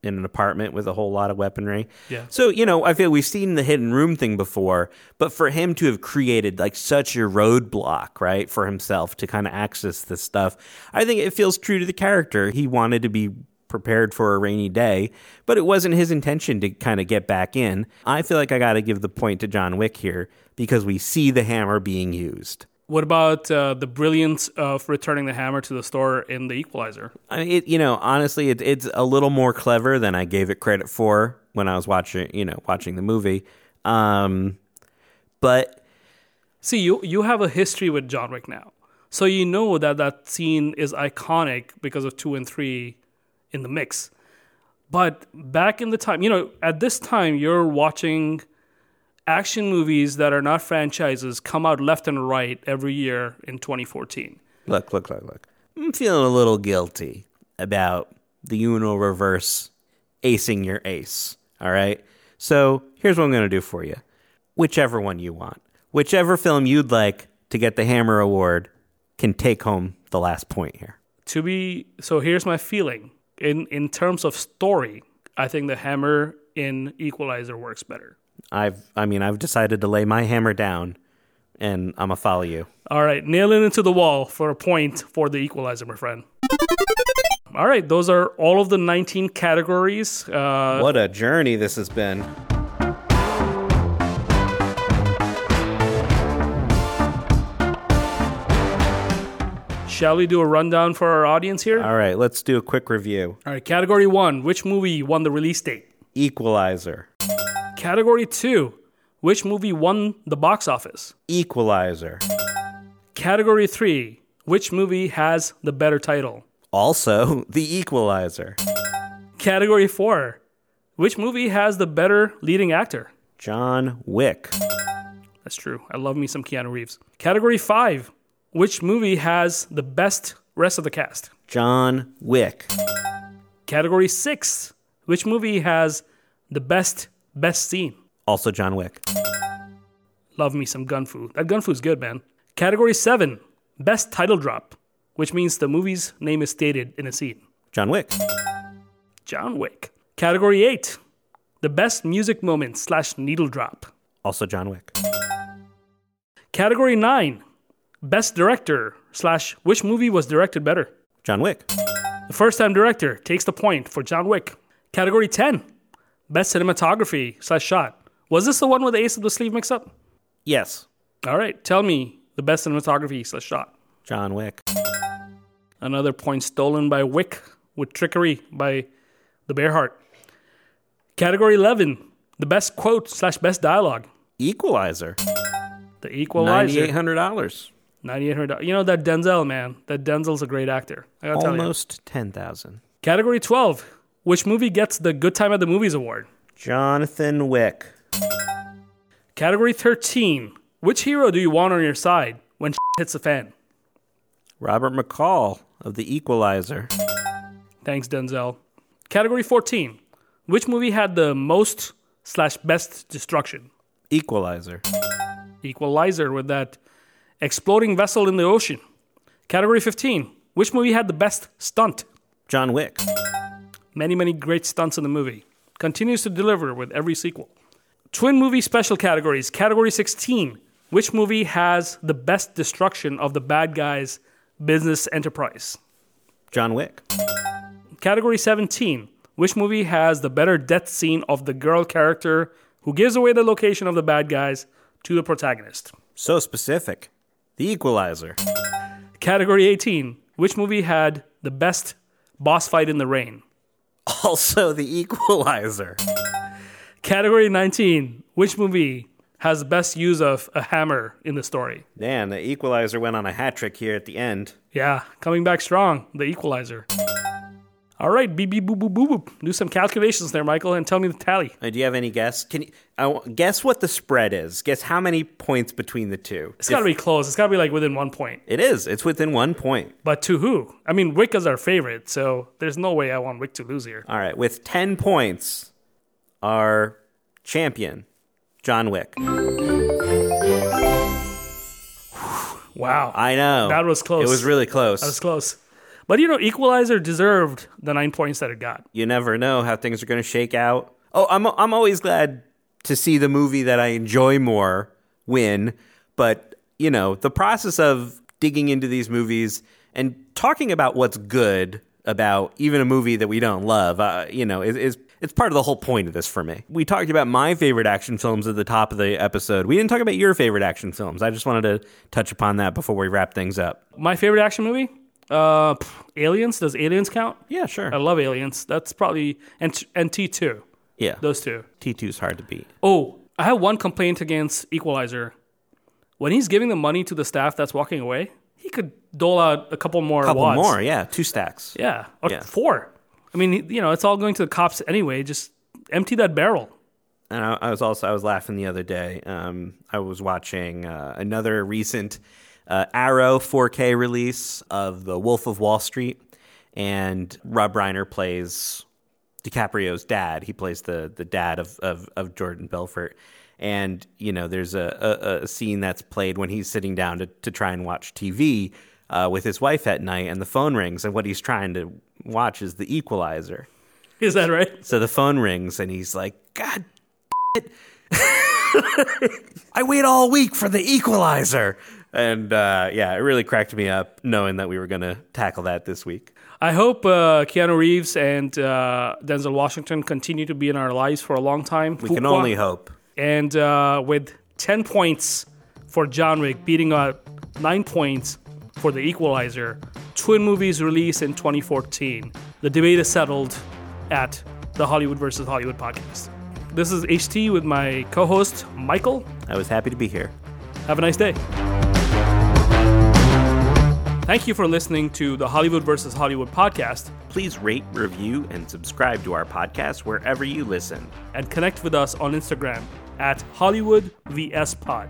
in an apartment with a whole lot of weaponry. Yeah. So you know, I feel we've seen the hidden room thing before, but for him to have created like such a roadblock, right, for himself to kind of access this stuff, I think it feels true to the character. He wanted to be prepared for a rainy day, but it wasn't his intention to kind of get back in. I feel like I got to give the point to John Wick here because we see the hammer being used. What about uh, the brilliance of returning the hammer to the store in The Equalizer? I mean, it, you know, honestly, it, it's a little more clever than I gave it credit for when I was watching, you know, watching the movie. Um, but See, you you have a history with John Wick now, so you know that that scene is iconic because of two and three in the mix. But back in the time, you know, at this time, you're watching action movies that are not franchises come out left and right every year in 2014. look, look, look, look. I'm feeling a little guilty about the Uno reverse acing your ace. All right. So here's what I'm going to do for you. Whichever one you want, whichever film you'd like to get the Hammer Award, can take home the last point here. to be so here's my feeling in in terms of story i think the hammer in equalizer works better I've, I mean, I've decided to lay my hammer down, and I'm gonna follow you. all right nail it into the wall for a point for the equalizer my friend all right those are all of the 19 categories uh, What a journey this has been. shall we do a rundown for our audience here All right, let's do a quick review. all right category one which movie won the release date Equalizer. Category two which movie won the box office Equalizer. category three which movie has the better title Also, [laughs] The Equalizer. Category four. Which movie has the better leading actor? John Wick. That's true. I love me some Keanu Reeves. Category five. Which movie has the best rest of the cast? John Wick. Category six. Which movie has the best best scene? Also, John Wick. Love me some gun fu. That gun fu's good, man. Category seven. Best title drop, which means the movie's name is stated in a scene. John Wick. John Wick. Category eight. The best music moment slash needle drop. Also, John Wick. Category 9 Best Director slash which movie was directed better? John Wick. The first time director takes the point for John Wick. Category 10 Best cinematography slash shot. Was this the one with the ace of the sleeve mix up? Yes, All right, tell me the best cinematography slash shot. John Wick. Another point stolen by Wick with trickery by the Bearheart. Category 11 The best quote slash best dialogue. Equalizer. The Equalizer. $9,800. 9800 You know that Denzel man. That Denzel's a great actor. I gotta tell you. Almost 10000 Category 12. Which movie gets the Good Time at the Movies award? Jonathan Wick. Category 13. Which hero do you want on your side when [laughs] hits the fan? Robert McCall of The Equalizer. Thanks, Denzel. Category 14. Which movie had the most slash best destruction? Equalizer. Equalizer with that exploding vessel in the ocean. Category 15. Which movie had the best stunt? John Wick. Many, many great stunts in the movie. Continues to deliver with every sequel. Twin movie special categories. Category 16. Which movie has the best destruction of the bad guy's business enterprise? John Wick. Category 17. Which movie has the better death scene of the girl character who gives away the location of the bad guys to the protagonist? So specific. The Equalizer. Category 18. Which movie had the best boss fight in the rain? [laughs] Also The Equalizer. Category 19. Which movie has the best use of a hammer in the story? Man, the Equalizer went on a hat trick here at the end. Yeah, coming back strong, the equalizer. All right, beep beep boop boop boop boop. Do some calculations there, Michael, and tell me the tally. Uh, do you have any guess? Can you I w- guess what the spread is? Guess how many points between the two? It's got to be close. It's got to be like within one point. It is. It's within one point. But to who? I mean, Wick is our favorite, so there's no way I want Wick to lose here. All right, with 10 points, our champion, John Wick. Wow, I know. That was close. It was really close. that was close. But you know, Equalizer deserved the nine points that it got. you never know how things are going to shake out. Oh, I'm I'm always glad to see the movie that I enjoy more win, but you know, the process of digging into these movies and talking about what's good about even a movie that we don't love, uh, you know, is, is it's part of the whole point of this for me. We talked about my favorite action films at the top of the episode. We didn't talk about your favorite action films. I just wanted to touch upon that before we wrap things up. My favorite action movie, uh, pff, Aliens. Does Aliens count? Yeah, sure. I love Aliens. That's probably and and T two. yeah, Those two. T2 is hard to beat. Oh, I have one complaint against Equalizer. When he's giving the money to the staff that's walking away, he could dole out a couple more. couple wads. more, yeah, two stacks. Yeah, or Yeah. four. I mean, you know, it's all going to the cops anyway. Just empty that barrel. And I, I was also I was laughing the other day. Um, I was watching uh, another recent uh, Arrow 4K release of The Wolf of Wall Street, and Rob Reiner plays DiCaprio's dad. He plays the the dad of of, of Jordan Belfort. And you know, there's a, a, a scene that's played when he's sitting down to, to try and watch TV uh, with his wife at night, and the phone rings, and what he's trying to watch is The Equalizer. Is that right? So the phone rings and he's like, God. [laughs] [laughs] I wait all week for the equalizer. And uh, yeah, it really cracked me up knowing that we were going to tackle that this week. I hope uh, Keanu Reeves and uh, Denzel Washington continue to be in our lives for a long time. We can only hope. And uh, with 10 points for John Wick, beating out 9 points for The Equalizer, twin movies released in 2014. The debate is settled at the Hollywood versus Hollywood podcast. This is HT with my co host, Michael. I was happy to be here. Have a nice day. Thank you for listening to the Hollywood vs. Hollywood podcast Please rate, review, and subscribe to our podcast wherever you listen. and connect with us on Instagram at Hollywood VS Pod.